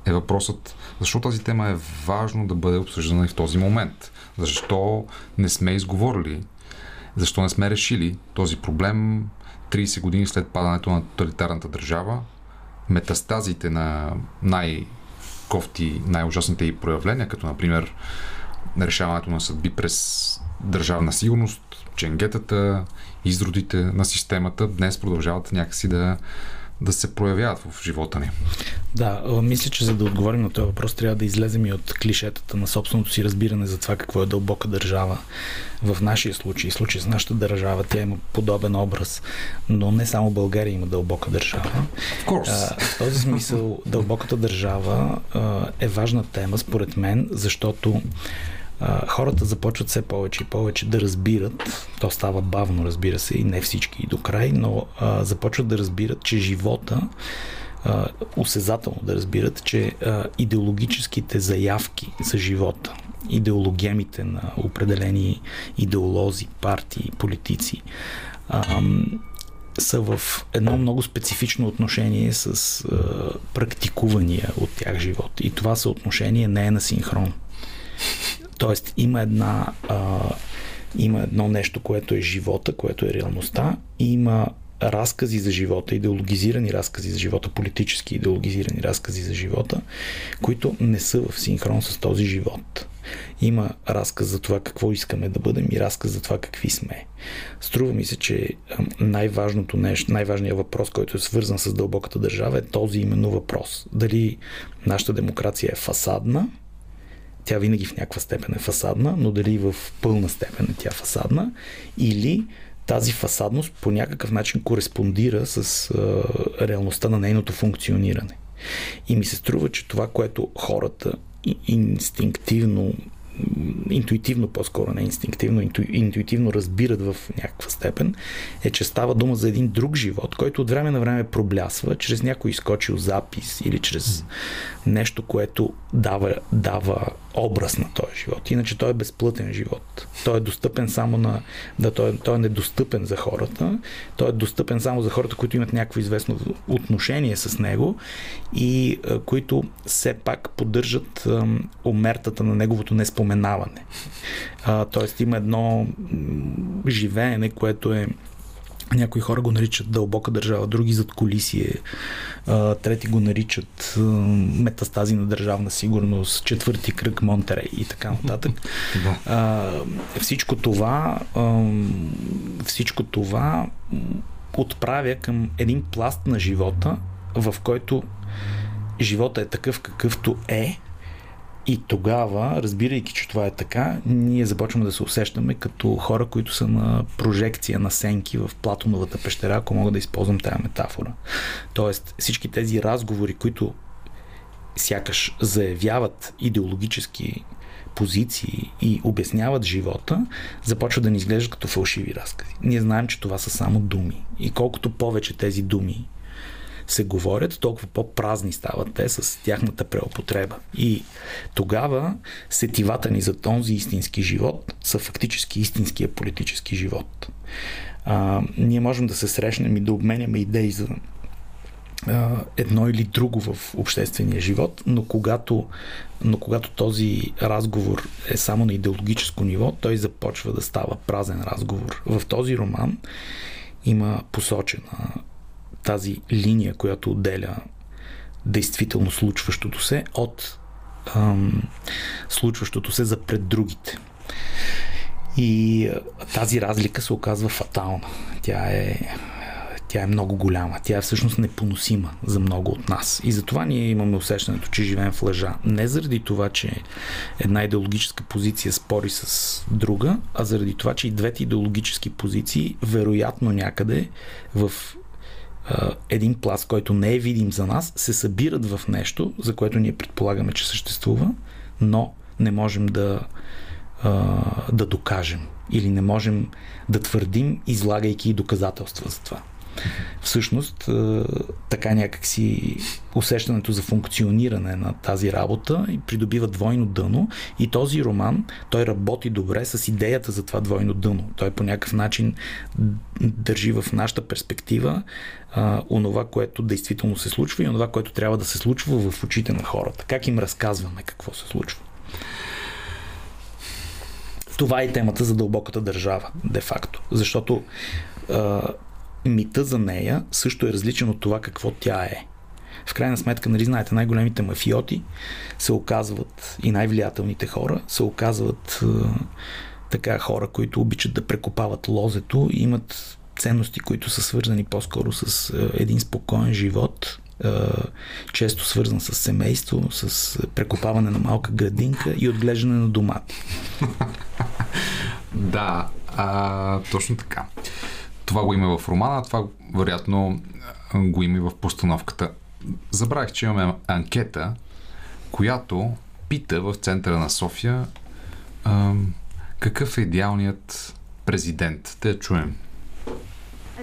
е въпросът, защо тази тема е важно да бъде обсъждана и в този момент? Защо не сме изговорили защо не сме решили този проблем 30 години след падането на тоталитарната държава? Метастазите на най- кофти, най-ужасните и проявления, като например решаването на съдби през държавна сигурност, ченгетата, изродите на системата днес продължават някакси да, да се проявяват в живота ни. Да, мисля, че за да отговорим на този въпрос, трябва да излезем и от клишетата на собственото си разбиране за това какво е дълбока държава. В нашия случай, случай с нашата държава, тя има подобен образ, но не само България има дълбока държава. А, в този смисъл, дълбоката държава а, е важна тема, според мен, защото хората започват все повече и повече да разбират, то става бавно, разбира се, и не всички и до край, но а, започват да разбират, че живота а, осезателно да разбират, че а, идеологическите заявки за живота, идеологемите на определени идеолози, партии, политици, а, са в едно много специфично отношение с а, практикувания от тях живот. И това съотношение не е на синхрон. Тоест има една а, има едно нещо, което е живота, което е реалността, и има разкази за живота, идеологизирани разкази за живота, политически идеологизирани разкази за живота, които не са в синхрон с този живот. Има разказ за това какво искаме да бъдем и разказ за това какви сме. Струва ми се, че най-важното нещо, най-важният въпрос, който е свързан с дълбоката държава е този именно въпрос. Дали нашата демокрация е фасадна тя винаги в някаква степен е фасадна, но дали в пълна степен е тя фасадна, или тази фасадност по някакъв начин кореспондира с а, реалността на нейното функциониране. И ми се струва, че това, което хората инстинктивно интуитивно, по-скоро не инстинктивно, инту, интуитивно разбират в някаква степен, е, че става дума за един друг живот, който от време на време проблясва чрез някой изкочил запис или чрез нещо, което дава, дава образ на този живот. Иначе той е безплътен живот. Той е достъпен само на... Да, той, е, той е недостъпен за хората. Той е достъпен само за хората, които имат някакво известно отношение с него и а, които все пак поддържат а, омертата на неговото неспоменаване. А, тоест има едно живеене, което е някои хора го наричат дълбока държава, други зад колисие, трети го наричат метастази на държавна сигурност, четвърти кръг Монтерей и така нататък. Всичко това всичко това отправя към един пласт на живота, в който живота е такъв какъвто е, и тогава, разбирайки, че това е така, ние започваме да се усещаме като хора, които са на прожекция на сенки в Платоновата пещера, ако мога да използвам тази метафора. Тоест, всички тези разговори, които сякаш заявяват идеологически позиции и обясняват живота, започват да ни изглеждат като фалшиви разкази. Ние знаем, че това са само думи. И колкото повече тези думи се говорят, толкова по-празни стават те с тяхната преопотреба. И тогава сетивата ни за този истински живот са фактически истинския политически живот. А, ние можем да се срещнем и да обменяме идеи за едно или друго в обществения живот, но когато, но когато този разговор е само на идеологическо ниво, той започва да става празен разговор. В този роман има посочена тази линия, която отделя действително случващото се от ам, случващото се за пред другите. И тази разлика се оказва фатална. Тя е, тя е много голяма. Тя е всъщност непоносима за много от нас. И затова ние имаме усещането, че живеем в лъжа. Не заради това, че една идеологическа позиция спори с друга, а заради това, че и двете идеологически позиции вероятно някъде в един пласт, който не е видим за нас, се събират в нещо, за което ние предполагаме, че съществува, но не можем да, да докажем или не можем да твърдим, излагайки доказателства за това. Всъщност, така някакси усещането за функциониране на тази работа придобива двойно дъно и този роман, той работи добре с идеята за това двойно дъно. Той по някакъв начин държи в нашата перспектива а, онова, което действително се случва и онова, което трябва да се случва в очите на хората. Как им разказваме какво се случва. Това е темата за дълбоката държава, де-факто. Защото а, мита за нея също е различен от това какво тя е. В крайна сметка, нали знаете, най-големите мафиоти се оказват и най-влиятелните хора се оказват е, така хора, които обичат да прекопават лозето и имат ценности, които са свързани по-скоро с е, един спокоен живот, е, често свързан с семейство, с прекопаване на малка градинка и отглеждане на домати. да, а, точно така. Това го има в романа, това вероятно го има и в постановката. Забравих, че имаме анкета, която пита в центъра на София а, какъв е идеалният президент. Те чуем.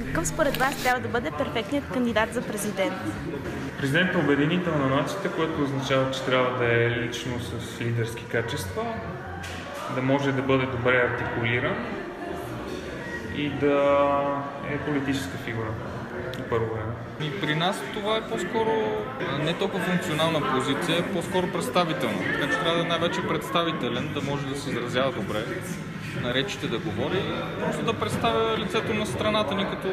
Какъв според вас трябва да бъде перфектният кандидат за президент? Президент е обединител на нацията, което означава, че трябва да е лично с лидерски качества, да може да бъде добре артикулиран и да е политическа фигура първо време. И при нас това е по-скоро не толкова функционална позиция, е по-скоро представителна. Така че трябва да е най-вече представителен, да може да се изразява добре, на речите да говори, просто да представя лицето на страната ни като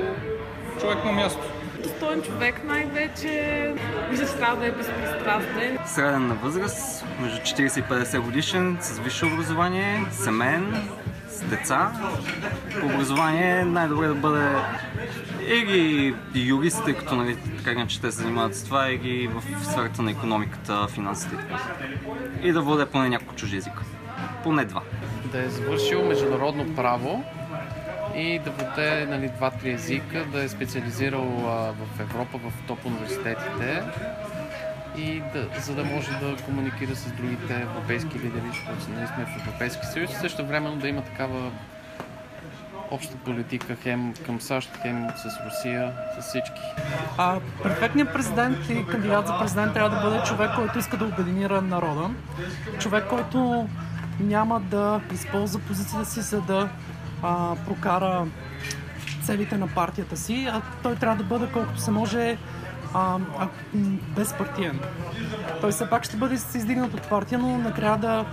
човек на място. Достоен човек най-вече, вижда се трябва да е безпристрастен. Среден на възраст, между 40 и 50 годишен, с висше образование, семен, деца. По образование най-добре да бъде или юрист, тъй като нали, така иначе те се занимават с това, или в сферата на економиката, финансите и да владе поне няколко чужи езика. Поне два. Да е завършил международно право и да владее нали, два-три езика, да е специализирал а, в Европа, в топ университетите и да, за да може да комуникира с другите европейски лидери, защото нали сме в Европейски съюз, също времено да има такава обща политика хем към САЩ, хем с Русия, с всички. А, перфектният президент и кандидат за президент трябва да бъде човек, който иска да обединира народа. Човек, който няма да използва позицията си, за да а, прокара целите на партията си, а той трябва да бъде колкото се може а, а, безпартиен. Той все пак ще бъде издигнат от партия, но накрая да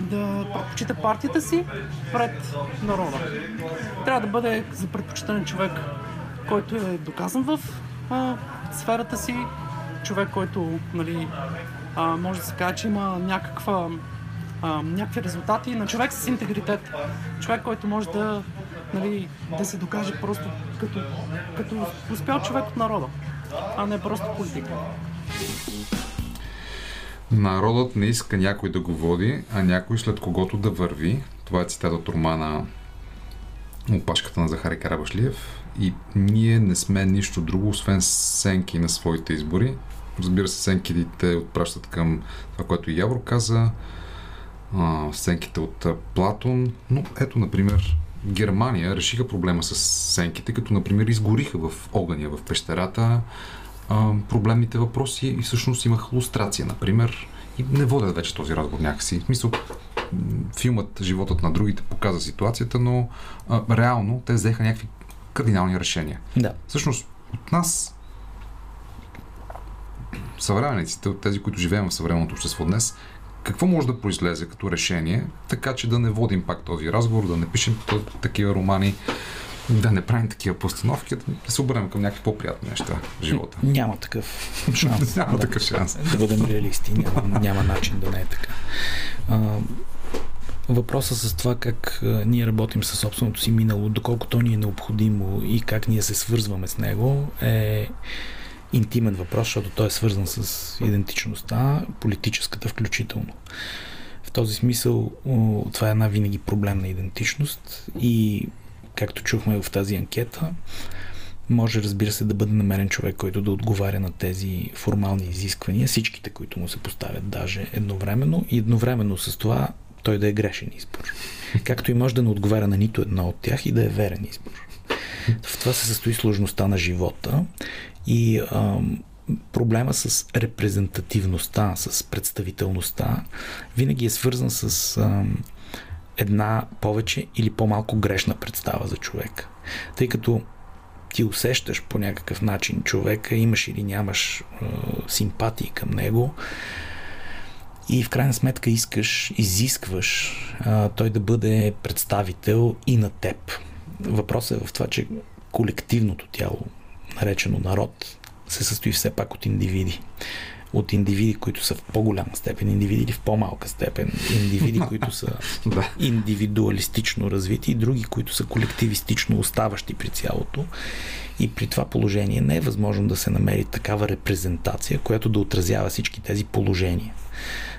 да предпочита партията си пред народа. Трябва да бъде за предпочитане човек, който е доказан в а, сферата си, човек, който нали, а, може да се каже, че има някаква, а, някакви резултати, на човек с интегритет, човек, който може да, нали, да се докаже просто като, като успял човек от народа, а не просто политика. Народът не иска някой да го води, а някой след когото да върви. Това е цитат от романа Опашката на Захари Карабашлиев. И ние не сме нищо друго, освен сенки на своите избори. Разбира се, сенките отпращат към това, което и Явор каза, сенките от Платон. Но ето, например, Германия решиха проблема с сенките, като, например, изгориха в огъня в пещерата, а, проблемните въпроси и всъщност имах лустрация, например, и не водят вече този разговор някакси. В смисъл, филмът Животът на другите показа ситуацията, но а, реално те взеха някакви кардинални решения. Да. Всъщност, от нас, съвременниците, от тези, които живеем в съвременното общество днес, какво може да произлезе като решение, така че да не водим пак този разговор, да не пишем такива романи, да не правим такива постановки, да се обърнем към някакви по-приятни неща в живота. Няма такъв шанс. няма да, такъв шанс. Да бъдем реалисти. Няма, няма начин да не е така. А, въпроса с това как ние работим със собственото си минало, доколко то ни е необходимо и как ние се свързваме с него е интимен въпрос, защото той е свързан с идентичността, политическата включително. В този смисъл това е една винаги проблемна идентичност и както чухме в тази анкета, може, разбира се, да бъде намерен човек, който да отговаря на тези формални изисквания, всичките, които му се поставят даже едновременно и едновременно с това той да е грешен избор. Както и може да не отговаря на нито едно от тях и да е верен избор. В това се състои сложността на живота и ам, проблема с репрезентативността, с представителността винаги е свързан с ам, една повече или по-малко грешна представа за човек. Тъй като ти усещаш по някакъв начин човека, имаш или нямаш е, симпатии към него и в крайна сметка искаш, изискваш е, той да бъде представител и на теб. Въпросът е в това, че колективното тяло, наречено народ, се състои все пак от индивиди от индивиди, които са в по-голяма степен, индивиди или в по-малка степен, индивиди, които са индивидуалистично развити и други, които са колективистично оставащи при цялото. И при това положение не е възможно да се намери такава репрезентация, която да отразява всички тези положения.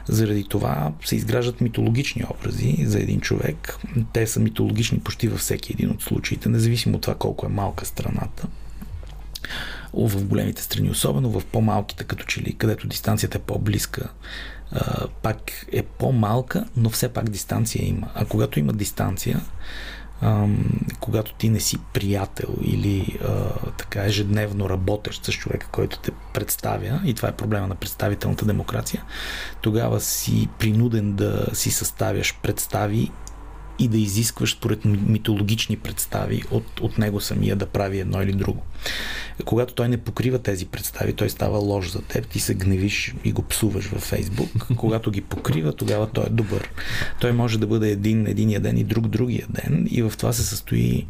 Заради това се изграждат митологични образи за един човек. Те са митологични почти във всеки един от случаите, независимо от това колко е малка страната в големите страни, особено в по-малките, като че ли, където дистанцията е по-близка, пак е по-малка, но все пак дистанция има. А когато има дистанция, когато ти не си приятел или така ежедневно работещ с човека, който те представя, и това е проблема на представителната демокрация, тогава си принуден да си съставяш представи и да изискваш според митологични представи от, от него самия да прави едно или друго. Когато той не покрива тези представи, той става лош за теб, ти се гневиш и го псуваш във Фейсбук. Когато ги покрива, тогава той е добър. Той може да бъде един единия ден и друг другия ден и в това се състои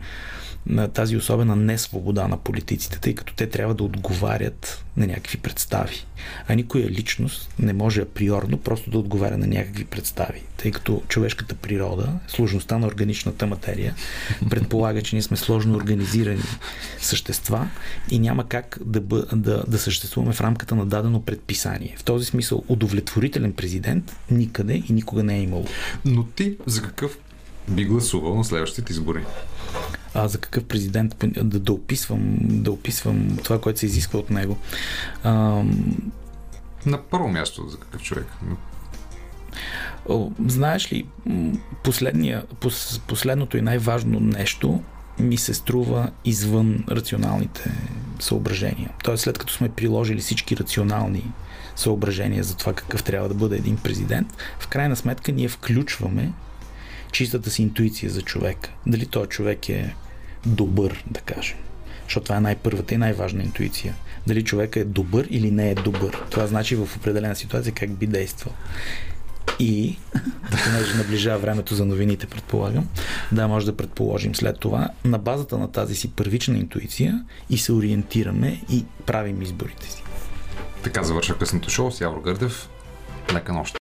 на тази особена несвобода на политиците, тъй като те трябва да отговарят на някакви представи. А никоя личност не може априорно просто да отговаря на някакви представи, тъй като човешката природа, сложността на органичната материя, предполага, че ние сме сложно организирани същества и няма как да, бъ, да, да съществуваме в рамката на дадено предписание. В този смисъл удовлетворителен президент никъде и никога не е имало. Но ти за какъв би гласувал на следващите избори? а, за какъв президент да, да, описвам, да описвам това, което се изисква от него. А, на първо място за какъв човек? Знаеш ли, последния, последното и най-важно нещо ми се струва извън рационалните съображения. Тоест, след като сме приложили всички рационални съображения за това какъв трябва да бъде един президент, в крайна сметка ние включваме чистата си интуиция за човека. Дали той човек е добър, да кажем. Защото това е най-първата и най-важна интуиция. Дали човека е добър или не е добър. Това значи в определена ситуация как би действал. И, понеже наближава времето за новините, предполагам, да, може да предположим след това, на базата на тази си първична интуиция и се ориентираме и правим изборите си. Така завършва късното шоу с Явро Гърдев. Лека нощ.